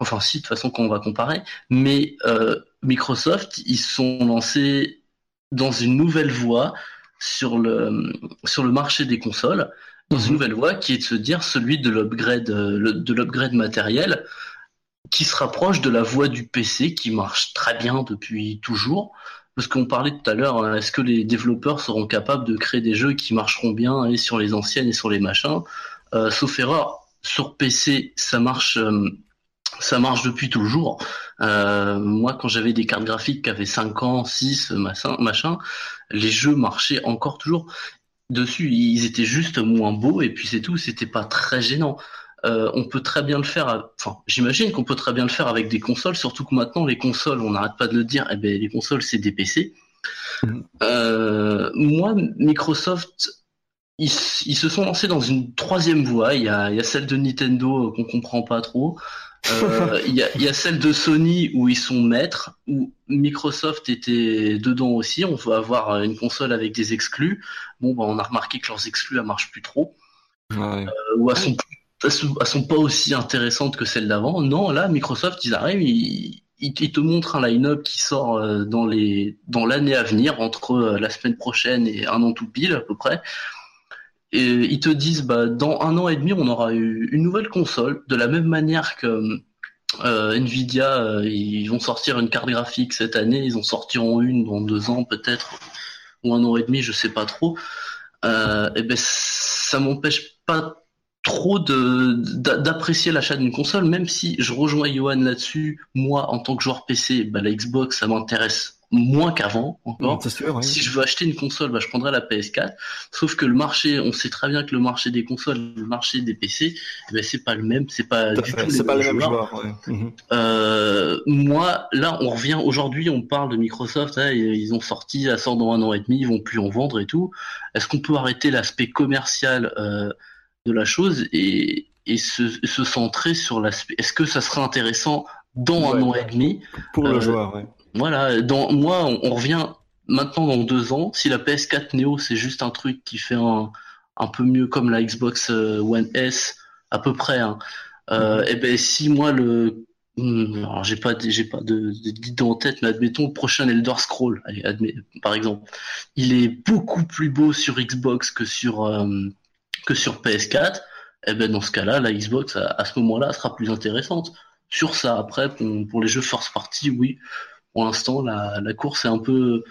enfin si, de toute façon, quand on va comparer. Mais euh, Microsoft, ils sont lancés dans une nouvelle voie sur le sur le marché des consoles, dans une nouvelle voie qui est de se dire celui de l'upgrade euh, de l'upgrade matériel qui se rapproche de la voie du PC qui marche très bien depuis toujours. Parce qu'on parlait tout à l'heure, hein, est-ce que les développeurs seront capables de créer des jeux qui marcheront bien et sur les anciennes et sur les machins? Euh, Sauf erreur, sur PC, ça marche, euh, ça marche depuis toujours. Euh, moi, quand j'avais des cartes graphiques qui avaient 5 ans, 6, machin, machin, les jeux marchaient encore toujours dessus. Ils étaient juste moins beaux et puis c'est tout. C'était pas très gênant. Euh, on peut très bien le faire. à- Enfin, j'imagine qu'on peut très bien le faire avec des consoles, surtout que maintenant les consoles, on n'arrête pas de le dire. Eh ben, les consoles, c'est des PC. Mhm. Euh, moi, Microsoft, ils, ils se sont lancés dans une troisième voie. Il y a, il y a celle de Nintendo euh, qu'on comprend pas trop. Euh, il, y a, y a celle de Sony où ils sont maîtres, où Microsoft était dedans aussi. On va avoir une console avec des exclus. Bon, bah, on a remarqué que leurs exclus, elles marchent plus trop Ouais. euh, ou elles sont elles sont pas aussi intéressantes que celles d'avant. Non, là, Microsoft, ils arrivent, ils, ils, te montrent un line-up qui sort euh, dans les dans l'année à venir, entre euh, la semaine prochaine et un an tout pile à peu près. Et ils te disent, bah, dans un an et demi, on aura eu une nouvelle console, de la même manière que euh, Nvidia, ils vont sortir une carte graphique cette année, ils en sortiront une dans deux ans peut-être, ou un an et demi, je sais pas trop. et ben, ça m'empêche pas trop d'apprécier l'achat d'une console, même si je rejoins Johan là-dessus. Moi, en tant que joueur PC, bah, la Xbox, ça m'intéresse moins qu'avant encore. Si je veux acheter une console, bah, je prendrai la PS4. Sauf que le marché, on sait très bien que le marché des consoles, le marché des PC, eh ben, c'est pas le même, c'est pas du tout C'est pas le même joueur. Mhm. Euh, moi, là, on revient aujourd'hui, on parle de Microsoft, hein, ils ont sorti, ça sort dans un an et demi, ils vont plus en vendre et tout. Est-ce qu'on peut arrêter l'aspect commercial euh, de la chose et, et se, se centrer sur l'aspect. Est-ce que ça serait intéressant dans un an et demi pour le euh, joueur ouais. Voilà, dans moi on, revient maintenant dans deux ans. Si la PS4 Neo c'est juste un truc qui fait un, un peu mieux comme la Xbox euh, One S à peu près, hein, euh, et mhm. eh ben si moi le hmm, j'ai pas j'ai pas de, de en tête mais admettons le prochain Elder Scroll par exemple il est beaucoup plus beau sur Xbox que sur que sur PS4, et eh ben dans ce cas-là, la Xbox à, ce moment-là sera plus intéressante. Sur ça, après, pour, les jeux first party, oui, pour l'instant, la, course est un peu.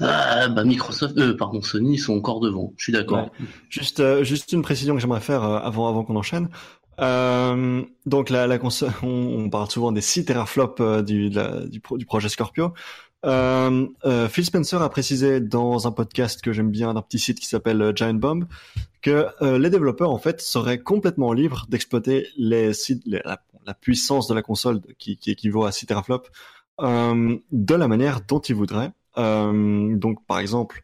Ah, bah Microsoft, euh, pardon, Sony, ils sont encore devant. Je suis d'accord. Juste, euh, juste une précision que j'aimerais faire euh, avant, avant qu'on enchaîne. donc la, console, on, parle souvent des 6 teraflops du, du, du, projet Scorpio. Euh, euh, Phil Spencer a précisé dans un podcast que j'aime bien d'un petit site qui s'appelle euh, Giant Bomb que euh, les développeurs en fait seraient complètement libres d'exploiter les, la, puissance de la console qui, qui équivaut à 6 teraflops de la manière dont ils voudraient. donc par exemple,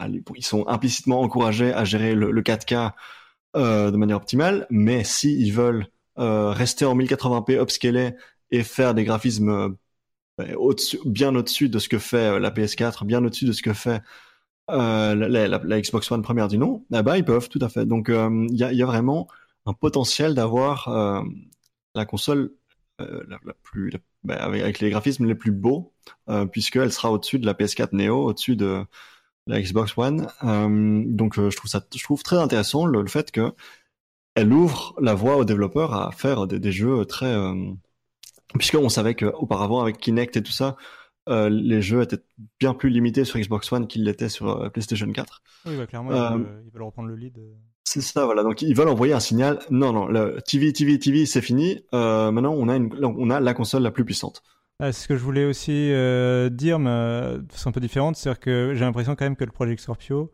ils sont implicitement encouragés à gérer le, le 4K de manière optimale, mais s'ils veulent rester en 1080p upscalé et faire des graphismes bien au-dessus de ce que fait euh, la PS4, bien au-dessus de ce que fait euh, la, la, la, Xbox One première du nom, eh ben, ils peuvent tout à fait. Donc euh, il y, a, y, a, vraiment un potentiel d'avoir euh, la console euh, la, la, plus avec, avec, les graphismes les plus beaux, puisqu'elle sera au-dessus de la PS4 Neo, au-dessus de la Xbox One. donc je trouve ça, je trouve très intéressant le, le, fait que elle ouvre la voie aux développeurs à faire des, des jeux très puisqu'on savait qu'auparavant avec Kinect et tout ça, euh, les jeux étaient bien plus limités sur Xbox One qu'ils l'étaient sur euh, PlayStation 4. Oui, bah, clairement, euh, ils, veulent, reprendre le lead. C'est ça, voilà. Donc ils veulent envoyer un signal. Non, non, le TV, TV, TV, c'est fini. maintenant, on a une, on a la console la plus puissante. Ah, c'est ce que je voulais aussi dire, mais de façon un peu différente, c'est-à-dire que j'ai l'impression quand même que le Project Scorpio,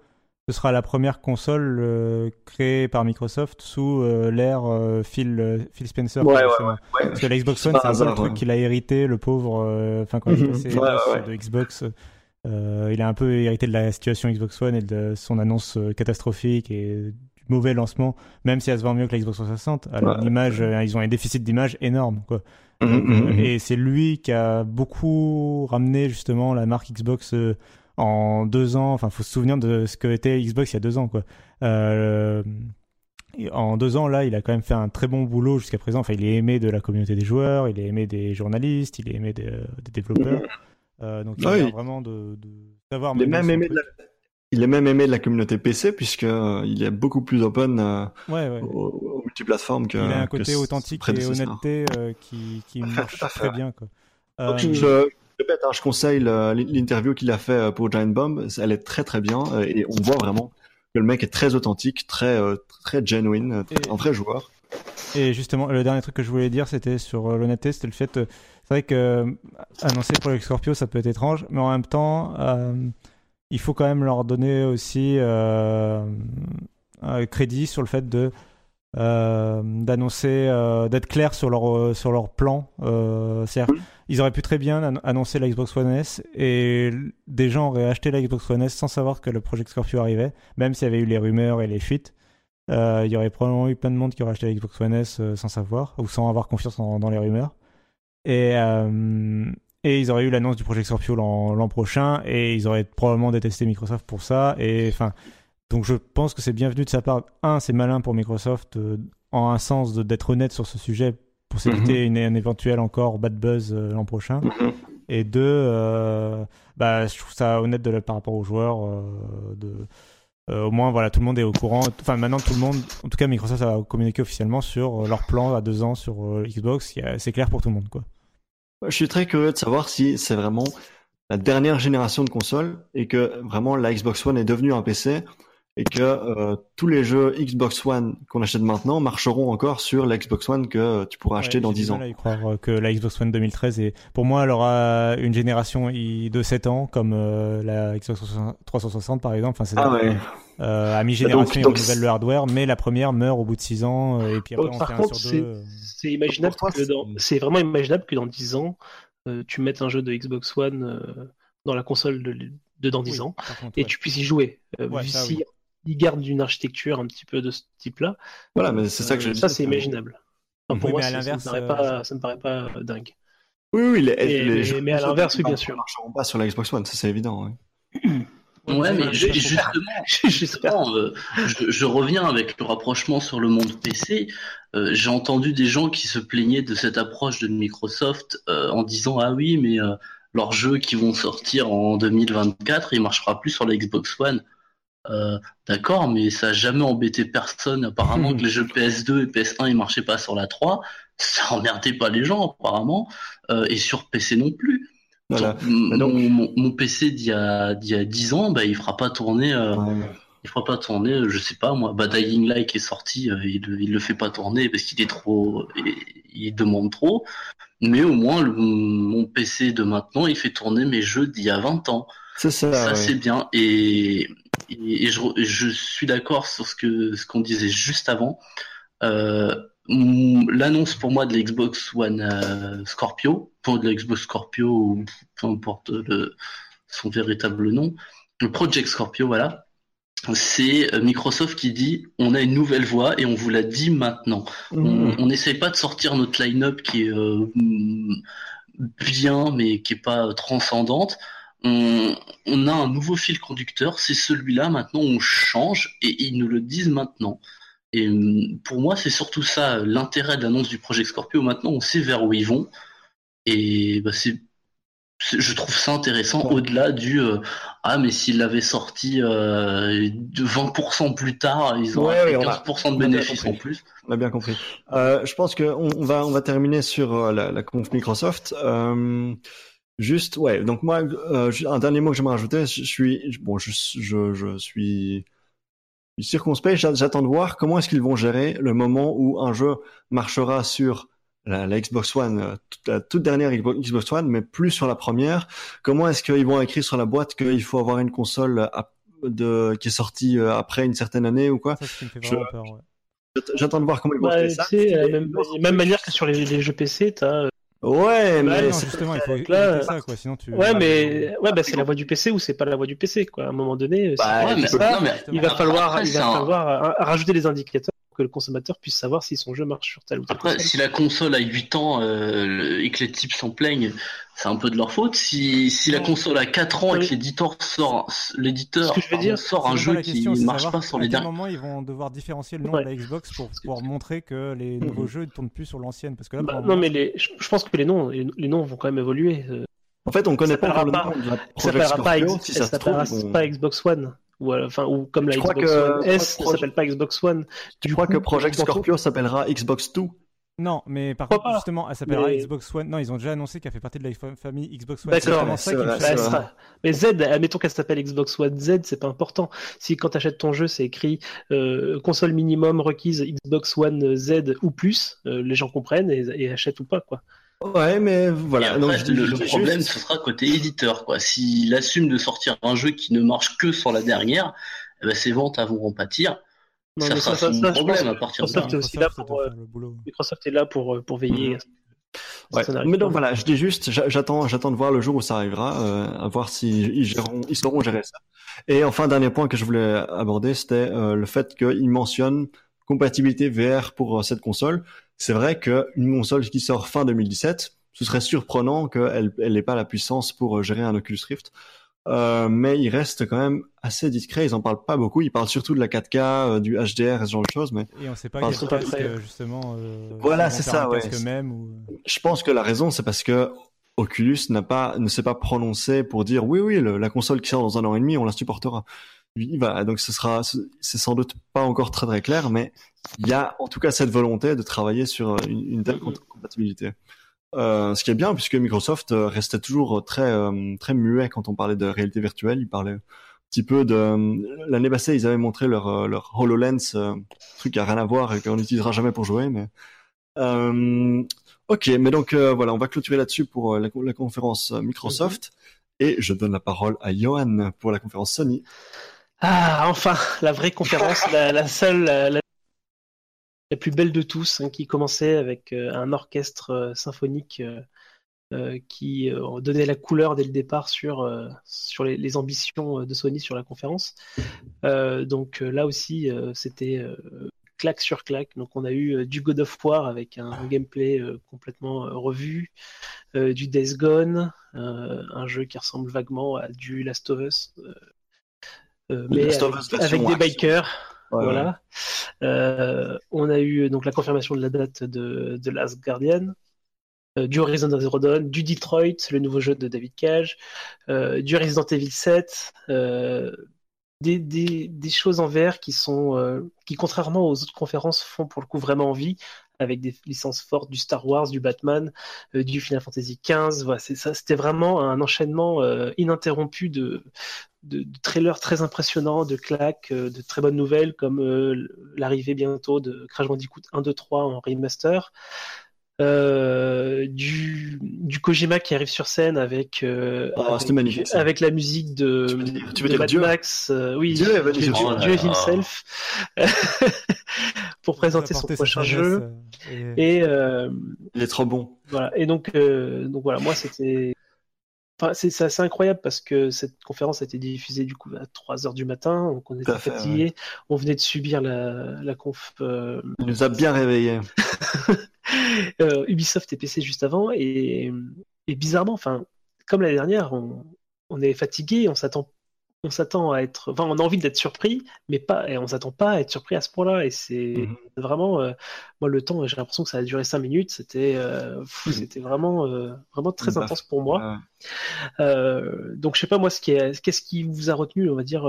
ce sera la première console euh, créée par Microsoft sous euh, l'ère euh, Phil, Phil Spencer. Ouais, ouais, Parce que la Xbox One, c'est un peu truc qu'il a hérité, le pauvre. Enfin, quand il est de Xbox, il a un peu hérité de la situation Xbox One et de son annonce catastrophique et du mauvais lancement, même si elle se vend mieux que la Xbox 360. Alors, l'image, ils ont un déficit d'image énorme, quoi. Mhm, mhm, et c'est lui qui a beaucoup ramené justement la marque Xbox en deux ans. Enfin, faut se souvenir de ce que était Xbox il y a deux ans, quoi. Euh, en deux ans, là, il a quand même fait un très bon boulot jusqu'à présent. Enfin, il est aimé de la communauté des joueurs, il est aimé des journalistes, il est aimé des, développeurs. Euh, donc, il a vraiment de, de savoir. Il est même aimé de la... Il est même aimé de la communauté PC puisque euh, il est beaucoup plus open euh, ouais, ouais. Aux, multiplateformes que. Il a un côté authentique et honnêteté euh, qui, qui marche très bien. Quoi. Donc, je, répète, hein, je conseille l'interview qu'il a fait euh, pour Giant Bomb. Elle est très très bien euh, et on voit vraiment que le mec est très authentique, très euh, très genuine, un vrai joueur. Et justement, le dernier truc que je voulais dire, c'était sur l'honnêteté, c'était le fait, c'est vrai que annoncer Project Scorpio, ça peut être étrange, mais en même temps, il faut quand même leur donner aussi crédit sur le fait de euh, d'annoncer, euh, d'être clair sur leur euh, sur leur plan. cest ils auraient pu très bien annoncer la Xbox One S et des gens auraient acheté la Xbox One S sans savoir que le Project Scorpio arrivait, même s'il y avait eu les rumeurs et les fuites. il y aurait probablement eu plein de monde qui aurait acheté la Xbox One S sans savoir ou sans avoir confiance dans les rumeurs. Et, et ils auraient eu l'annonce du Project Scorpio l'an prochain et ils auraient probablement détesté Microsoft pour ça. Et enfin, Donc je pense que c'est bienvenu de sa part. Un, c'est malin pour Microsoft en un sens d'être honnête sur ce sujet pour s'éviter une, un éventuel encore bad buzz l'an prochain. Et deux, bah, je trouve ça honnête de, par rapport aux joueurs de euh, au moins, voilà, tout le monde est au courant. Enfin, maintenant, tout le monde, en tout cas, Microsoft a communiqué officiellement sur euh, leur plan à deux ans sur euh, Xbox. C'est clair pour tout le monde, quoi. Je suis très curieux de savoir si c'est vraiment la dernière génération de consoles et que vraiment la Xbox One est devenue un PC et que euh, tous les jeux Xbox One qu'on achète maintenant marcheront encore sur la Xbox One que tu pourras acheter dans 10 ans. Je y croire euh, que la Xbox One 2013 est pour moi elle aura une génération de 7 ans comme euh, la Xbox 360 par exemple enfin ah ouais. euh, à mi-génération ils renouvellent le hardware mais la première meurt au bout de 6 ans et puis après on par fait contre, un sur deux. C'est imaginable que dans c'est vraiment imaginable que dans 10 ans tu mettes un jeu de Xbox One dans la console de, de dans 10 Oui, ans contre, et ouais. tu puisses y jouer. Euh, Ouais, vu ça, si oui. Ils gardent une architecture un petit peu de ce type-là. Voilà, mais c'est ça que euh, je Ça, c'est imaginable. Enfin, pour Oui, moi, mais à ça, me euh, pas, ça me paraît pas euh, dingue. Oui, oui, les, Mais- les mais- jeux mais à l'inverse, oui, bien sûr. ne marcheront pas sur la Xbox One, ça c'est évident. oui. Ouais, mais je- justement, J'espère. justement, euh, je, je reviens avec le rapprochement sur le monde PC. Euh, J'ai entendu des gens qui se plaignaient de cette approche de Microsoft euh, en disant ah oui, mais euh, leurs jeux qui vont sortir en 2024, il marchera plus sur la Xbox One. Euh, D'accord, mais ça a jamais embêté personne. Apparemment que les jeux PS2 et PS1 ils marchaient pas sur la 3, ça emmerdait pas les gens apparemment, euh, et sur PC non plus. Voilà. Donc- mon, PC d'il y a d'il y a 10 ans, bah il fera pas tourner. euh, Ouais. il fera pas tourner, euh, je sais pas moi, bah Dying Light est sorti, il, il le fait pas tourner parce qu'il est trop, il, il demande trop, mais au moins le- mon PC de maintenant il fait tourner mes jeux d'il y a 20 ans, ça. ouais. c'est bien et, et, et je, suis d'accord sur ce que ce qu'on disait juste avant. Euh, L'annonce pour moi de l'Xbox One euh, Scorpio, pour de l'Xbox Scorpio ou peu importe le, son véritable nom, le Project Scorpio, voilà c'est euh, Microsoft qui dit on a une nouvelle voie et on vous l'a dit maintenant. On on n'essaye pas de sortir notre line-up qui est euh, bien mais qui est pas transcendante. On, on a un nouveau fil conducteur, c'est celui-là. Maintenant, on change et ils nous le disent maintenant. Et mm, pour moi, c'est surtout ça l'intérêt de l'annonce du projet Scorpio. Maintenant, on sait vers où ils vont et bah, c'est je trouve ça intéressant au-delà du euh, ah mais s'ils l'avaient sorti euh, de 20% plus tard ils auraient Ouais, fait ouais, on a- 15% de bénéfices en plus On a bien compris. Euh, je pense qu'on on va, on va terminer sur euh, la, la conf Microsoft. Juste, ouais. Donc moi, euh, un dernier mot que j'aimerais rajouter. Je suis, je- bon, je, je, je suis circonspect. J'a- J'attends de voir comment est-ce qu'ils vont gérer le moment où un jeu marchera sur la, la Xbox One, euh, toute, la toute dernière Xbox One, mais plus sur la première. Comment est-ce qu'ils vont écrire sur la boîte qu'il faut avoir une console euh, de, qui est sortie après une certaine année ou quoi? Ça, c'est ce qui me fait Je- vraiment peur. ouais. J'attends de voir comment ils vont Bah, gérer tu ça. euh, même, même manière que sur les, les jeux PC, t'as. Euh, Ouais, mais Ouais, non, c'est- justement, il faut éviter là, ça, quoi. Sinon, tu. Ouais, mais ouais, bah, c'est la voie du PC ou c'est pas la voie du PC, quoi. À un moment donné, Bah, si Ouais, mais- ça, non, mais il va falloir, après, il va un- falloir euh, rajouter des indicateurs que le consommateur puisse savoir si son jeu marche sur telle ou telle Après, console. si la console a 8 ans euh, et que les types s'en plaignent, c'est un peu de leur faute. Si, si la console a 4 ans et que l'éditeur sort, l'éditeur Ce que je veux pardon, dire, sort un jeu qui c'est marche pas sur à les quel derniers. moment ils vont devoir différencier le nom Ouais. de la Xbox pour pouvoir montrer que les nouveaux jeux ne tournent plus sur l'ancienne. Parce que là, Bah, non, moment, mais les, je, je pense que les noms, les, les noms vont quand même évoluer. euh, En fait, on connaît Ça pas le nom de la Ça s'appellera pas, Si ça ça trouve, s'appellera on- pas Xbox One. Ou, euh, enfin, ou comme la Je crois Xbox que- One je crois S ne s'appelle pas Xbox One. Du crois coup, que Project Scorpio s'appellera Xbox 2. Non, mais par contre, pas justement, elle s'appellera Mais- Xbox One. Non, ils ont déjà annoncé qu'elle fait partie de la fa- famille Xbox One. D'accord, ça vrai, vrai. Mais Z, admettons qu'elle s'appelle Xbox One Z, c'est pas important. Si quand tu achètes ton jeu, c'est écrit euh, console minimum requise Xbox One Z ou plus, euh, les gens comprennent et, et achètent ou pas, quoi. Ouais, mais voilà. après, je le, je le dis problème, juste- ce sera côté éditeur. quoi. S'il assume de sortir un jeu qui ne marche que sur la dernière, eh ben, ses ventes vont en pâtir. Non, ça sera ça- son ça, je problème à partir de Microsoft là. est aussi là Microsoft pour, euh, faire le boulot. Microsoft est là pour, euh, pour veiller. ce que Ouais. Mais donc voilà, je dis juste, j'a- j'attends, j'attends de voir le jour où ça arrivera, euh, à voir si ils, géreront, ils sauront gérer ça. Et enfin, dernier point que je voulais aborder, c'était euh, le fait qu'ils mentionnent compatibilité VR pour euh, cette console. C'est vrai qu'une console qui sort fin 2017, ce serait surprenant qu'elle elle n'ait pas la puissance pour euh, gérer un Oculus Rift. Euh, mais ils restent quand même assez discrets. Ils en parlent pas beaucoup. Ils parlent surtout de la 4K, euh, du HDR et ce genre de choses. Mais Et on sait pas quel que- casque, euh, justement. euh, Voilà, c'est ça, ouais. casque même ou... je pense que la raison, c'est parce que Oculus n'a pas, ne s'est pas prononcé pour dire oui, oui, le- la console qui sort dans un an et demi, on la supportera. Il va, donc ce sera, c'est sans doute pas encore très très clair, mais il y a en tout cas cette volonté de travailler sur une, une telle Mhm. compatibilité. Euh, ce qui est bien puisque Microsoft euh, restait toujours très euh, très muet quand on parlait de réalité virtuelle. Ils parlaient un petit peu de euh, l'année passée, ils avaient montré leur euh, leur Hololens, euh, truc qui a rien à voir et qu'on n'utilisera jamais pour jouer, mais euh, ok. Mais donc euh, voilà, on va clôturer là-dessus pour euh, la, la conférence euh, Microsoft et je donne la parole à Johan pour la conférence Sony. Ah, enfin, la vraie conférence, la, seule, la, plus belle de tous, hein, qui commençait avec euh, un orchestre euh, symphonique euh, qui donnait la couleur dès le départ sur, les, ambitions de Sony sur la conférence. Donc là aussi, c'était claque sur claque. Donc on a eu du God of War avec un gameplay complètement revu, du Days Gone, un jeu qui ressemble vaguement à du Last of Us. Euh, mais avec, des bikers. Ouais, voilà. Euh, on a eu donc la confirmation de la date de, de Last Guardian, euh, du Horizon Zero Dawn, du Detroit, le nouveau jeu de David Cage, euh, du Resident Evil 7, euh, des, des, des choses en VR qui sont qui contrairement aux autres conférences font pour le coup vraiment envie avec des licences fortes du Star Wars, du Batman, euh, du Final Fantasy XV. Voilà. C'était vraiment un enchaînement euh, ininterrompu de, de, trailers très impressionnants, de claques, euh, de très bonnes nouvelles comme l'arrivée bientôt de Crash Bandicoot 1, 2, 3 en remaster. Euh, du, du Kojima qui arrive sur scène avec, euh, Ah, avec, c'était magnifique, ça. avec la musique de, Tu veux dire- tu veux de dire Mad Dieu Max, euh, oui, Dieu Dieu, Dieu- Oh himself, pour présenter son prochain jeu. euh, et- Et euh, Il est trop bon. voilà. Et donc, euh, donc voilà, moi c'était. Enfin, c'est c'est assez incroyable parce que cette conférence a été diffusée du coup à 3 heures du matin, donc on était fait, fatigués. On venait de subir la, la conf euh, Il nous a bien réveillés. euh, Ubisoft et PC juste avant, et, et bizarrement, enfin, comme l'année dernière, on, on est fatigué, on s'attend, on s'attend à être, enfin, on a envie d'être surpris, mais pas, et on s'attend pas à être surpris à ce point-là, et c'est Mhm. vraiment, euh, moi, le temps, j'ai l'impression que ça a duré 5 minutes, c'était, euh, Mhm. c'était vraiment, euh, vraiment très Bah, intense pour moi. Donc, je sais pas moi, ce qui est, qu'est-ce qui vous a retenu, on va dire,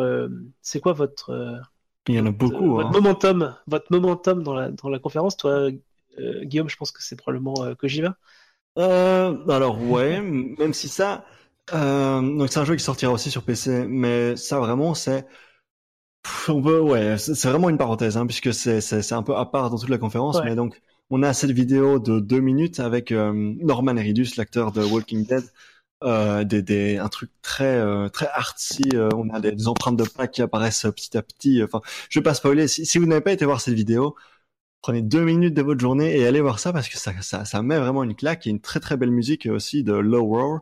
c'est quoi votre, Il y en a beaucoup. votre hein. momentum, votre momentum dans la, dans la conférence, toi, Guillaume, je pense que c'est probablement euh, Kojima. Euh, alors ouais, même si ça, euh, donc c'est un jeu qui sortira aussi sur PC, mais ça vraiment c'est, Pff, on peut, ouais, c'est vraiment une parenthèse, hein, puisque c'est un peu à part dans toute la conférence, Ouais. mais donc on a cette vidéo de deux minutes avec euh, Norman Reedus, l'acteur de Walking Dead, euh, des, des un truc très euh, très artsy, euh, on a des, des empreintes de pas qui apparaissent petit à petit. Enfin, je vais pas spoiler. Si, si vous n'avez pas été voir cette vidéo, prenez deux minutes de votre journée et allez voir ça parce que ça, ça, ça met vraiment une claque. Il a une très très belle musique aussi de Low Roar.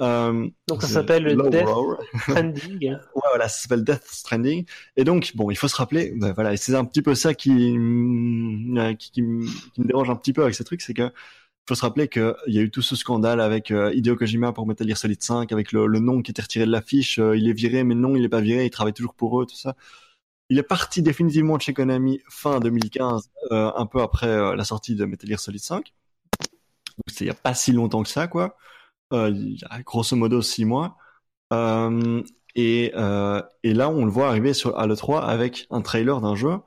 Euh, Donc ça s'appelle Low Death Roar. Stranding. Ouais, voilà, ça s'appelle Death Stranding. Et donc, bon, il faut se rappeler, ben voilà, et c'est un petit peu ça qui, mm, euh, qui, qui me qui me dérange un petit peu avec ces trucs, c'est que faut se rappeler qu'il y a eu tout ce scandale avec euh, Hideo Kojima pour Metal Gear Solid 5, avec le, le nom qui était retiré de l'affiche, euh, il est viré, mais non, il est pas viré, il travaille toujours pour eux, tout ça. Il est parti définitivement de chez Konami fin 2015, euh, un peu après euh, la sortie de Metal Gear Solid 5. Donc c'est il y a pas si longtemps que ça, quoi. Euh, il grosso modo six mois. Et, là, on le voit arriver sur, à l'E3 avec un trailer d'un jeu.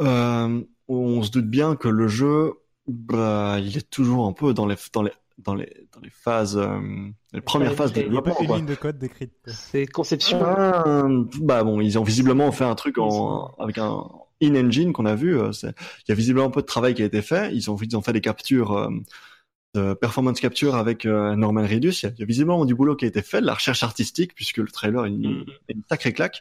On se doute bien que le jeu, bah, il est toujours un peu dans les, dans les, dans les phases, euh, les premières phases de développement, une quoi. ligne de code décrite. C'est conception. Ah, bah bon, ils ont visiblement fait un truc en, avec un in-engine qu'on a vu. euh, Il y a visiblement un peu de travail qui a été fait. Ils ont, ils ont fait des captures, euh, de performance capture avec euh, Norman Reedus. Il y, a, il y a visiblement du boulot qui a été fait, de la recherche artistique, puisque le trailer est une, Mm. est une sacrée claque.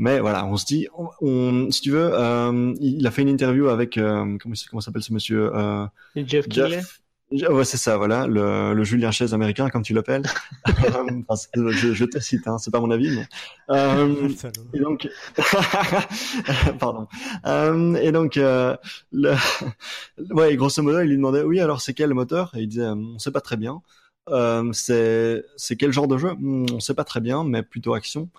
Mais voilà, on se dit, on, on- si tu veux, euh, il a fait une interview avec, euh, comment, comment s'appelle ce monsieur euh, Jeff Keighley. Jeff. Ouais, c'est ça, voilà, le, le Julien Chaise américain, comme tu l'appelles. Enfin, c'est- je, je te cite, hein, c'est pas mon avis, mais. Euh, et donc, pardon. Euh, et donc, euh, le... ouais, grosso modo, il lui demandait, oui, alors c'est quel moteur? Et il disait, euh, on sait pas très bien. Euh, c'est c'est quel genre de jeu? Hmm, On sait pas très bien, mais plutôt action.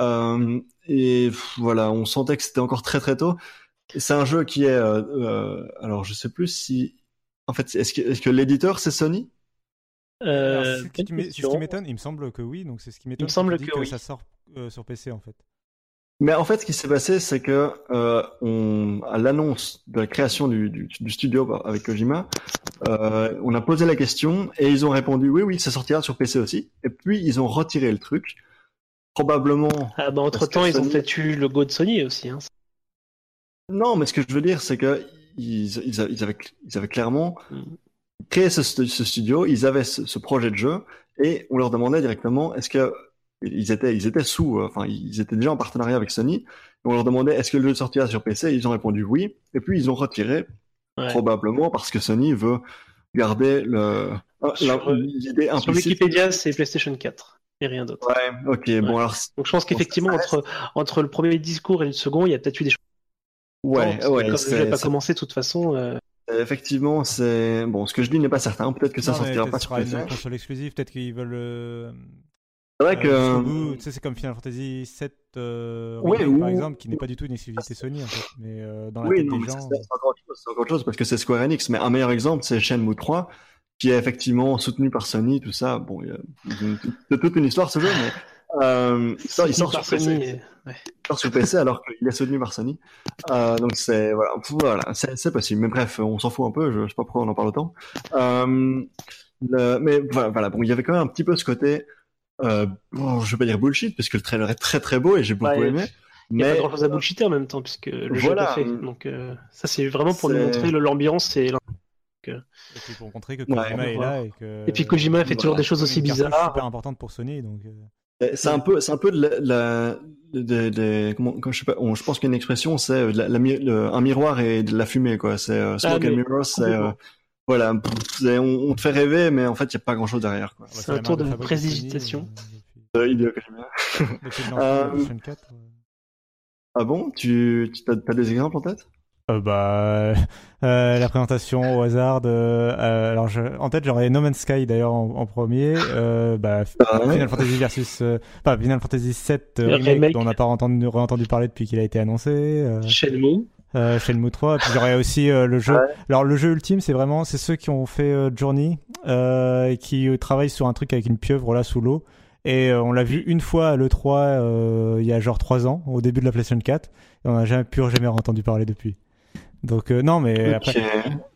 Euh, et voilà, on sentait que c'était encore très très tôt. C'est un jeu qui est, euh, euh, alors je sais plus si, en fait, est-ce que, l'éditeur c'est Sony? Euh, C'est ce qui m'étonne. Il me semble que oui, donc c'est ce qui m'étonne. Il me semble que, oui. ça sort sur PC en fait. Mais en fait, ce qui s'est passé, c'est que euh, on, à l'annonce de la création du, du, du studio avec Kojima, euh, on a posé la question et ils ont répondu oui, oui, ça sortira sur PC aussi. Et puis ils ont retiré le truc, probablement. Ah bah entre temps, ils ont peut-être eu le logo de Sony aussi. Hein. Non, mais ce que je veux dire, c'est que ils, ils, avaient, ils avaient clairement mm. créé ce, ce, studio, ils avaient ce, ce projet de jeu et on leur demandait directement est-ce que ils étaient, ils étaient sous, euh, enfin, ils étaient déjà en partenariat avec Sony. on leur demandait est-ce que le jeu sortira sur PC Ils ont répondu oui. Et puis ils ont retiré, ouais. probablement parce que Sony veut garder le l'idée Sur Wikipédia, c'est PlayStation 4 et rien d'autre. Ouais, ok, ouais. bon alors. Donc je pense qu'effectivement entre entre le premier discours et le second, il y a peut-être eu des choses. Ouais, non, ouais. Comme le jeu n'a pas commencé de toute façon. Euh... Effectivement, c'est bon. Ce que je dis n'est pas certain. Peut-être que ça non, sortira pas sur. Une console exclusive. Peut-être qu'ils veulent. Euh c'est vrai que. Euh, tu sais, c'est comme Final Fantasy VII, euh, ouais, ou... par exemple, qui n'est pas du tout une exclusivité Sony, en fait. Mais euh, dans la oui, tête non, des gens. C'est encore, encore, autre chose parce que c'est Square Enix. Mais un meilleur exemple, c'est Shenmue 3, qui est effectivement soutenu par Sony, tout ça. Bon, il y a c'est toute une histoire ce jeu, mais. Euh, il sort, il sort sur PC. Ouais. Il sort sur PC alors qu'il est soutenu par Sony. Euh, donc c'est voilà, voilà c'est possible. Mais bref, on s'en fout un peu. Je, je sais pas pourquoi on en parle autant. Euh, le, mais voilà, voilà, bon, il y avait quand même un petit peu ce côté euh, bon, je vais pas dire bullshit parce que le trailer est très très beau et j'ai beaucoup ouais, aimé. Il n'y a pas grand chose à bullshiter en même temps puisque le voilà. jeu est fait. Donc euh, ça c'est vraiment pour nous montrer l'ambiance et et puis pour montrer que Kojima ouais, est là et que et puis Kojima fait voilà. toujours des choses aussi bizarres super importantes pour Sony donc euh... c'est un peu c'est un peu de la, la de, de, comment, je sais pas on, je pense qu'une expression c'est la, la, le, un miroir et de la fumée quoi. C'est euh, smoke ah, and mirror c'est euh, voilà, on, on, te fait rêver, mais en fait, il n'y a pas grand chose derrière. C'est un tour de. Euh, euh... Ah bon? Tu, tu as, as, des exemples en tête? Euh, bah, euh, la présentation au hasard de. Euh, alors, je, en tête, j'aurais No Man's Sky d'ailleurs en, en, premier. Euh, bah, ah ouais. Final Fantasy versus. Enfin, Final Fantasy 7 remake, remake, dont on n'a pas entendu, entendu parler depuis qu'il a été annoncé. Shenmue. Euh, Shenmue 3 et puis j'aurais aussi euh, le jeu ouais. alors le jeu ultime c'est vraiment c'est ceux qui ont fait euh, Journey et qui travaillent sur un truc avec une pieuvre là sous l'eau et on l'a vu une fois à l'E3 il y a genre 3 ans au début de la PlayStation 4 et on n'a jamais pu jamais entendu parler depuis donc non mais okay. après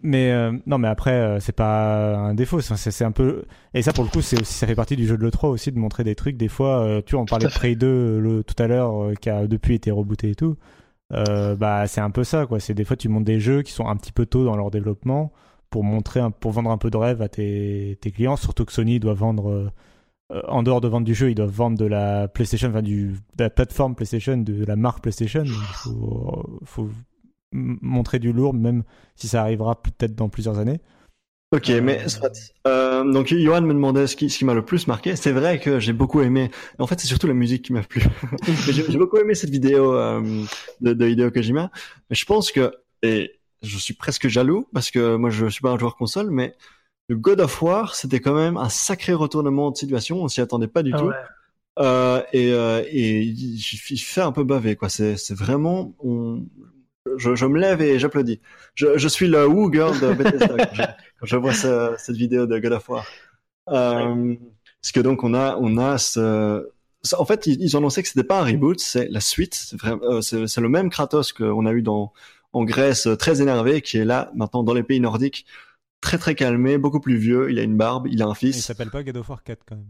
mais non mais après c'est pas un défaut c'est un peu et ça pour le coup c'est aussi ça fait partie du jeu de l'E3 aussi de montrer des trucs. Des fois tu vois on parlait de Prey 2 le, tout à l'heure qui a depuis été rebooté et tout. Euh, bah c'est un peu ça quoi. C'est des fois tu montes des jeux qui sont un petit peu tôt dans leur développement pour montrer un, pour vendre un peu de rêve à tes, tes clients. Surtout que Sony doit vendre euh, en dehors de vendre du jeu ils doivent vendre de la PlayStation enfin du de la plateforme PlayStation de la marque PlayStation. Il faut, faut montrer du lourd même si ça arrivera peut-être dans plusieurs années Ok, euh... mais euh, donc Johan me demandait ce qui, ce qui m'a le plus marqué. C'est vrai que j'ai beaucoup aimé. En fait, c'est surtout la musique qui m'a plu. j'ai beaucoup aimé cette vidéo euh, de, de Hideo Kojima. Mais je pense que et je suis presque jaloux parce que moi je suis pas un joueur console, mais le God of War c'était quand même un sacré retournement de situation. On s'y attendait pas du ah tout. Ouais. Euh, et, euh, et il, il, fait un peu baver quoi. C'est vraiment on, je, je, me lève et j'applaudis. Je, je, suis le woo girl de Bethesda quand, je, quand je vois ce, cette vidéo de God of War. Euh, parce que donc on a on a ce en fait ils, ils ont annoncé que c'était pas un reboot, c'est la suite. C'est euh, le même Kratos qu'on a eu dans en Grèce, très énervé, qui est là maintenant dans les pays nordiques, très très calmé, beaucoup plus vieux. Il a une barbe, il a un fils. Il s'appelle pas God of War 4 quand même.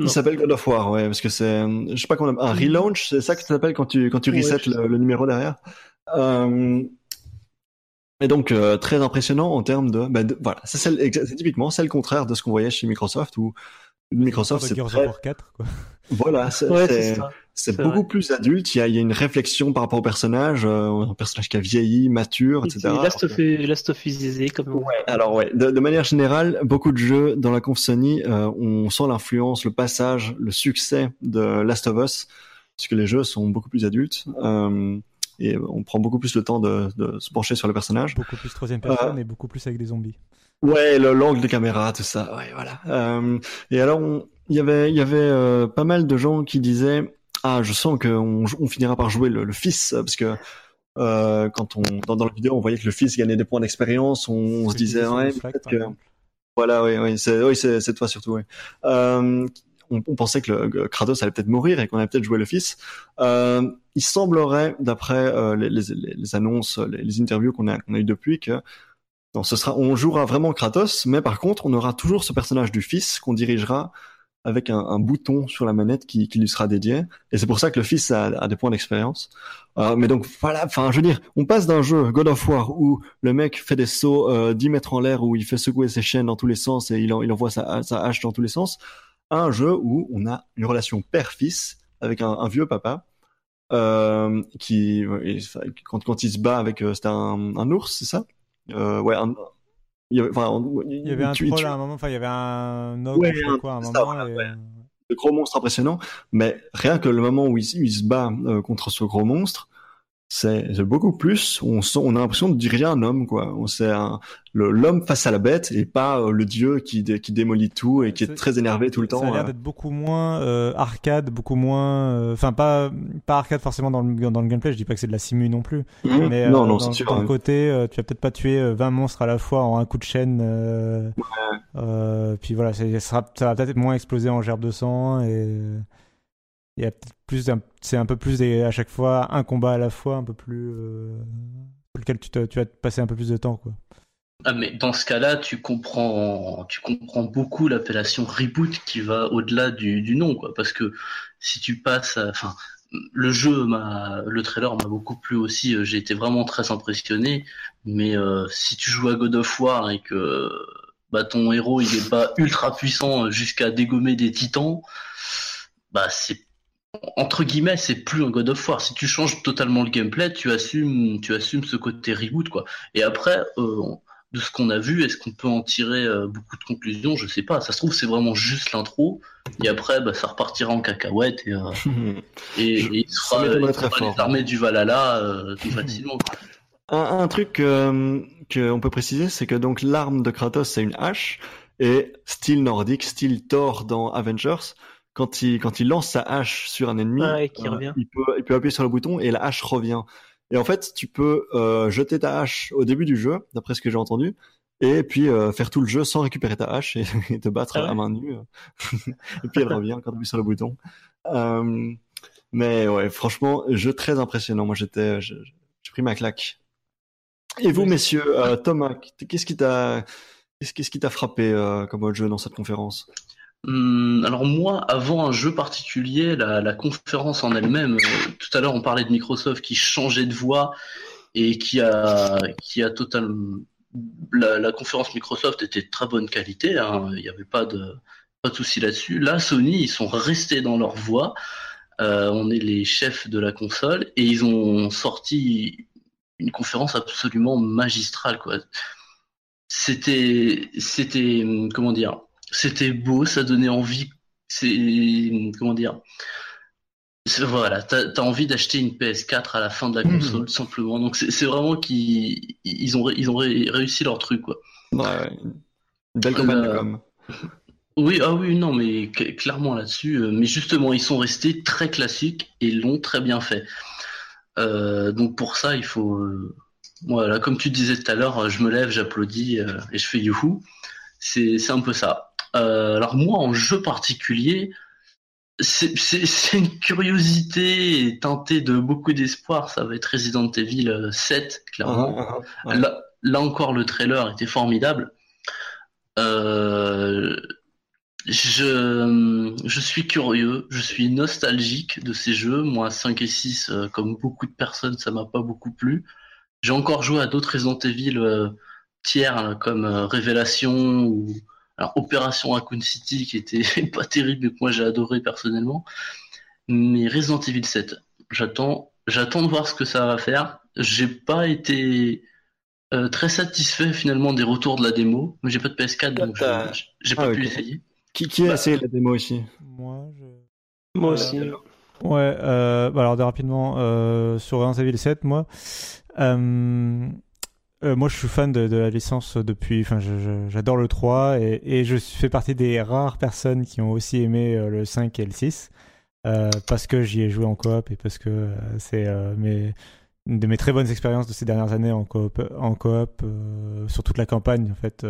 Il s'appelle God of War, ouais, parce que c'est, je sais pas comment, un relaunch, c'est ça que tu t'appelles quand tu quand tu resets ouais, le, le, numéro derrière? Euh, et donc euh, très impressionnant en termes de, bah, de voilà, c'est typiquement c'est le contraire de ce qu'on voyait chez Microsoft où Microsoft c'est très... 4, quoi. Voilà, c'est ouais, beaucoup vrai. plus adulte. Il y, a, il y, a, une réflexion par rapport au personnage, euh, un personnage qui a vieilli, mature, etc. Last of, Last of Us comme. Ouais. Alors ouais, de, de, manière générale, beaucoup de jeux dans la conf Sony, euh, on sent l'influence, le passage, le succès de Last of Us, puisque les jeux sont beaucoup plus adultes. Euh, et on prend beaucoup plus le temps de, de se pencher sur le personnage. Beaucoup plus troisième personne euh, et beaucoup plus avec des zombies. Ouais, le- l'angle de caméra, tout ça. Ouais, voilà. Euh, et alors, il y avait, il y avait euh, pas mal de gens qui disaient, ah, je sens qu'on on finira par jouer le, le fils, parce que euh, quand on dans, dans la vidéo, on voyait que le fils gagnait des points d'expérience, on, on se disait, ouais, peut-être que voilà, oui, oui, c'est, oui, c'est, c'est toi surtout, oui. Euh, on, pensait que, Kratos allait peut-être mourir et qu'on allait peut-être jouer le fils. Euh, il semblerait, d'après euh, les, annonces, les, les interviews qu'on a, eues depuis, que non, ce sera, on jouera vraiment Kratos, mais par contre, on aura toujours ce personnage du fils qu'on dirigera avec un, bouton sur la manette qui, lui sera dédié. Et c'est pour ça que le fils a, des points d'expérience. Euh, mais donc voilà, enfin je veux dire, on passe d'un jeu God of War où le mec fait des sauts euh, 10 mètres en l'air, où il fait secouer ses chaînes dans tous les sens et il, en, il envoie sa, hache dans tous les sens, à un jeu où on a une relation père-fils avec un, un, vieux papa. Euh, qui quand, quand il se bat avec c'était un, un ours c'est ça? Ouais un, il y avait, enfin, il y avait un tu, troll tu... à un moment, enfin, il y avait un ogre, ouais, un, quoi, à un moment. Ça, et... ouais. Le gros monstre impressionnant, mais rien que le moment où il, il se bat euh, contre ce gros monstre, c'est beaucoup plus. On, sent, on a l'impression de diriger un homme, quoi. C'est l'homme face à la bête et pas euh, le dieu qui, dé, qui démolit tout et qui est, est très énervé tout le temps. Ça a l'air euh. d'être beaucoup moins euh, arcade, beaucoup moins. Enfin, pas pas arcade forcément dans le dans le gameplay. Je dis pas que c'est de la simu non plus. Mmh. Mais non, non, dans, sûr, ouais. côté, tu vas peut-être pas tuer 20 monstres à la fois en un coup de chaîne. ouais. puis voilà, ça, sera, ça va peut-être être moins explosé en gerbe de sang et il y a peut-être plus c'est un peu plus des, à chaque fois un combat à la fois un peu plus euh, sur lequel tu, tu vas te passer un peu plus de temps quoi. Ah mais dans ce cas-là tu comprends tu comprends beaucoup l'appellation reboot qui va au-delà du, du nom quoi. Parce que si tu passes enfin le jeu m'a le trailer m'a beaucoup plu aussi j'ai été vraiment très impressionné. Mais euh, si tu joues à God of War et que bah, ton héros il est pas ultra puissant jusqu'à dégommer des titans bah c'est entre guillemets, c'est plus un God of War. Si tu changes totalement le gameplay, tu assumes, tu assumes ce côté reboot, quoi. Et après, euh, de ce qu'on a vu, est-ce qu'on peut en tirer euh, beaucoup de conclusions? Je sais pas. Ça se trouve, c'est vraiment juste l'intro, et après, bah, ça repartira en cacahuète et, euh, et, et, il sera, il sera les armées du Valhalla tout facilement. Un, un, truc qu'on peut préciser, c'est que donc l'arme de Kratos, c'est une hache, et style nordique, style Thor dans Avengers quand il quand il lance sa hache sur un ennemi, ah, qui euh, il peut il peut appuyer sur le bouton et la hache revient. Et en fait, tu peux euh, jeter ta hache au début du jeu, d'après ce que j'ai entendu, et puis euh, faire tout le jeu sans récupérer ta hache et, et te battre Ah ouais. à main nue. et puis elle revient quand tu appuies sur le bouton. Euh, mais ouais, franchement, jeu très impressionnant. Moi, j'étais, j'ai pris ma claque. Et vous, messieurs, euh, Thomas, qu'est-ce qui t'a qu'est-ce qui t'a frappé euh, comme autre jeu dans cette conférence? Alors moi, avant un jeu particulier, la, conférence en elle-même, euh, tout à l'heure on parlait de Microsoft qui changeait de voix et qui a, qui a totalement... La, conférence Microsoft était de très bonne qualité, hein, il n'y avait pas de, pas de souci là-dessus. Là, Sony, ils sont restés dans leur voix, euh, on est les chefs de la console, et ils ont sorti une conférence absolument magistrale. C'était, c'était, comment dire c'était beau, ça donnait envie. C'est comment dire Voilà, t'as as envie d'acheter une PS4 à la fin de la console, mmh. simplement. Donc c'est vraiment qu'ils ils ont ils ont réussi leur truc quoi. Ouais, ouais. Une belle campagne de com. Oui, ah oui, non, mais clairement là-dessus. Euh, mais justement, ils sont restés très classiques et l'ont très bien fait. Euh, donc pour ça, il faut. Euh, voilà, comme tu disais tout à l'heure, je me lève, j'applaudis euh, et je fais youhou. C'est un peu ça. Euh, alors moi, en jeu particulier, c'est une curiosité teintée de beaucoup d'espoir. Ça va être Resident Evil 7, clairement. Ah, -huh, ouais. là, là, encore, le trailer était formidable. Euh, je, je suis curieux, je suis nostalgique de ces jeux. Moi, 5 et 6, euh, comme beaucoup de personnes, ça m'a pas beaucoup plu. J'ai encore joué à d'autres Resident Evil euh, tiers, comme euh, Révélation ou alors Opération Raccoon City qui était pas terrible mais que moi j'ai adoré personnellement. Mais Resident Evil 7 j'attends j'attends de voir ce que ça va faire. J'ai pas été euh, très satisfait finalement des retours de la démo mais j'ai pas de PS4 donc j'ai pas ah, pu okay. l'essayer qui, qui a bah, essayé la démo ici moi je... moi aussi euh, ouais euh, bah alors rapidement euh, sur Resident Evil 7 moi euh, moi, je suis fan de, la licence depuis. Enfin, j'adore le 3 et, je fais partie des rares personnes qui ont aussi aimé euh, le 5 et le 6 euh, parce que j'y ai joué en coop et parce que euh, c'est euh, une de mes très bonnes expériences de ces dernières années en coop, en coop euh, sur toute la campagne en fait.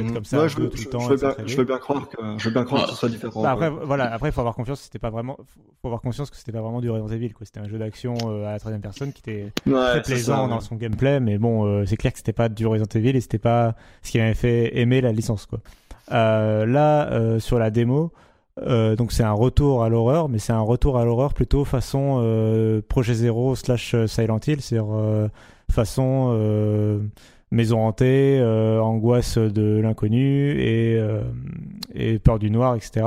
Être comme ça, Ouais, un je, peu veux- tout le je- temps, je veux et bien, s'entraîner. je veux bien croire que, je veux bien croire que ce soit différent. Bah, après, ouais. voilà, après, il faut avoir confiance. C'était pas vraiment, faut avoir conscience que c'était pas vraiment du Resident Evil. Quoi. C'était un jeu d'action euh, à la troisième personne qui était Ouais, très plaisant ça, ouais. dans son gameplay, mais bon, euh, c'est clair que c'était pas du Resident Evil et c'était pas ce qui m'avait fait aimer la licence. Quoi. Euh, là, euh, sur la démo, euh, donc c'est un retour à l'horreur, mais c'est un retour à l'horreur plutôt façon euh, Projet Zero slash Silent Hill, c'est-à-dire euh, façon euh, maison hantée, euh, angoisse de l'inconnu et, euh, et peur du noir, etc.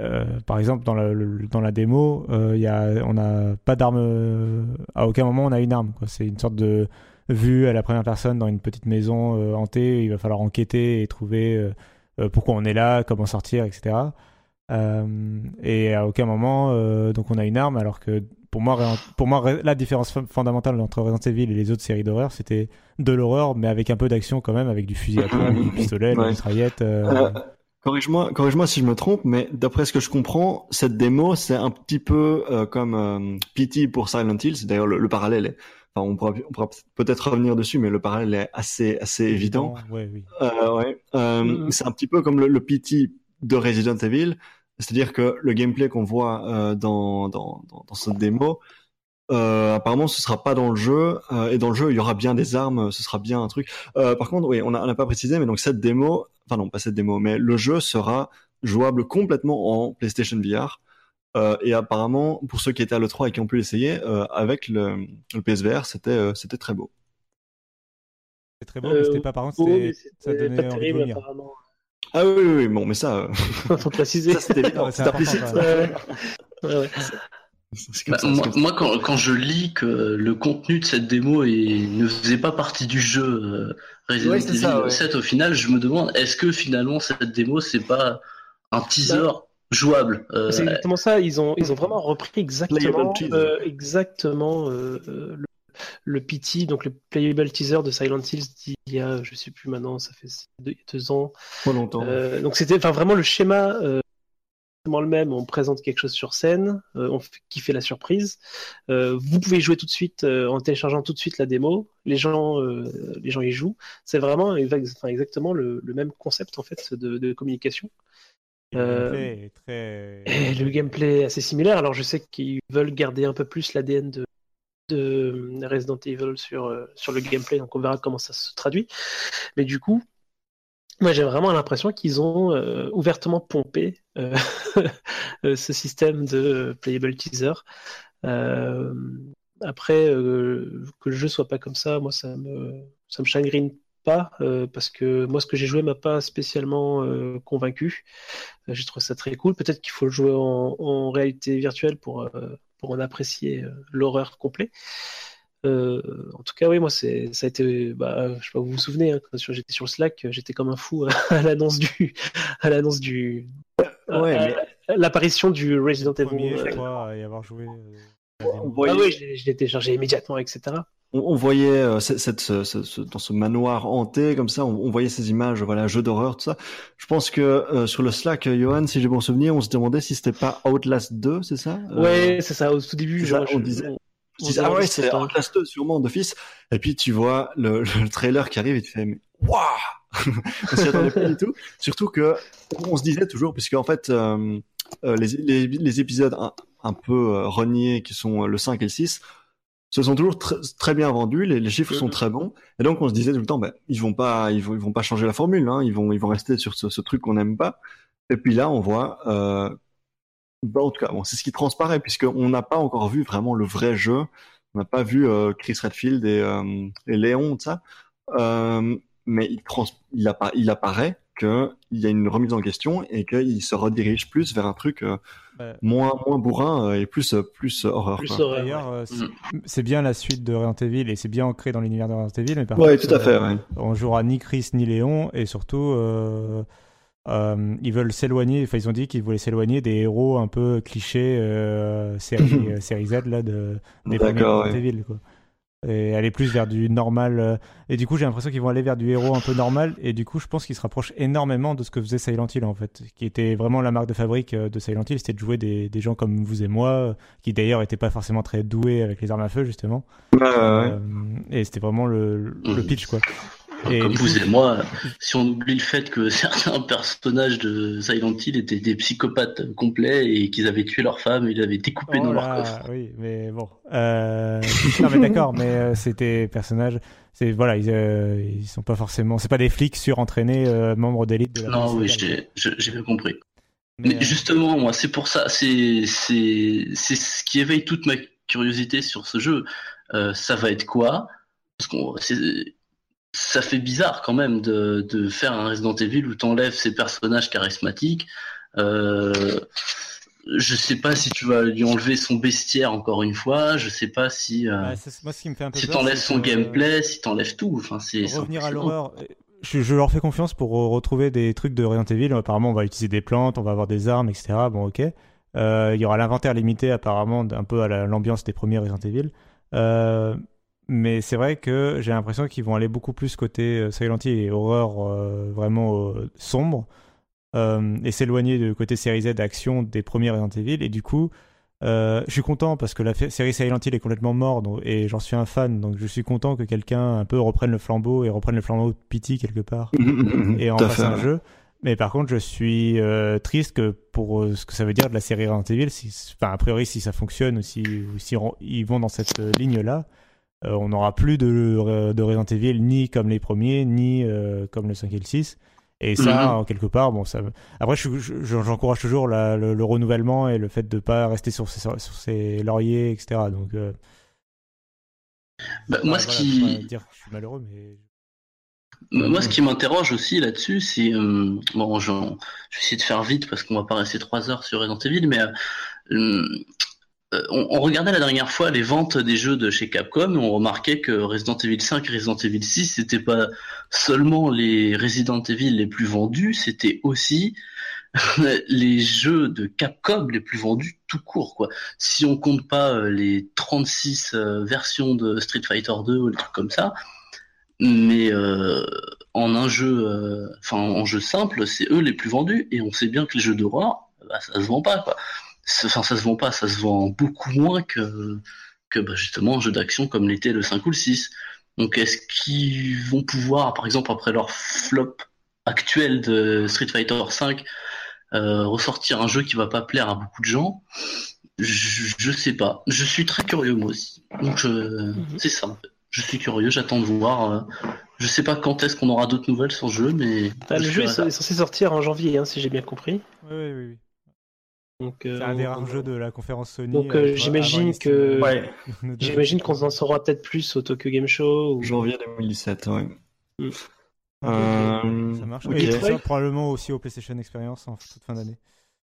Euh, par exemple, dans la, dans la démo, y a, on n'a pas d'arme. à aucun moment, on a une arme. C'est une sorte de vue à la première personne dans une petite maison hantée. Il va falloir enquêter et trouver pourquoi on est là, comment sortir, etc. Et à aucun moment, donc on a une arme, alors que pour moi, pour moi, la différence fo- fondamentale entre Resident Evil et les autres séries d'horreur, c'était de l'horreur, mais avec un peu d'action quand même, avec du fusil à pompe, du pistolet, la Ouais. mitraillette. euh, Euh, Corrige-moi, corrige-moi si je me trompe, mais d'après ce que je comprends, cette démo, c'est un petit peu euh, comme euh, PT pour Silent Hill. C'est d'ailleurs le, le parallèle. Est, enfin, on pourra, on pourra peut-être revenir dessus, mais le parallèle est assez, assez évident. Ouais, oui. Euh, ouais. Euh, Mhm. C'est un petit peu comme le, le PT de Resident Evil, c'est-à-dire que le gameplay qu'on voit euh, dans, dans, dans, cette démo, euh, apparemment ce sera pas dans le jeu, euh, et dans le jeu il y aura bien des armes, ce sera bien un truc. Euh, par contre, oui, on n'a pas précisé, mais donc cette démo, enfin non pas cette démo, mais le jeu sera jouable complètement en PlayStation VR. Euh, et apparemment, pour ceux qui étaient à l'E3 et qui ont pu l'essayer, euh, avec le, le PSVR, c'était euh, c'était très beau. C'est très beau, Euh, mais c'était pas, par contre, Oh, c'était- ça c'était donnait pas envie de terrible vomir. apparemment. Ah oui, oui, oui, bon, mais ça, euh, Faut préciser. ça c'était évident, c'est implicite. Bah, ça, moi, quand, quand je lis que le contenu de cette démo est- ne faisait pas partie du jeu euh, Resident Ouais, c'est Evil ça, ouais. 7, au final, je me demande est-ce que finalement cette démo c'est pas un teaser jouable euh, C'est exactement ça. Ils ont, ils ont vraiment repris exactement, Playable teaser. euh, exactement euh, le, le PT, donc le playable teaser de Silent Hills d'il y a, je sais plus maintenant, ça fait deux, deux ans. Trop longtemps. Euh, donc c'était, enfin vraiment le schéma. Euh, exactement le même, on présente quelque chose sur scène, euh, on fait, qui fait la surprise. Euh, vous pouvez jouer tout de suite euh, en téléchargeant tout de suite la démo. Les gens, euh, les gens y jouent. C'est vraiment enfin, exactement le, le même concept en fait de, de communication. Et le Euh, gameplay est très... Et le gameplay est assez similaire. Alors je sais qu'ils veulent garder un peu plus l'ADN de, de Resident Evil sur, euh, sur le gameplay, donc on verra comment ça se traduit. Mais du coup, moi j'ai vraiment l'impression qu'ils ont euh, ouvertement pompé euh, ce système de playable teaser. Après, que le jeu soit pas comme ça, moi ça me, ça me chagrine pas, parce que moi ce que j'ai joué m'a pas spécialement convaincu. J'ai trouvé ça très cool. Peut-être qu'il faut le jouer en, réalité virtuelle pour, pour en apprécier euh, l'horreur complet. Euh, en tout cas, oui, moi, c'est, ça a été, bah, je sais pas, vous vous souvenez, hein, quand j'étais sur le Slack, j'étais comme un fou à l'annonce du, à l'annonce du, Ouais, mais- l'apparition du Resident Evil. premier, je euh, crois, à y avoir joué. euh, Ah oui, je l'ai- je l'ai téléchargé immédiatement, etc. on, on voyait euh, cette, cette- ce- ce- ce- dans ce manoir hanté comme ça, on, on voyait ces images, voilà, jeux d'horreur, tout ça. Je pense que euh, sur le Slack, euh, Johan, si j'ai bon souvenir, on se demandait si c'était pas Outlast 2, c'est ça Ouais, c'est ça, au tout début, ça, genre, on je- disait- Je disais, ah ouais, c'est Outlast 2 sûrement d'office. Et puis tu vois le, le trailer qui arrive et tu fais, mais waouh On s'y attendait pas du tout. Surtout que on se disait toujours, puisque en fait euh, les, les, les épisodes un, un peu euh, reniés qui sont le 5 et le 6 se sont toujours tr- très bien vendus, les, les chiffres sont Mhm. très bons, et donc on se disait tout le temps, ben ils vont pas, ils vont, ils vont pas changer la formule, hein, ils vont, ils vont rester sur ce, ce truc qu'on n'aime pas. Et puis là, on voit, euh, ben, en tout cas, bon, c'est ce qui transparaît, puisqu'on n'a pas encore vu vraiment le vrai jeu. On n'a pas vu euh, Chris Redfield et, euh, et Léon, tout ça. Euh, mais il, trans il, appa- il apparaît qu'il y a une remise en question et qu'il se redirige plus vers un truc Ouais. moins, moins bourrin euh, et plus, euh, plus euh, horreur. Plus horreur. D'ailleurs, c'est- Mm. c'est bien la suite de Resident Evil et c'est bien ancré dans l'univers de Resident Evil. Mais par Ouais, contre, tout à fait. euh, Ouais. on jouera ni Chris ni Léon et surtout euh, euh, ils veulent s'éloigner enfin ils ont dit qu'ils voulaient s'éloigner des héros un peu clichés euh, série, série Z là de des premiers D'accord, Resident ouais. Evil quoi. Et aller plus vers du normal. euh, Et du coup, j'ai l'impression qu'ils vont aller vers du héros un peu normal. Et du coup, je pense qu'ils se rapprochent énormément de ce que faisait Silent Hill en fait, qui était vraiment la marque de fabrique euh, de Silent Hill, c'était de jouer des, des gens comme vous et moi, euh, qui d'ailleurs étaient pas forcément très doués avec les armes à feu justement. Ouais. Euh, et c'était vraiment le, le Mhm. pitch quoi. Et Comme vous et moi, si on oublie le fait que certains personnages de Silent Hill étaient des psychopathes complets et qu'ils avaient tué leur femme et ils avaient découpé Oh dans leur là, coffre. Oui, mais bon. Euh... non, mais d'accord, mais euh, c'était personnages. C'est voilà, ils, euh, ils sont pas forcément. C'est pas des flics surentraînés euh, membres d'élite de la Non, oui, j'ai bien compris. Mais, Mais euh, justement, moi, c'est pour ça, c'est c'est c'est ce qui éveille toute ma curiosité sur ce jeu. Euh, ça va être quoi? Parce qu'on ça fait bizarre quand même de, de faire un Resident Evil où t'enlèves ces personnages charismatiques. Euh, je sais pas si tu vas lui enlever son bestiaire encore une fois. Je sais pas si euh, moi, ce qui me fait un peu si t'enlèves son que, gameplay, si t'enlèves tout. Enfin, c'est revenir à l'horreur. euh, Je, je leur fais confiance pour euh, retrouver des trucs de Resident Evil. Apparemment, on va utiliser des plantes, on va avoir des armes, etc. Bon, ok. Euh, Il y aura l'inventaire limité, apparemment, un peu à la- l'ambiance des premiers Resident Evil. Euh, mais c'est vrai que j'ai l'impression qu'ils vont aller beaucoup plus côté euh, Silent Hill et horreur euh, vraiment euh, sombre et s'éloigner du côté série Z action des premiers Resident Evil. Et du coup, euh, je suis content parce que la série Silent Hill est complètement morte donc- et j'en suis un fan. Donc je suis content que quelqu'un un peu reprenne le flambeau et reprenne le flambeau de Pity quelque part et en Tout à fasse fait, un jeu. Mais par contre, je suis euh, triste que pour euh, ce que ça veut dire de la série Resident Evil, si, enfin, a priori, si ça fonctionne ou si, ou si ils vont dans cette ligne-là, on n'aura plus de, de Resident Evil ni comme les premiers, ni euh, comme le 5 et le 6. Et ça, Mhm. quelque part, bon, ça. Après, je- je- je- j'encourage toujours la- le, le renouvellement et le fait de pas rester sur ses, sur ses lauriers, etc. Donc, euh, Bah, bah, moi, ce voilà, qui faut pas dire je suis malheureux, mais Moi, ce qui m'interroge aussi là-dessus, c'est euh, bon, je, je vais essayer de faire vite parce qu'on va pas rester trois heures sur Resident Evil, mais euh, euh, on, on regardait la dernière fois les ventes des jeux de chez Capcom et on remarquait que Resident Evil 5 et Resident Evil 6 c'était pas seulement les Resident Evil les plus vendus, c'était aussi les jeux de Capcom les plus vendus tout court quoi. Si on compte pas euh, les 36 euh, versions de Street Fighter 2 ou des trucs comme ça, mais euh, en un jeu, euh, en jeu simple, c'est eux les plus vendus et on sait bien que les jeux d'horreur, bah, ça se vend pas quoi. Enfin ça se vend pas, ça se vend beaucoup moins que que bah, justement un jeu d'action comme l'était le 5 ou le 6. Donc est-ce qu'ils vont pouvoir, par exemple après leur flop actuel de Street Fighter 5, euh, ressortir un jeu qui va pas plaire à beaucoup de gens? Je, je sais pas. Je suis très curieux moi aussi. Donc je... c'est ça. Je suis curieux, j'attends de voir. euh, Je sais pas quand est-ce qu'on aura d'autres nouvelles sur le jeu, mais Bah, je le jeu est censé sortir en janvier, hein, si j'ai bien compris. oui, oui, oui. Donc, euh, C'est un des on- rares jeux de la conférence Sony. Donc, euh, euh, j'imagine que- Ouais. J'imagine qu'on en saura peut-être plus au Tokyo Game Show. Ou... Janvier 2017, ouais. Mm. Euh, Ça marche. ok. Et ça, probablement aussi au PlayStation Experience en toute fin d'année.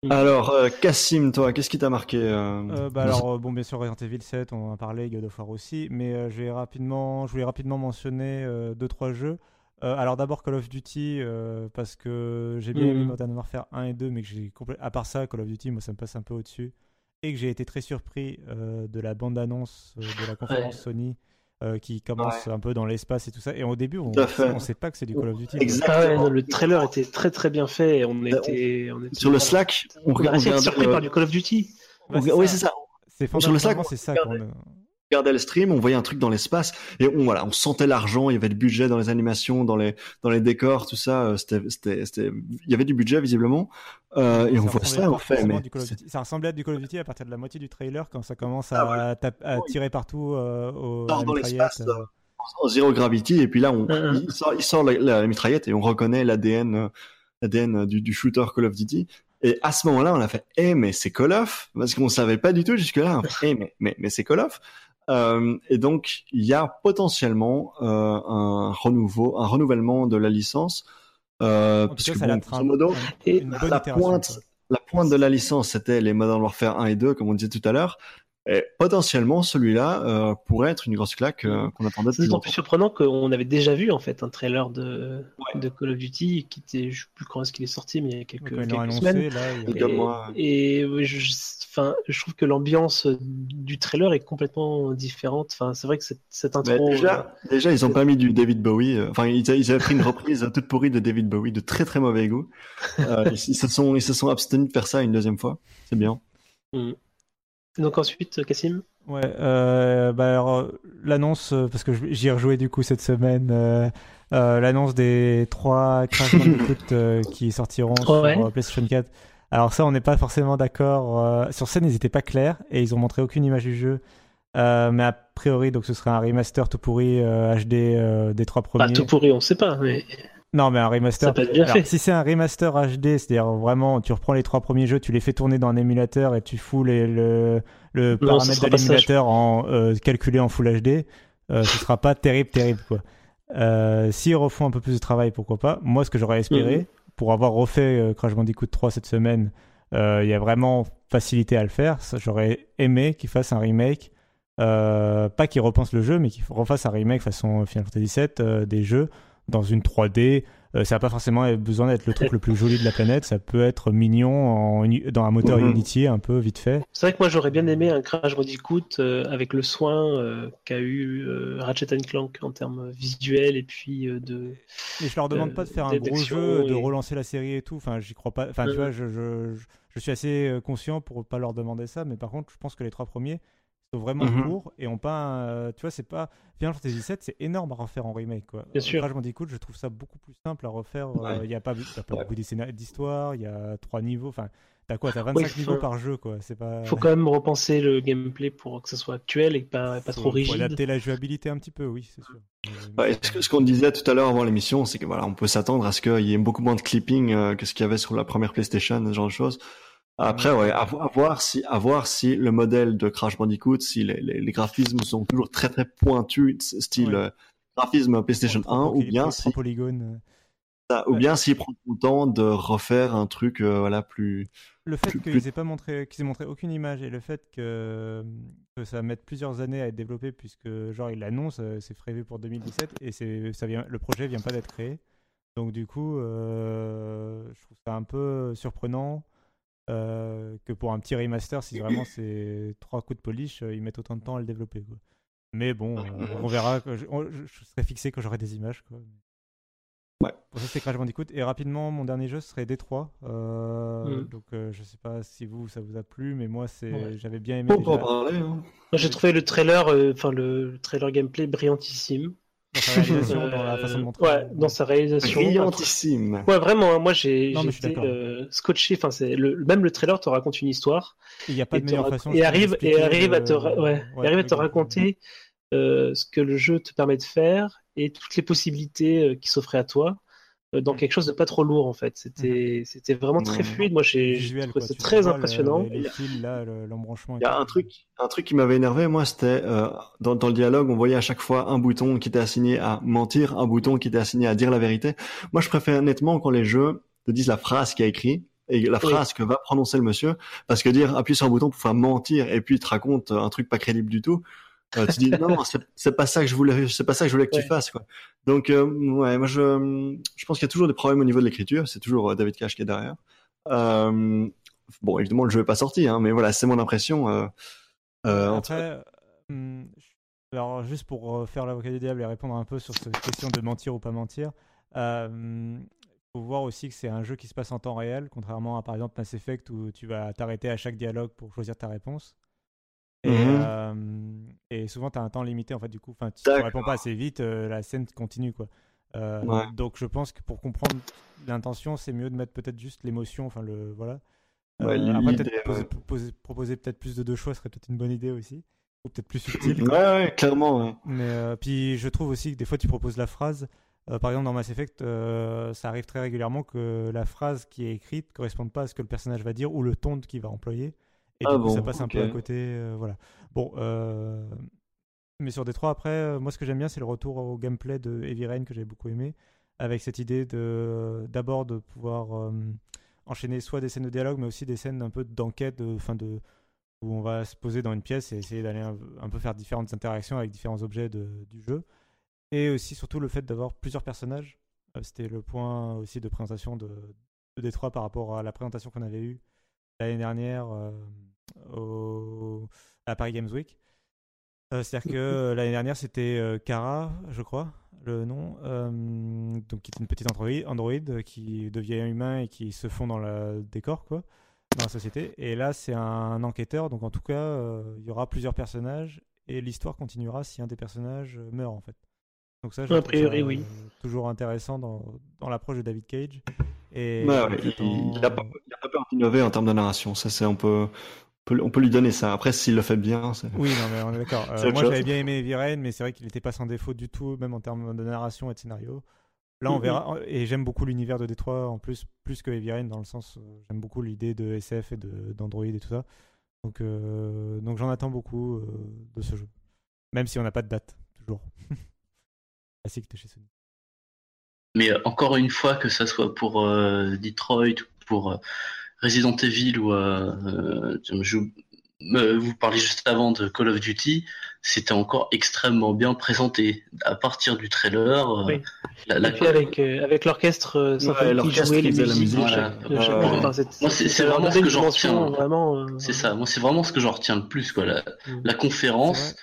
Alors, euh, Cassim, toi, qu'est-ce qui t'a marqué euh, Euh, bah alors, euh, bon, bien sûr, Resident Evil 7, on en a parlé, God of War aussi, mais euh, je, vais rapidement, je voulais rapidement mentionner euh, deux trois jeux. Euh, alors d'abord Call of Duty, euh, parce que j'ai bien aimé Mhm. Modern Warfare 1 et 2, mais que j'ai à part ça, Call of Duty, moi ça me passe un peu au-dessus. Et que j'ai été très surpris euh, de la bande-annonce euh, de la conférence Sony euh, qui commence un peu dans l'espace et tout ça. Et au début, on on sait pas que c'est du Call of Duty. Ah ouais, Exactement. non, le trailer était très très bien fait. et On était, on était Sur le Slack, on, on regardait surpris par du Call of Duty. C'est oui, ça. c'est ça. C'est Sur le Slack, c'est ça qu'on On regardait le stream, on voyait un truc dans l'espace et on voilà, on sentait l'argent, il y avait le budget dans les animations, dans les dans les décors, tout ça. euh, C'était il y avait du budget visiblement euh, et on Ça voit ressemblait ça, on fait mais du Call of c'est- Duty. Ça ressemblait à du Call of Duty à partir de la moitié du trailer quand ça commence Ah à, à tirer partout euh, au, Dans- l'espace, euh. en zéro gravity et puis là on il sort, il sort la, la mitraillette et on reconnaît l'ADN l'ADN du, du shooter Call of Duty et à ce moment-là on a fait eh mais c'est Call of? Parce qu'on savait pas du tout jusque là on fait, eh mais mais mais c'est Call of? Euh, et donc il y a potentiellement euh, un renouveau un renouvellement de la licence euh, parce cas, que bon, grosso modo Et la pointe la pointe de la licence c'était les Modern Warfare 1 et 2 comme on disait tout à l'heure Et potentiellement, celui-là euh, pourrait être une grosse claque euh, qu'on attendait C'est d'autant plus surprenant qu'on avait déjà vu en fait un trailer de, de Call of Duty qui était, je sais plus quand est-ce qu'il est sorti, mais il y a quelques, annoncé, semaines. là, il y a- Et- Comme moi. Et ouais, je, je- enfin, je trouve que l'ambiance du trailer est complètement différente. Enfin, c'est vrai que cette, cette Mais intro. euh, déjà, déjà, ils ont pas mis du David Bowie. euh, Enfin, ils, ils avaient pris une reprise toute pourrie de David Bowie de très très mauvais goût. Euh, ils, ils se sont ils se sont abstenus de faire ça une deuxième fois. C'est bien. euh, Donc ensuite, Cassim. Ouais, euh, bah alors, euh, l'annonce, euh, parce que j'y ai rejoué du coup cette semaine, euh, euh, l'annonce des trois Crash Bandicoot euh, qui sortiront Ouais. sur euh, PlayStation 4. Alors ça, on n'est pas forcément d'accord. euh, sur scène, ils n'étaient pas clairs et ils ont montré aucune image du jeu. Euh, mais a priori, donc ce serait un remaster tout pourri euh, HD euh, des trois Pas premiers. tout pourri, on sait pas, mais Non, mais un remaster. ça peut être bien Alors, fait. si c'est un remaster HD, c'est-à-dire vraiment, tu reprends les trois premiers jeux, tu les fais tourner dans un émulateur et tu fous les- le, le Non, paramètre de l'émulateur en euh, calculé en Full HD, euh, ce sera pas terrible, terrible quoi. Euh, S'ils refont un peu plus de travail, pourquoi pas. Moi, ce que j'aurais espéré, Mhm. pour avoir refait euh, Crash Bandicoot 3 cette semaine, euh, il y a vraiment facilité à le faire. J'aurais aimé qu'ils fassent un remake. Pas qu'ils repensent le jeu, mais qu'ils refassent un remake façon Final Fantasy VII des jeux dans une 3D. Euh, ça n'a pas forcément besoin d'être le truc le plus joli de la planète. Ça peut être mignon en, dans un moteur Mhm. Unity, un peu vite fait. C'est vrai que moi j'aurais bien aimé un Crash Bandicoot euh, avec le soin euh, qu'a eu euh, Ratchet Clank en termes visuels et puis euh, de. Mais je leur demande pas de faire un gros jeu, de et- relancer la série et tout. Enfin, j'y crois pas. Enfin, tu Mhm. vois, je, je, je, je suis assez conscient pour pas leur demander ça. Mais par contre, je pense que les trois premiers sont vraiment Mhm. courts et ont pas. un- euh, tu vois, c'est pas. Final Fantasy VII, c'est énorme à refaire en remake, quoi. Bien sûr. Crash Bandicoot, je trouve ça beaucoup plus simple à refaire. Euh, Il Ouais. y a pas, t'as pas Ouais. beaucoup d'histoire. Il y a trois niveaux. Enfin, t'as quoi T'as 25 faut- niveaux par jeu, quoi. C'est pas. Faut quand même repenser le gameplay pour que ça soit actuel et pas, pas Faut- trop faut rigide. adapter la jouabilité un petit peu, oui, c'est sûr. Ouais, ce que- ce qu'on disait tout à l'heure avant l'émission, c'est que voilà, on peut s'attendre à ce qu'il y ait beaucoup moins de clipping euh, que ce qu'il y avait sur la première PlayStation, ce genre de choses. Après, ouais, à, vo- à voir si, à voir si le modèle de Crash Bandicoot, si les, les, les graphismes sont toujours très très pointus, style Ouais. euh, graphisme PlayStation Trop 1, ou équilibré, bien si, polygone. euh. ça- ou Ouais. bien s'il prend le temps de refaire un truc, euh, voilà, plus. Le fait qu'ils plus- aient pas montré, qu'ils aient montré aucune image et le fait que, que ça mette plusieurs années à être développé puisque genre ils l'annoncent, euh, c'est prévu pour 2017 et c'est ça vient, le projet vient pas d'être créé. Donc du coup, euh, je trouve ça un peu surprenant euh, que pour un petit remaster, si vraiment c'est trois coups de polish, euh, ils mettent autant de temps à le développer. Quoi. Mais bon, euh, on verra. Je, on- je- je serai fixé quand j'aurai des images. Quoi. Ouais. Pour ça, c'était Crash Bandicoot. Et rapidement, mon dernier jeu serait Détroit. Euh, Mm. Donc, euh, je sais pas si vous, ça vous a plu, mais moi, c'est, Ouais. j'avais bien aimé. On peut en parler. Hein. J'ai trouvé le trailer, enfin le trailer gameplay brillantissime. Dans sa réalisation, dans la Euh, façon de montrer. Ouais, dans sa réalisation. Brillantissime. Ouais, vraiment, hein, moi j'ai été euh, scotché. Enfin, c'est le, même le trailer te raconte une histoire. Il n'y a pas de et te meilleure façon. et arrive et d'expliquer arrive à te ra- ouais, et ouais, arrive à te raconter euh, ce que le jeu te permet de faire et toutes les possibilités euh, qui s'offraient à toi euh, dans Mm. quelque chose de pas trop lourd en fait. C'était c'était vraiment très Mm. fluide. Moi j'ai trouvé Tu très vois impressionnant. Les, les fils, là, le- l'embranchement. et Il y a un truc, un truc qui m'avait énervé, moi, c'était euh, dans, dans le dialogue, on voyait à chaque fois un bouton qui était assigné à mentir, un bouton qui était assigné à dire la vérité. Moi, je préfère nettement quand les jeux te disent la phrase qui a écrit et la Oui. phrase que va prononcer le monsieur, parce que dire appuie sur un bouton pour faire mentir et puis il te raconte un truc pas crédible du tout. Euh, tu dis non, non, c'est pas ça que je voulais, c'est pas ça que je voulais que Ouais. tu fasses quoi. Donc euh, ouais, moi je, je pense qu'il y a toujours des problèmes au niveau de l'écriture. C'est toujours euh, David Cage qui est derrière. Euh, bon, évidemment le jeu est pas sorti, hein, mais voilà, c'est mon impression. Euh, euh. Après, je- alors juste pour euh, faire l'avocat du diable et répondre un peu sur cette question de mentir ou pas mentir, il faut voir aussi que c'est un jeu qui se passe en temps réel, contrairement à par exemple Mass Effect où tu vas t'arrêter à chaque dialogue pour choisir ta réponse. Et, Mhm. euh, et souvent, tu as un temps limité, en fait, du coup. Enfin, si tu D'accord. réponds pas assez vite, euh, la scène continue, quoi. Euh, Ouais. Donc, je pense que pour comprendre l'intention, c'est mieux de mettre peut-être juste l'émotion, enfin, le... Voilà. Ouais, après, poser, poser- proposer peut-être plus de deux choix serait peut-être une bonne idée aussi. Ou peut-être plus subtil. Ouais, ouais, clairement. ouais. Mais euh, puis je trouve aussi que des fois tu proposes la phrase. euh, par exemple dans Mass Effect, euh, ça arrive très régulièrement que la phrase qui est écrite ne corresponde pas à ce que le personnage va dire ou le ton qu'il va employer. Et Ah du coup ça passe un peu à côté. euh, voilà. Bon, euh, mais sur Détroit après, euh, moi ce que j'aime bien c'est le retour au gameplay de Heavy Rain que j'ai beaucoup aimé, avec cette idée de d'abord de pouvoir enchaîner soit des scènes de dialogue, mais aussi des scènes un peu d'enquête, de, enfin de où on va se poser dans une pièce et essayer d'aller un, un peu faire différentes interactions avec différents objets de- du jeu. Et aussi, surtout, le fait d'avoir plusieurs personnages. C'était le point aussi de présentation de, de Détroit par rapport à la présentation qu'on avait eue l'année dernière euh, au, à Paris Games Week. Euh, C'est-à-dire que euh, l'année dernière, c'était euh, Kara, je crois, le nom, euh, donc qui est une petite euh, qui devient humain et qui se fond dans le décor, quoi, dans la société. Et là, c'est un enquêteur, donc en tout cas, euh, il y aura plusieurs personnages et l'histoire continuera si un des personnages euh, meurt, en fait. Donc ça, je A priori, ça, oui. euh, toujours intéressant dans, dans l'approche de David Cage. Et Ouais, ouais, il, j'attends- il a pas, pas peur d'innover en termes de narration. Ça, c'est on peut, on peut, on peut lui donner ça. Après, s'il le fait bien, c'est. Oui, non, mais on est d'accord. Euh, moi, j'avais bien aimé Heavy Rain, mais c'est vrai qu'il n'était pas sans défaut du tout, même en termes de narration et de scénario. Là, on Mhm. verra. Et j'aime beaucoup l'univers de Détroit, en plus, plus que Heavy Rain, dans le sens, euh, j'aime beaucoup l'idée de SF et de- d'Android et tout ça. Donc, euh, donc j'en attends beaucoup euh, de ce jeu. Même si on n'a pas de date, toujours. Classique de chez Sony. Mais encore une fois, que ça soit pour euh, Detroit ou pour euh, Resident Evil ou euh, euh, je, euh, vous parliez juste avant de Call of Duty, c'était encore extrêmement bien présenté. À partir du trailer, Oui. la, la- avec, euh, avec l'orchestre euh, symphonique jouait qui les la musiques. musique, Voilà. Ouais, ouais. c'est- vraiment ce que j'en retiens. Vraiment, euh, c'est ça. Moi, c'est vraiment ce que j'en retiens le plus. Quoi. La, Mm. la conférence,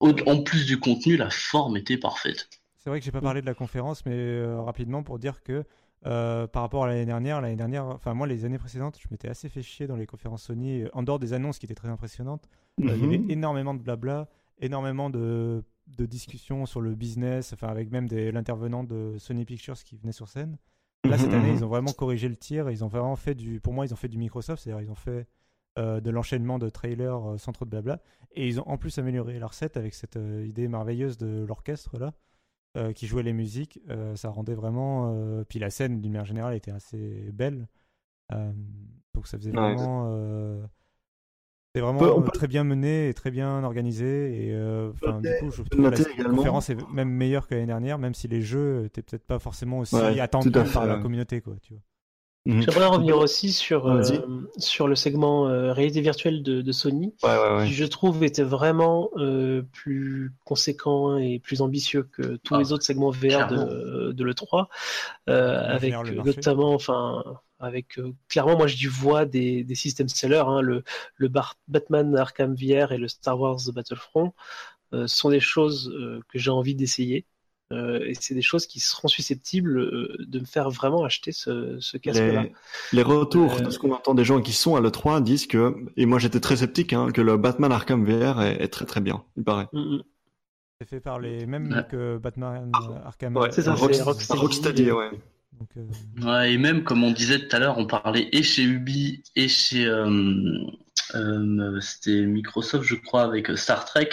au- en plus du contenu, la forme était parfaite. C'est vrai que j'ai pas parlé de la conférence, mais euh, rapidement pour dire que euh, par rapport à l'année dernière, l'année dernière, enfin moi les années précédentes, je m'étais assez fait chier dans les conférences Sony, euh, en dehors des annonces qui étaient très impressionnantes. Euh, il y avait Mhm. énormément de blabla, énormément de, de discussions sur le business, enfin avec même l'intervenant de Sony Pictures qui venait sur scène. Là cette année, ils ont vraiment corrigé le tir, ils ont vraiment fait du, pour moi ils ont fait du Microsoft, c'est-à-dire ils ont fait euh, de l'enchaînement de trailers euh, sans trop de blabla, et ils ont en plus amélioré leur set avec cette idée merveilleuse de l'orchestre là euh, qui jouait les musiques, euh, ça rendait vraiment. euh, Puis la scène, d'une manière générale, était assez belle. Donc ça faisait vraiment. C'était vraiment peut- on peut- très bien mené et très bien organisé. Et du coup, je trouve que la également- conférence est même meilleure que l'année dernière, même si les jeux étaient peut-être pas forcément aussi Ouais, attendus par la communauté. Quoi, tu vois. Mhm. J'aimerais revenir aussi sur, euh, sur le segment euh, réalité virtuelle de, de Sony, Ouais, ouais, ouais. qui je trouve était vraiment euh, plus conséquent et plus ambitieux que tous Ah, les autres segments VR de, de l'E3, euh, avec le notamment, enfin, avec euh, clairement, moi je vois des, des system sellers, hein, le, le Bar- Batman Arkham VR et le Star Wars Battlefront euh, sont des choses euh, que j'ai envie d'essayer. Euh, et c'est des choses qui seront susceptibles euh, de me faire vraiment acheter ce, ce casque-là. Les, les retours Euh, de ce qu'on entend des gens qui sont à l'E3 disent que, et moi j'étais très sceptique, hein, que le Batman Arkham VR est, est très très bien, il paraît. Mm, mm. C'est fait par les mêmes Ouais. que Batman euh, Arkham. Ouais, C'est ça, Rocksteady. Rocksteady, ouais. donc, euh, Ouais, et même, comme on disait tout à l'heure, on parlait et chez Ubi et chez euh, euh, c'était Microsoft, je crois, avec Star Trek.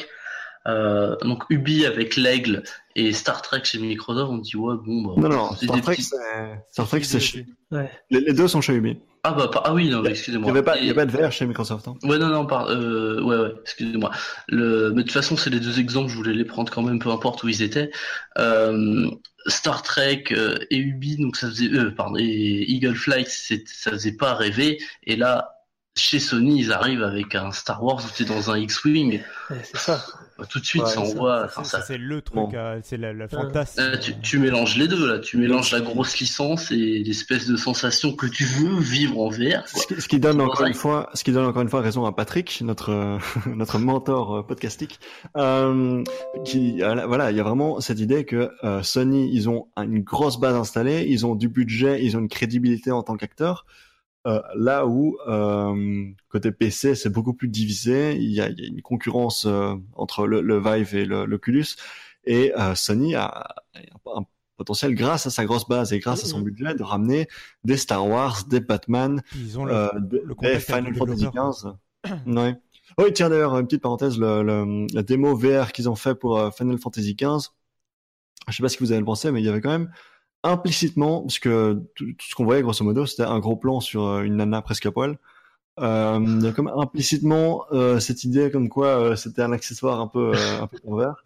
Euh, donc Ubi avec l'aigle et Star Trek chez Microsoft, on dit ouais bon bah Non, non, c'est Star Trek, petits- c'est, Star Trek, c'est chez, Ouais. les, les deux sont chez Ubi. ah bah pas- ah oui non Il mais n'y excusez-moi. avait pas, il y Et- a pas de VR chez Microsoft, hein. Ouais non non par euh, ouais ouais excusez-moi. Le mais de toute façon c'est les deux exemples, je voulais les prendre quand même peu importe où ils étaient. Euh, Star Trek et Ubi donc ça faisait euh, pardon et Eagle Flight c'est ça faisait pas rêver et là chez Sony ils arrivent avec un Star Wars t'es dans un X-wing Ouais, c'est ça. Bah, tout de suite Ouais, ça envoie c'est- ça- le truc, Bon. euh, c'est le, le fantasme. Là, tu, tu mélanges les deux là, tu mélanges la grosse licence et l'espèce de sensation que tu veux vivre en VR. Ce qui, ce qui donne encore une fois, ce qui donne encore une fois raison à Patrick, notre euh, notre mentor euh, podcastique, euh, qui euh, voilà, il y a vraiment cette idée que euh, Sony, ils ont une grosse base installée, ils ont du budget, ils ont une crédibilité en tant qu'acteur. Euh, là où euh, côté PC, c'est beaucoup plus divisé, il y a, il y a une concurrence euh, entre le, le Vive et le, l'Oculus, et euh, Sony a un, un potentiel grâce à sa grosse base et grâce à son Mhm. budget de ramener des Star Wars, des Batman, Ils ont le, euh, de- le des Final Fantasy. XV. ouais. Oui, tiens d'ailleurs, une petite parenthèse, le, le- la démo VR qu'ils ont fait pour Final Fantasy XV, je sais pas ce que vous avez pensé, mais il y avait quand même implicitement, parce que tout, tout ce qu'on voyait grosso modo, c'était un gros plan sur euh, une nana presque à poil. Euh, il y a comme implicitement euh, cette idée comme quoi euh, c'était un accessoire un peu euh, un peu pervers.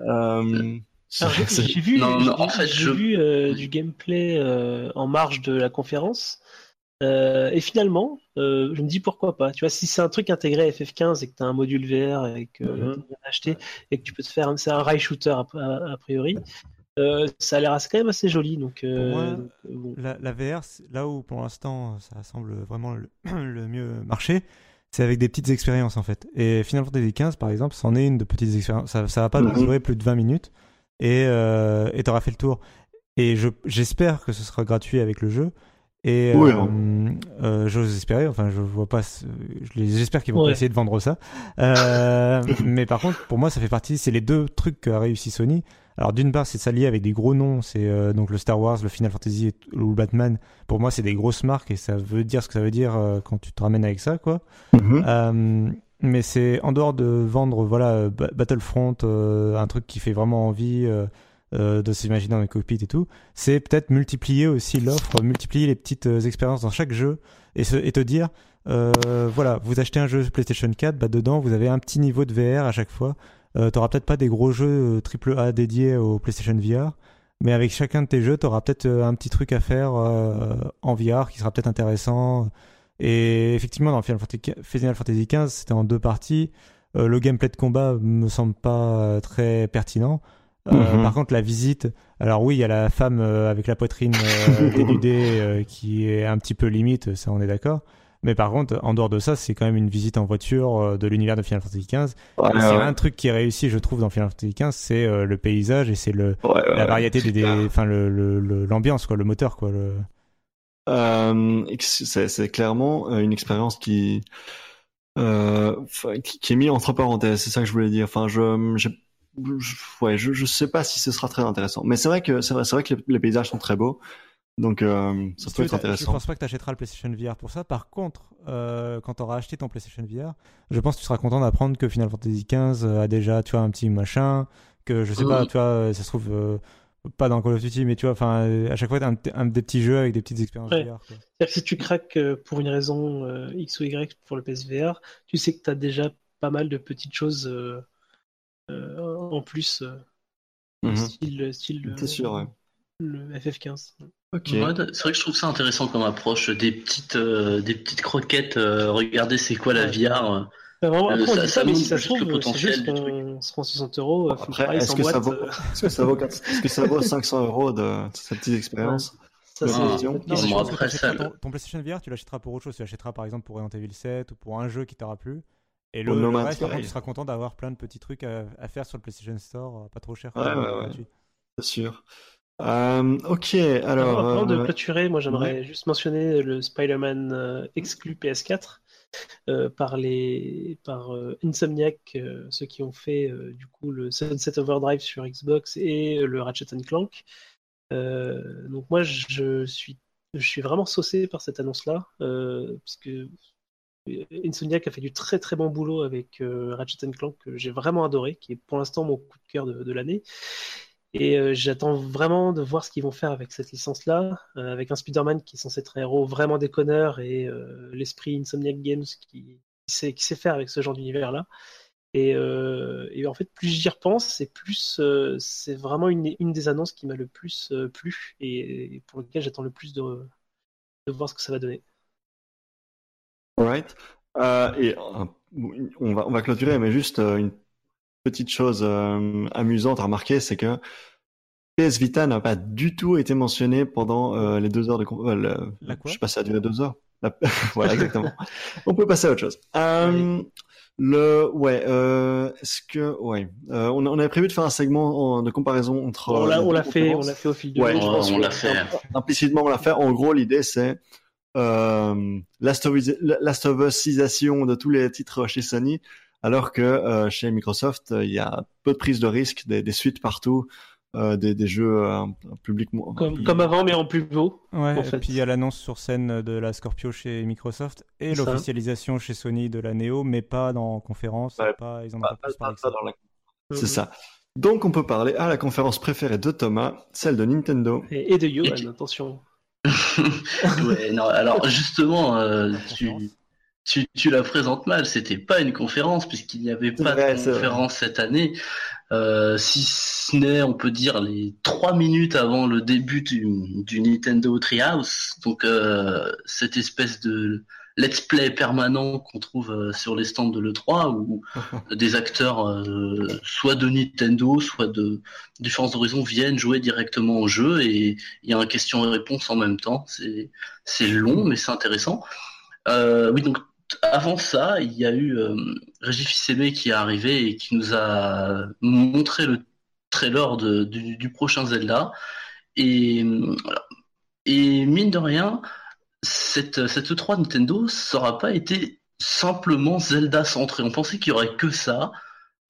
Euh, j'ai vu, Non, non, en fait, je- vu euh, du gameplay euh, en marge de la conférence. Euh, et finalement, euh, je me dis pourquoi pas. Tu vois, si c'est un truc intégré à FF15 et que tu as un module VR et que Mhm. tu acheté et que tu peux te faire, c'est un rail shooter a, a- a priori, euh, ça a l'air assez- quand même assez joli. Donc, euh, moi, donc, euh, bon. La, la VR, là où pour l'instant ça semble vraiment le, le mieux marcher, c'est avec des petites expériences en fait. Et Final Fantasy XV par exemple, c'en est une de petites expériences. Ça, ça va pas Mhm. durer plus de 20 minutes et euh, et t'auras fait le tour. Et je j'espère que ce sera gratuit avec le jeu. Et Oui, hein. euh, j'ose espérer. Enfin, je vois pas. J'espère qu'ils vont pas essayer de vendre ça. Euh, mais par contre, pour moi, ça fait partie. C'est les deux trucs qu'a réussi Sony. Alors d'une part, c'est s'allier avec des gros noms, c'est euh, donc le Star Wars, le Final Fantasy et- ou le Batman. Pour moi, c'est des grosses marques et ça veut dire ce que ça veut dire euh, quand tu te ramènes avec ça, quoi. Mhm. Euh, mais c'est en dehors de vendre, voilà, Ba- Battlefront, un truc qui fait vraiment envie de s'imaginer dans les cockpits et tout. C'est peut-être multiplier aussi l'offre, multiplier les petites expériences dans chaque jeu et, se, et te dire, voilà, vous achetez un jeu PlayStation 4, bah dedans vous avez un petit niveau de VR à chaque fois. Euh, t'auras peut-être pas des gros jeux euh, triple A dédiés au PlayStation VR, mais avec chacun de tes jeux, t'auras peut-être euh, un petit truc à faire euh, en VR qui sera peut-être intéressant. Et effectivement, dans Final Fantasy, XV, c'était en deux parties. Euh, le gameplay de combat me semble pas très pertinent. Euh, Mhm. Par contre, la visite, alors oui, il y a la femme euh, avec la poitrine dénudée qui est un petit peu limite, ça on est d'accord. Mais par contre, en dehors de ça, c'est quand même une visite en voiture euh, de l'univers de Final Fantasy XV. Ouais, ouais. un truc qui est réussi, je trouve, dans Final Fantasy XV, c'est euh, le paysage et c'est le la variété des, enfin le l'ambiance quoi, le moteur quoi. Le... Euh, c'est c'est clairement une expérience qui, euh, qui, qui est mise entre parenthèses. C'est ça que je voulais dire. Enfin, je, je, je- ouais, je, je sais pas si ce sera très intéressant. Mais c'est vrai que c'est vrai, c'est vrai que les, les paysages sont très beaux. Donc, euh, ça Si tu peut être t'as- Je intéressant. pense pas que tu achèteras le PlayStation VR pour ça. Par contre, euh, quand tu auras acheté ton PlayStation VR, je pense que tu seras content d'apprendre que Final Fantasy XV a déjà, tu vois, un petit machin, que je sais pas, tu vois, euh, ça se trouve euh, pas dans Call of Duty, mais tu vois, enfin, euh, à chaque fois, t'as un, un des petits jeux avec des petites expériences Ouais. VR. quoi. C'est-à-dire que si tu craques euh, pour une raison euh, X ou Y pour le PSVR, tu sais que tu as déjà pas mal de petites choses euh, euh, en plus, euh, Mhm. style, style euh, C'est sûr, ouais. Le FF15. Ok. Ouais, c'est vrai que je trouve ça intéressant comme approche, des petites, euh, des petites croquettes. euh, regardez, c'est quoi la. VR euh. Enfin, vraiment, Euh, après, ça- dit ça ça, mais montre si ça se juste le trouve, c'est potentiel juste du qu'on se prend 60 euros, Après, est-ce que ça boîte. vaut, est-ce que ça vaut, est-ce que ça vaut 500 euros de cette petite expérience? Ça, c'est Ah, non, Non, que après, ça, ton, ton PlayStation VR, tu l'achèteras pour autre chose. Tu l'achèteras par exemple pour Resident Evil 7 ou pour un jeu qui t'aura plu. Et le, le reste, par contre, tu seras content d'avoir plein de petits trucs à, à faire sur le PlayStation Store, pas trop cher. Ouais, ouais, ouais. gratuit. C'est sûr. Euh, ok, Alors, avant de euh, clôturer, moi j'aimerais juste mentionner le Spider-Man euh, exclu PS4 euh, par les par euh, Insomniac, ceux qui ont fait du coup le Sunset Overdrive sur Xbox et le Ratchet Clank. Donc moi je suis je suis vraiment saucé par cette annonce-là parce que Insomniac a fait du très très bon boulot avec Ratchet Clank que j'ai vraiment adoré, qui est pour l'instant mon coup de cœur de, de l'année. Et euh, j'attends vraiment de voir ce qu'ils vont faire avec cette licence-là, euh, avec un Spider-Man qui est censé être un héros vraiment déconneur et euh, l'esprit Insomniac Games qui, sait, faire avec ce genre d'univers-là. Et, et en fait, plus j'y repense, c'est plus, c'est vraiment une, des annonces qui m'a le plus plu et, et pour lequel j'attends le plus de, voir ce que ça va donner. Alright. Et on va, on va clôturer, mais juste une petite chose euh, amusante à remarquer, c'est que PS Vita n'a pas du tout été mentionné pendant euh, les deux heures de... euh, le- La quoi je sais pas si ça a duré deux heures. La- voilà, exactement. on peut passer à autre chose. Le, ouais, euh, est-ce que, ouais, euh, on, on avait prévu de faire un segment en- de comparaison entre. on l'a on fait, on l'a fait au fil de Ouais, on l'a fait. Implicitement, on l'a fait. En gros, l'idée, c'est euh, Last of Us- Last of Usisation de tous les titres chez Sony, alors que euh, chez Microsoft, euh, il y a peu de prise de risque, des, des suites partout, euh, des, des jeux euh, publiquement. Comme, comme avant, mais en plus beau. Ouais, en et puis il y a l'annonce sur scène de la Scorpio chez Microsoft et l'officialisation chez Sony de la Neo, mais pas dans conférence. Ouais, pas, ils en Pas- pas, dans la- Mhm. C'est ça. Donc, on peut parler à la conférence préférée de Thomas, celle de Nintendo. Et, et de Johan, attention. Ouais, non, alors justement, euh, tu, Conférence. Tu, tu la présentes mal. C'était pas une conférence puisqu'il n'y avait pas de conférence cette année. euh, si ce n'est, on peut dire, les trois minutes avant le début du, du Nintendo Treehouse. Donc, euh, cette espèce de let's play permanent qu'on trouve euh, sur les stands de l'E3 où des acteurs, euh, soit de Nintendo, soit de Différence d'Horizon, viennent jouer directement au jeu et il y a un question et réponse en même temps. C'est c'est long, mais c'est intéressant. Euh, oui, donc avant ça, il y a eu euh, Régis qui est arrivé et qui nous a montré le trailer du, prochain Zelda. Et, voilà. et mine de rien, cette, cette E3 Nintendo, ça n'aura pas été simplement Zelda centré. On pensait qu'il y aurait que ça.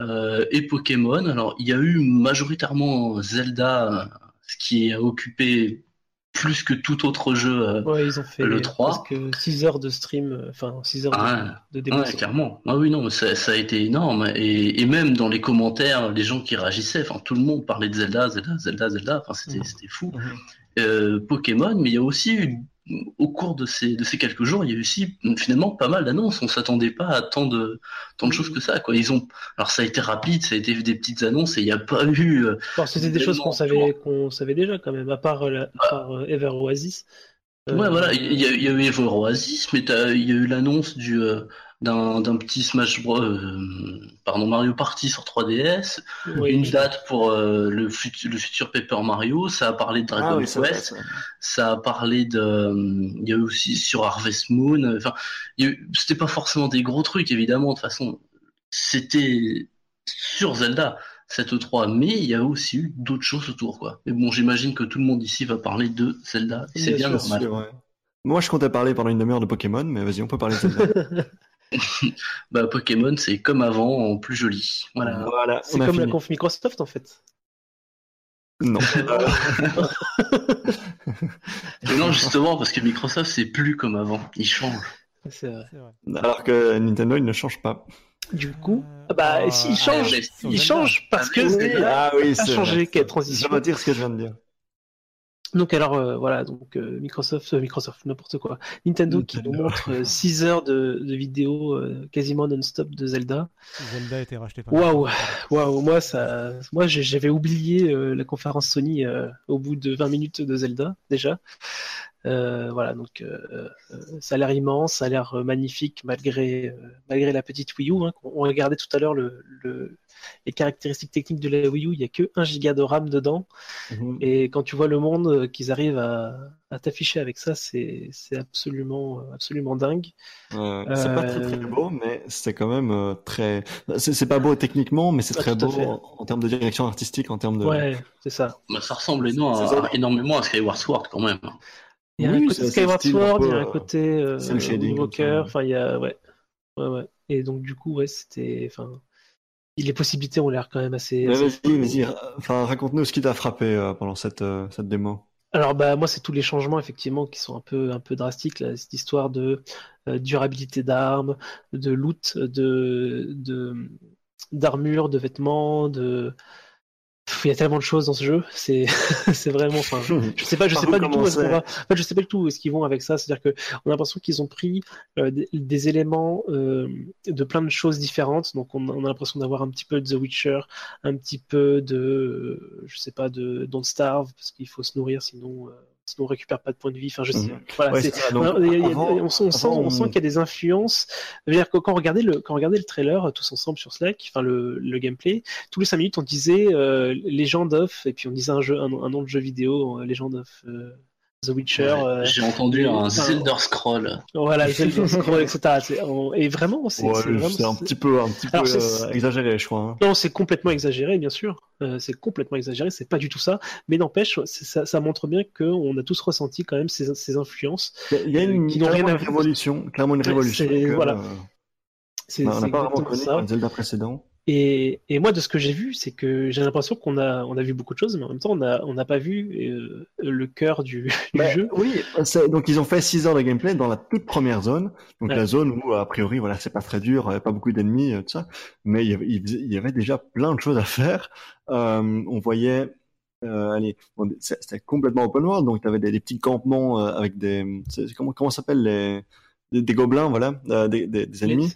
Euh, et Pokémon. Alors, il y a eu majoritairement Zelda, ce qui a occupé plus que tout autre jeu euh, Ouais, ils ont fait le 3. presque 6 heures de stream, euh, enfin 6 heures Ah, de, de démo. Ouais, clairement. Ah oui, non, ça, ça a été énorme. Et, et même dans les commentaires, les gens qui réagissaient, enfin, tout le monde parlait de Zelda, Zelda, Zelda, Zelda. Enfin, c'était, Mhm. fou. Mhm. Euh, Pokémon, mais il y a aussi eu, au cours de ces, de ces quelques jours, il y a eu aussi finalement pas mal d'annonces. On s'attendait pas à tant de, tant de choses que ça, quoi. Ils ont, alors ça a été rapide, ça a été des petites annonces et il n'y a pas eu, euh, Alors, c'était des choses qu'on savait, qu'on savait déjà quand même, à part, euh, la- à part euh, Ever Oasis. Euh, Ouais, voilà, il y, y a eu Evo Oasis, mais il y a eu l'annonce du euh, d'un petit Smash Bros, euh, pardon Mario Party sur 3DS, oui, une date pour euh, le, futur le futur Paper Mario, ça a parlé de Dragon Ah oui, vrai, Quest, ça. ça. A parlé de, euh, il y a eu aussi sur Harvest Moon, enfin, eu- c'était pas forcément des gros trucs évidemment, de toute façon, c'était sur Zelda cette E3, mais il y a aussi eu d'autres choses autour, quoi. Mais bon, j'imagine que tout le monde ici va parler de Zelda, et c'est Bien bien sûr, normal. Moi, je comptais parler pendant une demi-heure de Pokémon, mais vas-y, on peut parler de Zelda. Bah, Pokémon, c'est comme avant, en plus joli. Voilà. voilà, C'est a comme la conf Microsoft en fait. Non. Mais non, justement, parce que Microsoft, c'est plus comme avant. Ils changent. C'est vrai. Vrai. Alors que Nintendo, il ne change pas. Du coup, Euh, ah bah, ah, s'il ah, change, mais sur il Zelda. change parce que Ah, Zelda ah oui, a c'est changé, quelle Je transition. retire ce que je viens de dire. Donc alors euh, voilà, donc euh, Microsoft, euh, Microsoft, n'importe quoi. Nintendo qui nous montre 6 heures de, de vidéos quasiment non-stop de Zelda. Zelda a été racheté par Waouh, waouh, moi ça, moi j'avais oublié la conférence Sony au bout de 20 minutes de Zelda déjà. Voilà, donc ça a l'air immense, ça a l'air magnifique malgré malgré la petite Wii U. Hein, on regardait tout à l'heure le, le, les caractéristiques techniques de la Wii U, il y a que 1 giga de RAM dedans. Mhm. Et quand tu vois le monde euh, qu'ils arrivent à, à t'afficher avec ça, c'est c'est absolument euh, absolument dingue. Ouais, C'est pas très très Euh, beau, mais c'est quand même euh, très. C'est c'est pas beau techniquement, mais c'est très beau en, en termes de direction artistique, en termes de. Ouais, c'est ça. Bah, ça ressemble énormément à Skyward Sword, quand même. Il y a Oui, un côté Skyward Sword, il y a un euh, côté euh, Walker, ouais. enfin il y a ouais. Ouais ouais. Et donc du coup ouais, c'était enfin les possibilités ont l'air quand même assez, vas-y, vas-y. Enfin, raconte-nous ce qui t'a frappé euh, pendant cette euh, cette démo. Alors bah moi c'est tous les changements effectivement qui sont un peu un peu drastiques là, cette histoire de euh, durabilité d'armes, de loot, de de d'armure, de vêtements, de il y a tellement de choses dans ce jeu, c'est c'est vraiment enfin je sais pas je sais pas du tout où est-ce qu'on commencer va en fait je sais pas du tout où est-ce qu'ils vont avec ça, c'est-à-dire que on a l'impression qu'ils ont pris euh, des, des éléments euh, de plein de choses différentes, donc on, on a l'impression d'avoir un petit peu de The Witcher, un petit peu de euh, je sais pas de Don't Starve parce qu'il faut se nourrir sinon euh, sinon on récupère pas de points de vie, enfin je sais Mhm. voilà, Ouais, ça, donc, avant- on sent, on sent, qu'il y a des influences. Que quand on regardait le, quand on regardait le trailer tous ensemble sur Slack, enfin le, le gameplay, tous les 5 minutes on disait euh, Legend of, et puis on disait un jeu, un, un nom de jeu vidéo, euh, Legend of euh, The Witcher. Ouais, euh, J'ai entendu un enfin, Zelda Scroll. voilà, Zelda Scroll, etc. On- Et vraiment, c'est Ouais, un petit peu un petit peu Alors, euh, exagéré, je crois. hein. non, c'est complètement exagéré, bien sûr. Euh, c'est complètement exagéré, c'est pas du tout ça. Mais n'empêche, ça, ça montre bien qu'on a tous ressenti quand même ces, ces influences. Il y a- une, qui n'ont rien clairement à une voir. révolution, clairement une révolution. que, voilà. euh, on n'a c'est pas vraiment connu ça. le Zelda précédent. Et, et moi, de ce que j'ai vu, c'est que j'ai l'impression qu'on a, on a vu beaucoup de choses, mais en même temps, on n'a on n'a pas vu euh, le cœur du, du Bah, jeu. Oui, donc ils ont fait 6 heures de gameplay dans la toute première zone, donc Ouais. la zone où a priori voilà c'est pas très dur, avait pas beaucoup d'ennemis, euh, tout ça, mais il y, avait, il y avait déjà plein de choses à faire. Euh, on voyait, euh, allez, bon, c'était complètement open world, donc tu avais des, des petits campements euh, avec des, comment comment ça s'appelle les, des, des gobelins, voilà, euh, des, des, ennemis.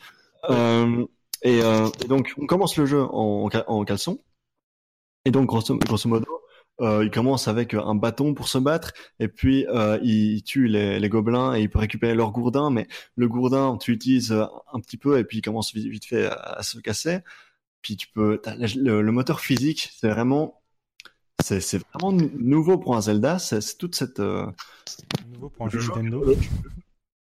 Euh, et, euh, et donc on commence le jeu en, en ca- en caleçon. Et donc, grosso, grosso modo, euh, il commence avec un bâton pour se battre, et puis euh, il tue les, les, gobelins et il peut récupérer leur gourdin, mais le gourdin, tu l'utilises un petit peu et puis il commence vite, vite fait à, se casser. Puis tu peux, le, le, moteur physique, c'est vraiment, c'est vraiment nouveau pour un Zelda. C'est toute cette euh... nouveau pour un jeu Nintendo.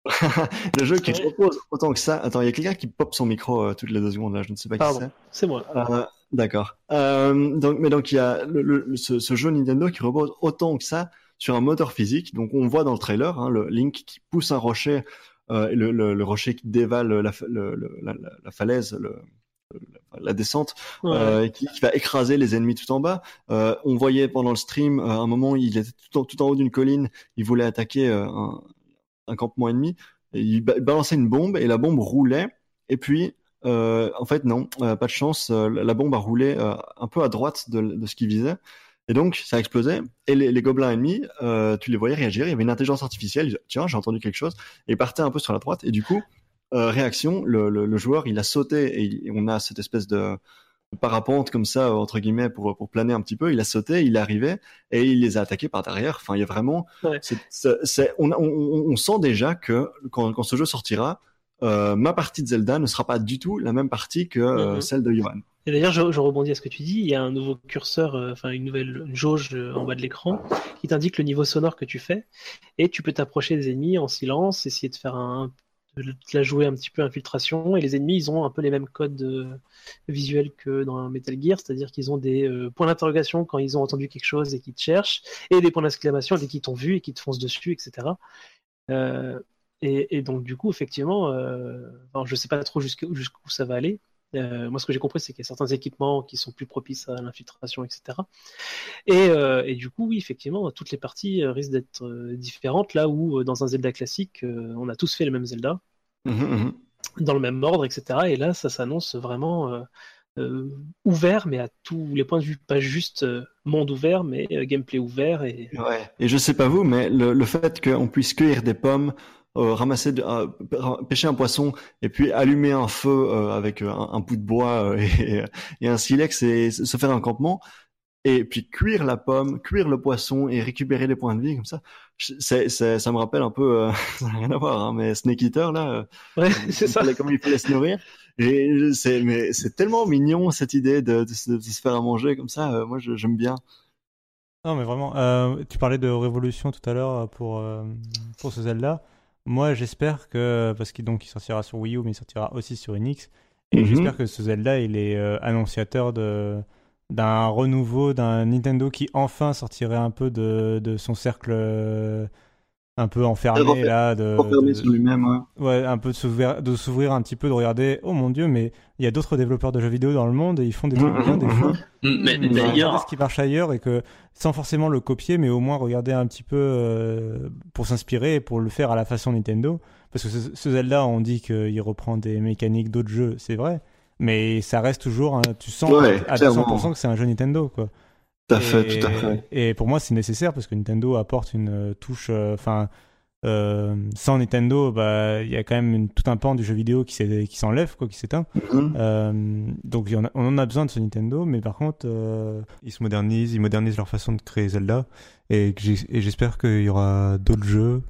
le jeu qui propose autant que ça. Attends, il y a quelqu'un qui pop son micro euh, toutes les deux secondes là, je ne sais pas Pardon, qui c'est. C'est moi. Euh, D'accord. Euh, donc, mais donc il y a le, le, ce, ce, jeu Nintendo qui repose autant que ça sur un moteur physique. Donc on voit dans le trailer hein, le Link qui pousse un rocher, euh, et le, le, rocher qui dévale la, la, la falaise, la descente, Ouais. euh, qui, qui va écraser les ennemis tout en bas. Euh, on voyait pendant le stream, à un moment, il était tout en, tout en haut d'une colline, il voulait attaquer un, un campement ennemi, il ba- balançait une bombe et la bombe roulait. Et puis, euh, en fait, non, euh, pas de chance, euh, la bombe a roulé un peu à droite de, ce qu'il visait. Et donc, ça a explosé. Et les, gobelins ennemis, tu les voyais réagir. Il y avait une intelligence artificielle. Tiens, j'ai entendu quelque chose. Et ils partaient un peu sur la droite. Et du coup, réaction, le, joueur, il a sauté et, on a cette espèce de parapente comme ça entre guillemets pour pour planer un petit peu. Il a sauté, il est arrivé et il les a attaqués par derrière. Enfin, il y a vraiment, Ouais. c'est, c'est, c'est- on, on, sent déjà que quand, quand ce jeu sortira, euh, ma partie de Zelda ne sera pas du tout la même partie que euh, celle de Johan. Et d'ailleurs, je, je rebondis à ce que tu dis. Il y a un nouveau curseur, euh, enfin une nouvelle jauge euh, en bas de l'écran qui t'indique le niveau sonore que tu fais. Et tu peux t'approcher des ennemis en silence, essayer de faire un, de la jouer un petit peu infiltration. Et les ennemis, ils ont un peu les mêmes codes euh, visuels que dans Metal Gear, c'est-à-dire qu'ils ont des euh, points d'interrogation quand ils ont entendu quelque chose et qu'ils te cherchent, et des points d'exclamation dès qu'ils t'ont vu et qu'ils te foncent dessus, etc. Euh, et, donc du coup, effectivement, je sais pas trop jusqu'où ça va aller. Euh, moi, ce que j'ai compris, c'est qu'il y a certains équipements qui sont plus propices à l'infiltration, etc. Et, euh, et du coup, oui, effectivement, toutes les parties euh, risquent d'être différentes. Là où, dans un Zelda classique, on a tous fait le même Zelda, Mhm, mhm. dans le même ordre, etc. Et là, ça s'annonce vraiment ouvert, mais à tous les points de vue. Pas juste monde ouvert, mais gameplay ouvert. Et... Ouais. Et je sais pas vous, mais le, le fait qu'on puisse cueillir des pommes, euh, ramasser, de- euh, pêcher un poisson et puis allumer un feu euh, avec euh, un, un bout de bois euh, et, et un silex et se faire un campement et puis cuire la pomme, cuire le poisson et récupérer les points de vie comme ça, c'est, c'est, ça me rappelle un peu, euh, ça n'a rien à voir, hein, mais Snake Eater là, euh, Ouais, c'est ça. comment il fallait se nourrir. Et c'est, mais c'est tellement mignon cette idée de, de, se- de se faire à manger comme ça. euh, moi, je- j'aime bien. Non, mais vraiment, euh, tu parlais de révolution tout à l'heure pour, euh, pour ce Zelda. Moi, j'espère que, parce qu'il donc il sortira sur Wii U, mais il sortira aussi sur Enix, et Mhm. j'espère que ce Zelda, il est euh, annonciateur de d'un renouveau d'un Nintendo qui enfin sortirait un peu de, de son cercle euh, un peu enfermé là de, Refermé de- sur lui-même. ouais. ouais un peu de s'ouvrir de s'ouvrir un petit peu de regarder oh mon dieu mais il y a d'autres développeurs de jeux vidéo dans le monde et ils font des trucs bien des fois Mais Regarder d'ailleurs, ce qui marche ailleurs et que sans forcément le copier, mais au moins regarder un petit peu euh, pour s'inspirer et pour le faire à la façon Nintendo. Parce que ce, ce Zelda, on dit qu'il reprend des mécaniques d'autres jeux, c'est vrai, mais ça reste toujours, un- tu sens Ouais, à clairement. 200% que c'est un jeu Nintendo, quoi. Tout à fait, et, tout à fait. Et pour moi, c'est nécessaire parce que Nintendo apporte une euh, touche. euh, Enfin, euh, sans Nintendo, bah, il y a quand même une- tout un pan du jeu vidéo qui s'est- qui s'enlève, quoi, qui s'éteint. Mhm. Euh, donc a- on en a besoin de ce Nintendo, mais par contre, euh, ils se modernisent, ils modernisent leur façon de créer Zelda, et, que j'ai- et j'espère qu'il y aura d'autres jeux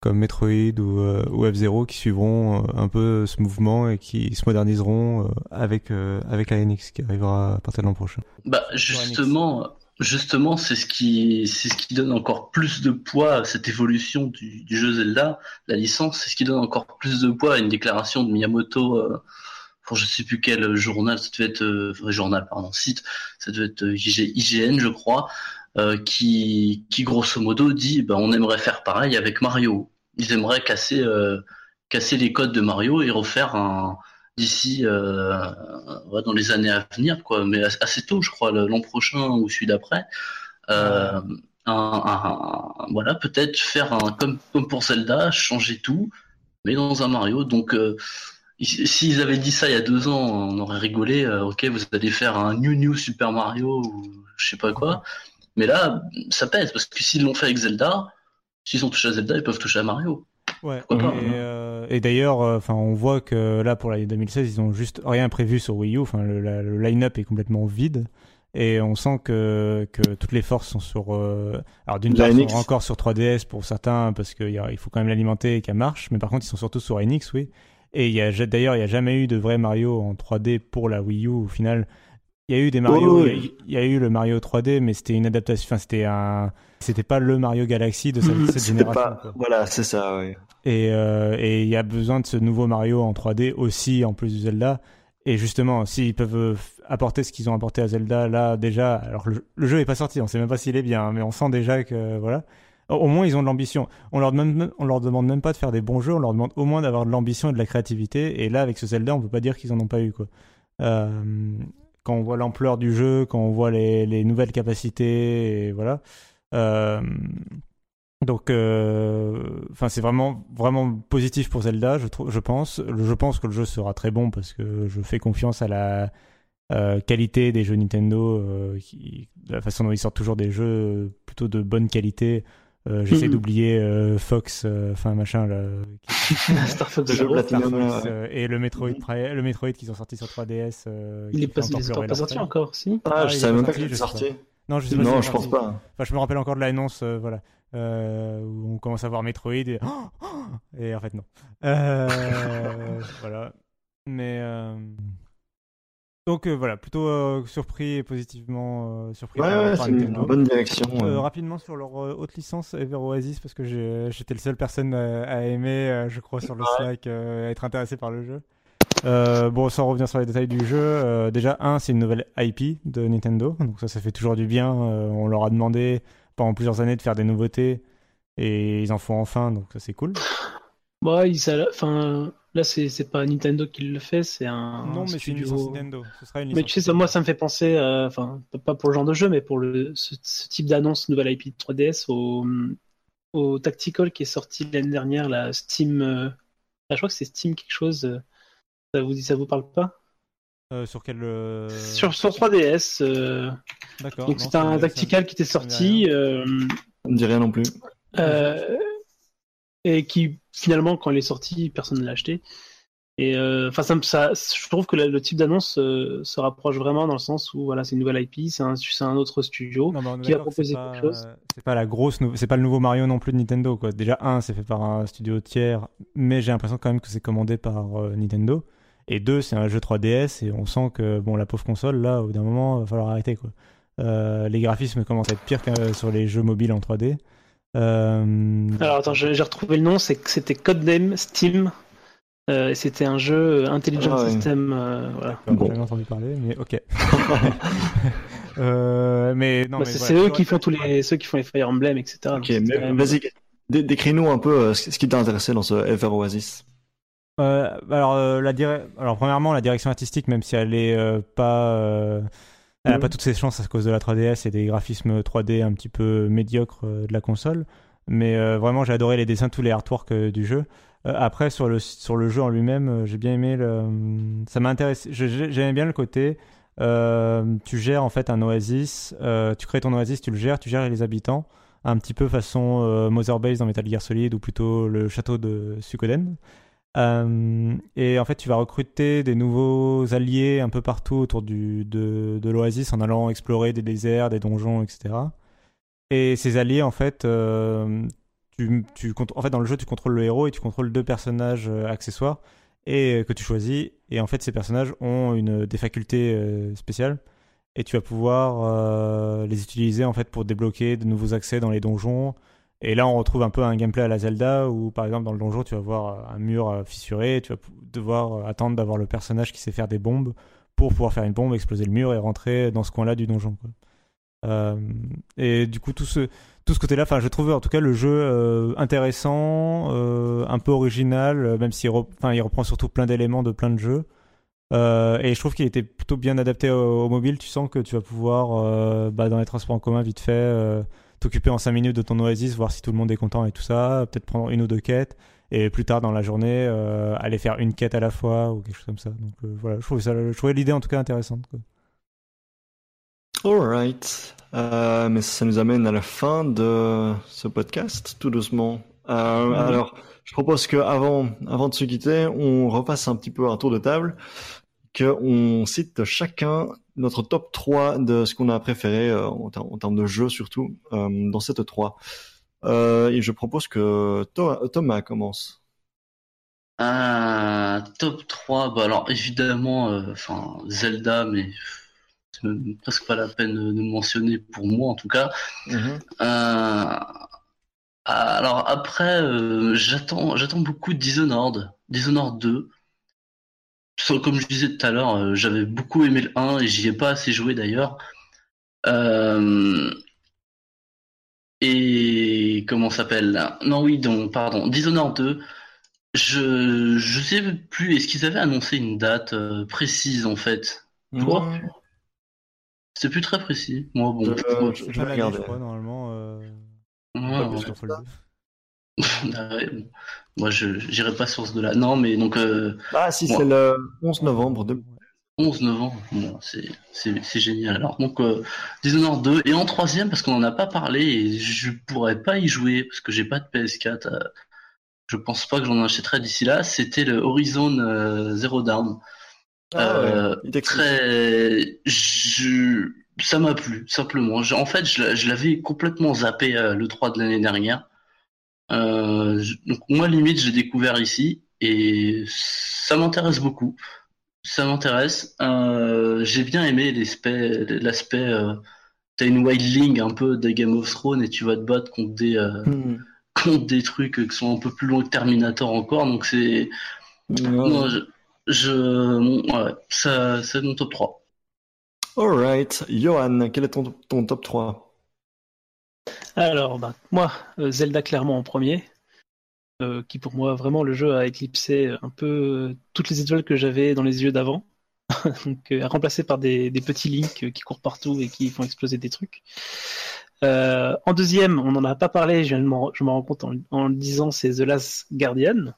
comme Metroid ou, euh, ou F-Zero qui suivront euh, un peu ce mouvement et qui se moderniseront euh, avec, euh, avec la NX qui arrivera à partir de l'an prochain. bah, justement, justement, c'est ce qui, c'est ce qui donne encore plus de poids à cette évolution du, jeu Zelda, la licence, c'est ce qui donne encore plus de poids à une déclaration de Miyamoto euh, pour je sais plus quel journal, ça devait être euh, journal, pardon, site, ça devait être euh, IG IGN, je crois, euh, qui, qui grosso modo dit, bah, on aimerait faire pareil avec Mario. Ils aimeraient casser, euh, casser les codes de Mario et refaire un d'ici euh, dans les années à venir, quoi, mais as- assez tôt, je crois, l'an prochain ou celui d'après. Euh, un, un- un- voilà, peut-être faire un comme, comme pour Zelda, changer tout, mais dans un Mario. Donc, euh, ils- s'ils avaient dit ça il y a deux ans, on aurait rigolé. ok, vous allez faire un New New Super Mario ou je sais pas quoi. Mais là, ça pèse parce que s'ils l'ont fait avec Zelda, s'ils ont touché à Zelda, ils peuvent toucher à Mario. Ouais. Pourquoi et, hein. euh, et d'ailleurs, euh, enfin, on voit que là pour l'année 2016, ils ont juste rien prévu sur Wii U. Enfin, le, le line-up est complètement vide. Et on sent que, que toutes les forces sont sur. Euh, alors d'une part, ils sont encore sur 3DS pour certains parce qu'il faut quand même l'alimenter et qu'elle marche. Mais par contre, ils sont surtout sur NX, oui. Et d'ailleurs, il n'y a jamais eu de vrai Mario en 3D pour la Wii U. Au final, il y a eu des Mario, il, y a, eu le Mario 3D, mais c'était une adaptation. Enfin, c'était un, c'était pas le Mario Galaxy de cette, génération. Voilà, c'est ça. Oui. Et euh, et il y a besoin de ce nouveau Mario en 3D aussi, en plus du Zelda. Et justement, s'ils peuvent apporter ce qu'ils ont apporté à Zelda là déjà, alors le, jeu est pas sorti, on sait même pas s'il est bien, mais on sent déjà que voilà. Au moins, ils ont de l'ambition. On leur demande, on leur demande même pas de faire des bons jeux, on leur demande au moins d'avoir de l'ambition et de la créativité. Et là, avec ce Zelda, on peut pas dire qu'ils en ont pas eu quoi. Euh, quand on voit l'ampleur du jeu, quand on voit les, les nouvelles capacités, et voilà. Euh, donc, euh, enfin, c'est vraiment vraiment positif pour Zelda, je, je pense. Je pense que le jeu sera très bon parce que je fais confiance à la euh, qualité des jeux Nintendo, euh, qui, la façon dont ils sortent toujours des jeux plutôt de bonne qualité. Euh, j'essaie d'oublier Fox, enfin machin là. Star Fox, Star Fox et le Metroid, le Metroid qu'ils ont sorti sur 3DS. il est pas, pas sorti encore, si? Ah, je savais même pas qu'il était sorti. Non, je, non, je pense pas. Enfin, je me rappelle encore de l'annonce, voilà. Euh, où on commence à voir Metroid et, et en fait non. Euh, voilà. Mais euh, donc voilà, plutôt surpris et positivement surpris. Ouais, ouais c'est une bonne direction. rapidement sur leur haute licence Ever Oasis parce que j'étais le seul personne à, aimer, je crois, sur le Slack, à être intéressé par le jeu. Bon, sans revenir sur les détails du jeu, déjà, un, c'est une nouvelle IP de Nintendo, donc ça, ça fait toujours du bien. on leur a demandé pendant plusieurs années de faire des nouveautés et ils en font enfin, donc ça c'est cool. Ouais, enfin, là c'est pas Nintendo qui le fait, c'est un. Non, mais c'est une licence Nintendo. mais tu sais, ça, moi ça me fait penser, enfin, pas pour le genre de jeu, mais pour le, ce, type d'annonce nouvelle IP 3DS au, au Tactical qui est sorti l'année dernière, la Steam. Euh, je crois que c'est Steam quelque chose. Ça vous, ça vous parle pas? Euh, sur quel euh, sur, sur 3DS. Euh... D'accord. Donc c'est un tactical qui était sorti. Euh... On ne dit rien non plus. Euh, et qui finalement quand il est sorti, personne ne l'a acheté. Et enfin ça, ça, je trouve que le, type d'annonce se rapproche vraiment dans le sens où voilà c'est une nouvelle IP, c'est un, un, autre studio qui va proposer quelque chose. C'est pas la grosse, c'est pas le nouveau Mario non plus de Nintendo quoi. Déjà un, c'est fait par un studio tiers, mais j'ai l'impression quand même que c'est commandé par Nintendo. Et deux, c'est un jeu 3DS et on sent que bon, la pauvre console, là, au bout d'un moment, il va falloir arrêter. Quoi. Euh, les graphismes commencent à être pires que sur les jeux mobiles en 3D. Euh... Alors attends, j'ai retrouvé le nom, c'était Codename Steam. Euh, c'était un jeu Intelligent ah System. Euh, voilà. Bon. J'ai entendu parler, mais ok. Euh, mais non, bah, c'est eux qui font tous les, ceux qui font les Fire Emblem, etc. Ok, mais vas-y, décris-nous un peu ce qui t'a intéressé dans ce Ever Oasis. Euh, alors, euh, la alors, premièrement, la direction artistique, même si elle est euh, pas. elle n'a pas toutes ses chances à cause de la 3DS et des graphismes 3D un petit peu médiocres de la console. Mais vraiment, j'ai adoré les dessins, tous les artworks du jeu. après, sur le, sur le jeu en lui-même, j'ai bien aimé le. Ça m'a intéressé. J'aimais bien le côté. tu gères en fait un oasis, tu crées ton oasis, tu le gères, tu gères les habitants, un petit peu façon Mother Base dans Metal Gear Solid ou plutôt le château de Sukoden. Euh, et en fait, tu vas recruter des nouveaux alliés un peu partout autour de, l'Oasis en allant explorer des déserts, des donjons, etc. Et ces alliés, en fait, euh, tu, tu, en fait, dans le jeu, tu contrôles le héros et tu contrôles deux personnages euh, accessoires et que tu choisis. Et en fait, ces personnages ont une, des facultés spéciales et tu vas pouvoir les utiliser en fait pour débloquer de nouveaux accès dans les donjons et là, on retrouve un peu un gameplay à la Zelda où, par exemple, dans le donjon, tu vas voir un mur euh, fissuré, tu vas devoir euh, attendre d'avoir le personnage qui sait faire des bombes pour pouvoir faire une bombe, exploser le mur et rentrer dans ce coin-là du donjon. Euh, et du coup, tout ce, tout ce côté-là, enfin, je trouve en tout cas le jeu intéressant, un peu original, même s'il il reprend surtout plein d'éléments de plein de jeux. et je trouve qu'il était plutôt bien adapté au, mobile. Tu sens que tu vas pouvoir, bah, dans les transports en commun, vite fait t'occuper en 5 minutes de ton Oasis, voir si tout le monde est content et tout ça, peut-être prendre une ou deux quêtes, et plus tard dans la journée, euh, aller faire une quête à la fois ou quelque chose comme ça. Donc euh, voilà, je trouvais, ça, je trouvais l'idée en tout cas intéressante. Quoi. Alright. Euh, mais ça nous amène à la fin de ce podcast, tout doucement. Euh, Alors, je propose que avant, avant de se quitter, on repasse un petit peu un tour de table qu'on cite chacun notre top 3 de ce qu'on a préféré euh, en, ter- en termes de jeu surtout euh, dans cette 3. Euh, et je propose que To- Thomas commence. Top 3, bah alors évidemment, enfin Zelda, mais c'est presque pas la peine de mentionner pour moi en tout cas. Mhm. Euh, alors après, j'attends, j'attends beaucoup de Dishonored, Dishonored 2. So- Comme je disais tout à l'heure, euh, j'avais beaucoup aimé le 1 et j'y ai pas assez joué d'ailleurs. Euh, et comment s'appelle Non, oui, donc pardon, Dishonored 2. Je je sais plus. Est-ce qu'ils avaient annoncé une date euh, précise en fait? Toi Ouais. C'est plus très précis. Moi, bon. Euh, je- je pas vais regarder. je crois, normalement. Euh... ouais, pas ouais. Moi, je j'irai pas sur ce de là. Non, mais donc euh, Ah si, c'est le 11 novembre. De... 11 novembre, bon, c'est génial. Alors donc euh, Dishonored 2 et en troisième parce qu'on en a pas parlé et je pourrais pas y jouer parce que j'ai pas de PS4. euh, je pense pas que j'en achèterai d'ici là. C'était le Horizon euh, Zero Dawn. Ah ouais, Euh, très, je, ça m'a plu simplement. Je- en fait, je, l'a- je l'avais complètement zappé le 3 de l'année dernière. Euh, donc moi limite j'ai découvert ici et ça m'intéresse beaucoup. Ça m'intéresse. Euh, j'ai bien aimé l'aspect, l'aspect. Euh, T'as une wildling un peu des Game of Thrones et tu vas te battre contre des euh, Hmm. contre des trucs qui sont un peu plus longs que Terminator encore. Donc c'est non, je, je ouais, ça c'est mon top 3. Alright. Johan, quel est ton, ton top 3 Alors, bah, moi, euh, Zelda clairement en premier, euh, qui pour moi vraiment le jeu a éclipsé un peu euh, toutes les étoiles que j'avais dans les yeux d'avant, donc euh, remplacé par des, petits links euh, qui courent partout et qui font exploser des trucs. Euh, en deuxième, on n'en a pas parlé, je, m'en- rends compte en, le disant, c'est The Last Guardian.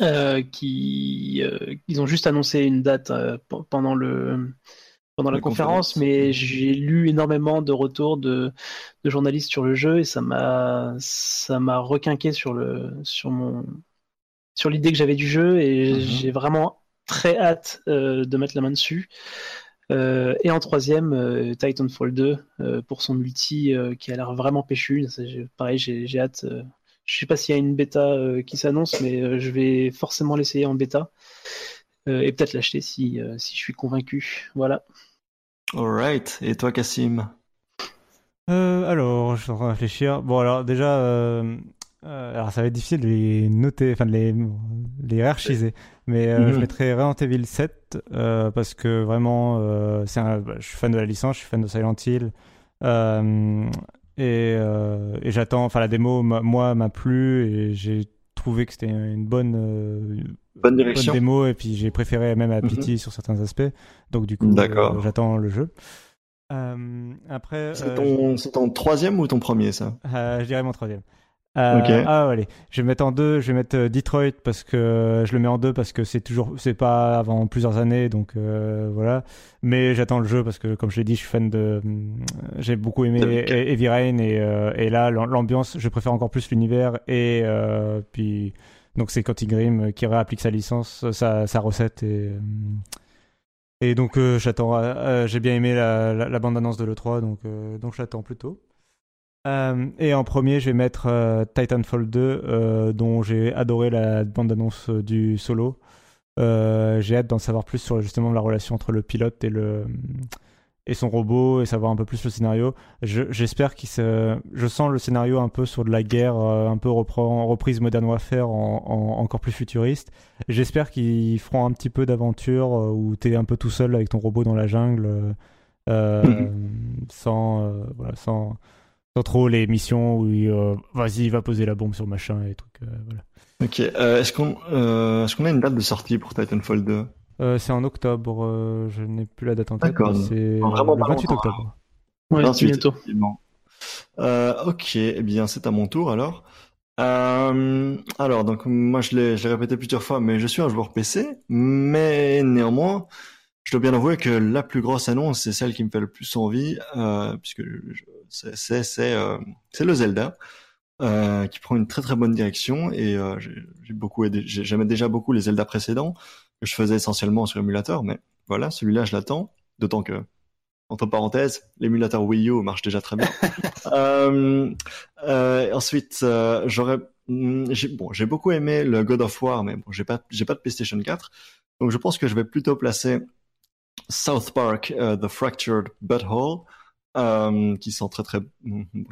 Euh, qui euh, ils ont juste annoncé une date euh, pendant le pendant la, La conférence, conférence. mais j'ai lu énormément de retours de, de journalistes sur le jeu et ça m'a ça m'a requinqué sur le sur mon sur l'idée que j'avais du jeu et Mhm. j'ai vraiment très hâte euh, de mettre la main dessus. Euh, et en troisième, euh, Titanfall 2 euh, pour son multi qui a l'air vraiment péchu. Pareil, j'ai j'ai hâte. je sais pas s'il y a une bêta qui s'annonce, mais je vais forcément l'essayer en bêta et peut-être l'acheter si euh, si je suis convaincu. Voilà. Alright. Et toi, Cassim Euh, alors, je suis en train de réfléchir. Bon, alors déjà, euh, euh, alors ça va être difficile de les noter, enfin de les, les hiérarchiser. Mais euh, Mhm. je mettrais Resident Evil 7 euh, parce que vraiment, euh, c'est un- bah, je suis fan de la licence, je suis fan de Silent Hill. Euh, et euh, et j'attends, enfin la démo, moi, m'a plu et j'ai trouvé que c'était une bonne, Bonne bonne direction. démo et puis j'ai préféré même à Mhm. Pity sur certains aspects. Donc du coup, euh, j'attends le jeu. Euh, après, C'est euh, ton, c'est ton troisième ou ton premier, ça? Je dirais mon troisième. Euh, Ok. Ah allez, je vais mettre en deux. Je vais mettre Detroit parce que je le mets en deux parce que c'est toujours, c'est pas avant plusieurs années, donc euh, voilà. Mais j'attends le jeu parce que, comme je l'ai dit, je suis fan de. J'ai beaucoup aimé Cage. E- Heavy Rain et, euh, et là l'am- l'ambiance, je préfère encore plus l'univers et puis donc c'est Quantic Dream qui réapplique sa licence, sa, sa recette et. hum, et donc euh, j'attends, euh, euh, j'ai bien aimé la, bande-annonce de l'E3, donc, euh, donc j'attends plutôt. Euh, et en premier, je vais mettre euh, Titanfall 2, euh, dont j'ai adoré la bande-annonce euh, du solo. Euh, j'ai hâte d'en savoir plus sur justement la relation entre le pilote et le et son robot et savoir un peu plus le scénario. Je- J'espère qu'il se, je sens le scénario un peu sur de la guerre, euh, un peu reprend, reprise Modern Warfare en, en- encore plus futuriste. J'espère qu'ils feront un petit peu d'aventure euh, où t'es un peu tout seul avec ton robot dans la jungle, euh, euh, sans, euh, voilà, sans, sans trop les missions où il, euh, vas-y, va poser la bombe sur machin et trucs. voilà. Ok. Est-ce qu'on, est-ce qu'on a une date de sortie pour Titanfall 2 Euh, c'est en octobre, euh, je n'ai plus la date en tête. C'est Vraiment le pas 28 longtemps, octobre. Ouais, 28, bientôt. effectivement. Euh, ok, eh bien c'est à mon tour alors. Euh, alors donc moi je l'ai je l'ai répété plusieurs fois, mais je suis un joueur PC, mais néanmoins je dois bien avouer que la plus grosse annonce c'est celle qui me fait le plus envie, euh, puisque je- c'est c'est c'est euh, c'est le Zelda. euh, qui prend une très très bonne direction et euh, j'ai beaucoup aidé, j'aimais déjà beaucoup les Zelda précédents que je faisais essentiellement sur émulateur, mais voilà, celui-là je l'attends, d'autant que entre parenthèses, l'émulateur Wii U marche déjà très bien. euh, euh, ensuite, euh, j'aurais, hmm, j'ai bon, j'ai beaucoup aimé le God of War, mais bon, j'ai pas, j'ai pas de PlayStation 4, donc je pense que je vais plutôt placer South Park, uh, The Fractured Butthole, euh, qui sont très très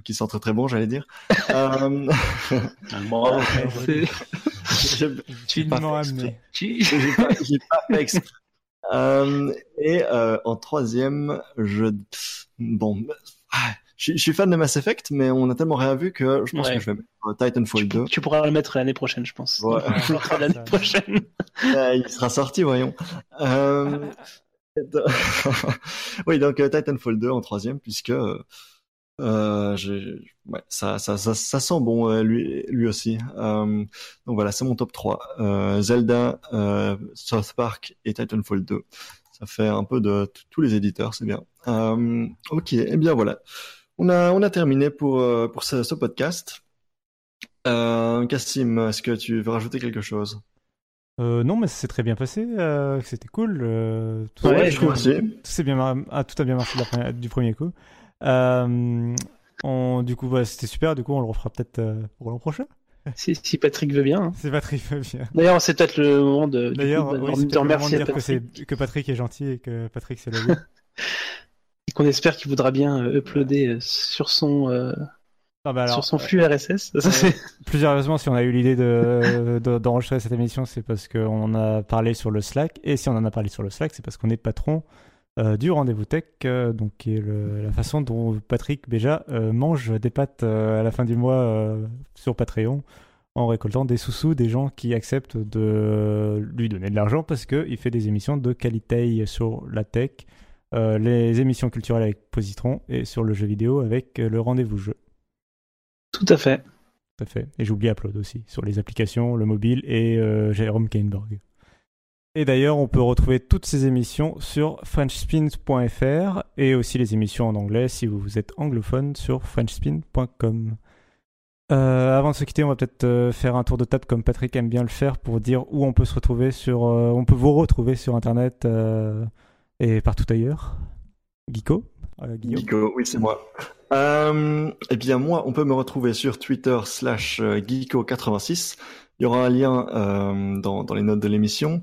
qui sont très très bons j'allais dire euh... bravo tu m'as ramené j'ai pas, pas fait exprès euh, et euh, en troisième je bon ah, je, je, suis fan de Mass Effect mais on a tellement rien vu que je pense Ouais. que je vais mettre Titanfall Tu, 2 tu pourras le mettre l'année prochaine, je pense. Ouais. l'année prochaine. Euh, il sera sorti voyons euh... oui, donc euh, Titanfall 2 en troisième, puisque euh, j'ai- ouais, ça, ça, ça, ça sent bon euh, lui, lui aussi. Euh, donc voilà, c'est mon top 3. Euh, Zelda, euh, South Park et Titanfall 2. Ça fait un peu de tous les éditeurs, c'est bien. Euh, ok, et bien voilà. On a, on a terminé pour, euh, pour ce, ce podcast. Euh, Cassim, est-ce que tu veux rajouter quelque chose? Euh, non, mais ça s'est très bien passé. euh, C'était cool. euh, tout, Ouais, je tout bien, ah, tout a bien marché première- du premier coup. Euh, on, du coup, voilà, c'était super. Du coup, on le refera peut-être pour l'an prochain. Si, si Patrick veut bien. hein. C'est Patrick veut bien. D'ailleurs, c'est peut-être le moment de, D'ailleurs, de- oui, de remercier de dire que, Patrick, que Patrick est gentil et que Patrick c'est le et qu'on espère qu'il voudra bien uploader sur son, Non, bah alors, sur son flux RSS. C'est- Plus sérieusement, si on a eu l'idée de, de- d'enregistrer cette émission, c'est parce qu'on en a parlé sur le Slack. Et si on en a parlé sur le Slack, c'est parce qu'on est patron euh, du Rendez-vous Tech, euh, donc qui est le- la façon dont Patrick Béja euh, mange des pâtes euh, à la fin du mois euh, sur Patreon en récoltant des sous-sous des gens qui acceptent de lui donner de l'argent parce qu'il fait des émissions de qualité sur la tech, euh, les émissions culturelles avec Positron et sur le jeu vidéo avec euh, le Rendez-vous Jeu. Tout à fait. Tout à fait. Et j'oublie Upload aussi, sur les applications, le mobile et euh, Jérôme Kainborg. Et d'ailleurs, on peut retrouver toutes ces émissions sur frenchspins.fr et aussi les émissions en anglais si vous êtes anglophone sur frenchspin.com. Euh, avant de se quitter, on va peut-être euh, faire un tour de table comme Patrick aime bien le faire pour dire où on peut se retrouver sur, on peut vous retrouver sur Internet euh, et partout ailleurs. Geeko, euh, Guillaume. Oui, c'est moi. Euh, eh bien, moi, on peut me retrouver sur Twitter slash euh, Geeko86. Il y aura un lien euh, dans, dans les notes de l'émission.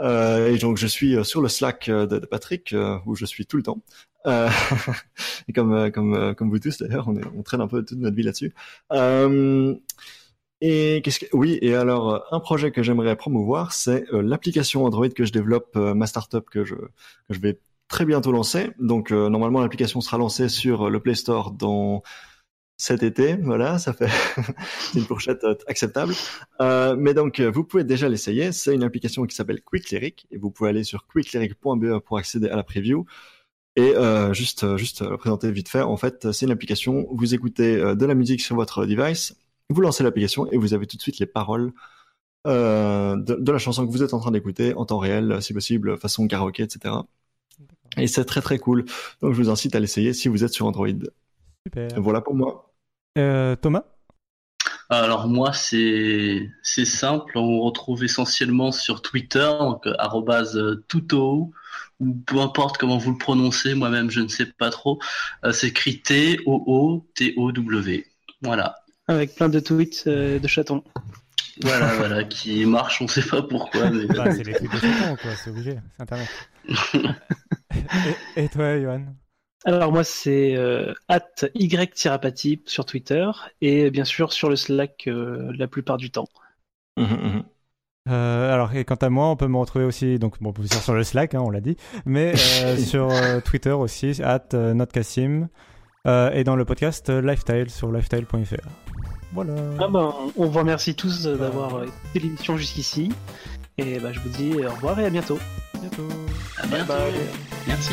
Euh, et donc, je suis sur le Slack de, Patrick, où je suis tout le temps. Et comme, comme, comme vous tous, d'ailleurs, on, on traîne un peu toute notre vie là-dessus. Et qu'est-ce que... Oui, et alors, un projet que j'aimerais promouvoir, c'est l'application Android que je développe, ma startup que je, que je vais très bientôt lancé. Donc euh, normalement l'application sera lancée sur le Play Store dans cet été. Voilà, ça fait une fourchette euh, acceptable. Euh, mais donc vous pouvez déjà l'essayer. C'est une application qui s'appelle Quick Lyric et vous pouvez aller sur quicklyric.be pour accéder à la preview. Et juste juste présenter vite fait. En fait, c'est une application. Vous écoutez de la musique sur votre device, vous lancez l'application et vous avez tout de suite les paroles. de, de la chanson que vous êtes en train d'écouter en temps réel, si possible, façon karaoké, etc. Et c'est très très cool. Donc je vous incite à l'essayer si vous êtes sur Android. Super. Voilà pour moi. Euh, Thomas? Alors moi c'est c'est simple, on retrouve essentiellement sur Twitter donc euh, arrobase, euh, @tuto ou peu importe comment vous le prononcez, moi-même je ne sais pas trop. Euh, c'est écrit T O O T O W. Voilà. Avec plein de tweets euh, de chatons. Voilà voilà qui marche, on sait pas pourquoi mais Bah, C'est les trucs de chatons, quoi, c'est obligé, c'est Internet. Et, et toi, Johan Alors moi c'est euh, at y sur Twitter et bien sûr sur le Slack euh, la plupart du temps. Mhm, mhm. Euh, alors, et quant à moi, on peut me retrouver aussi, donc bon, sûr sur le Slack, hein, on l'a dit, mais euh, sur euh, Twitter aussi, at euh, notcassim, euh, et dans le podcast euh, Lifestyle sur lifestyle.fr. Voilà. Ah ben, on vous remercie tous euh, d'avoir euh, écouté l'émission jusqu'ici et bah, je vous dis au revoir et à bientôt. Bientôt. à bientôt. Merci.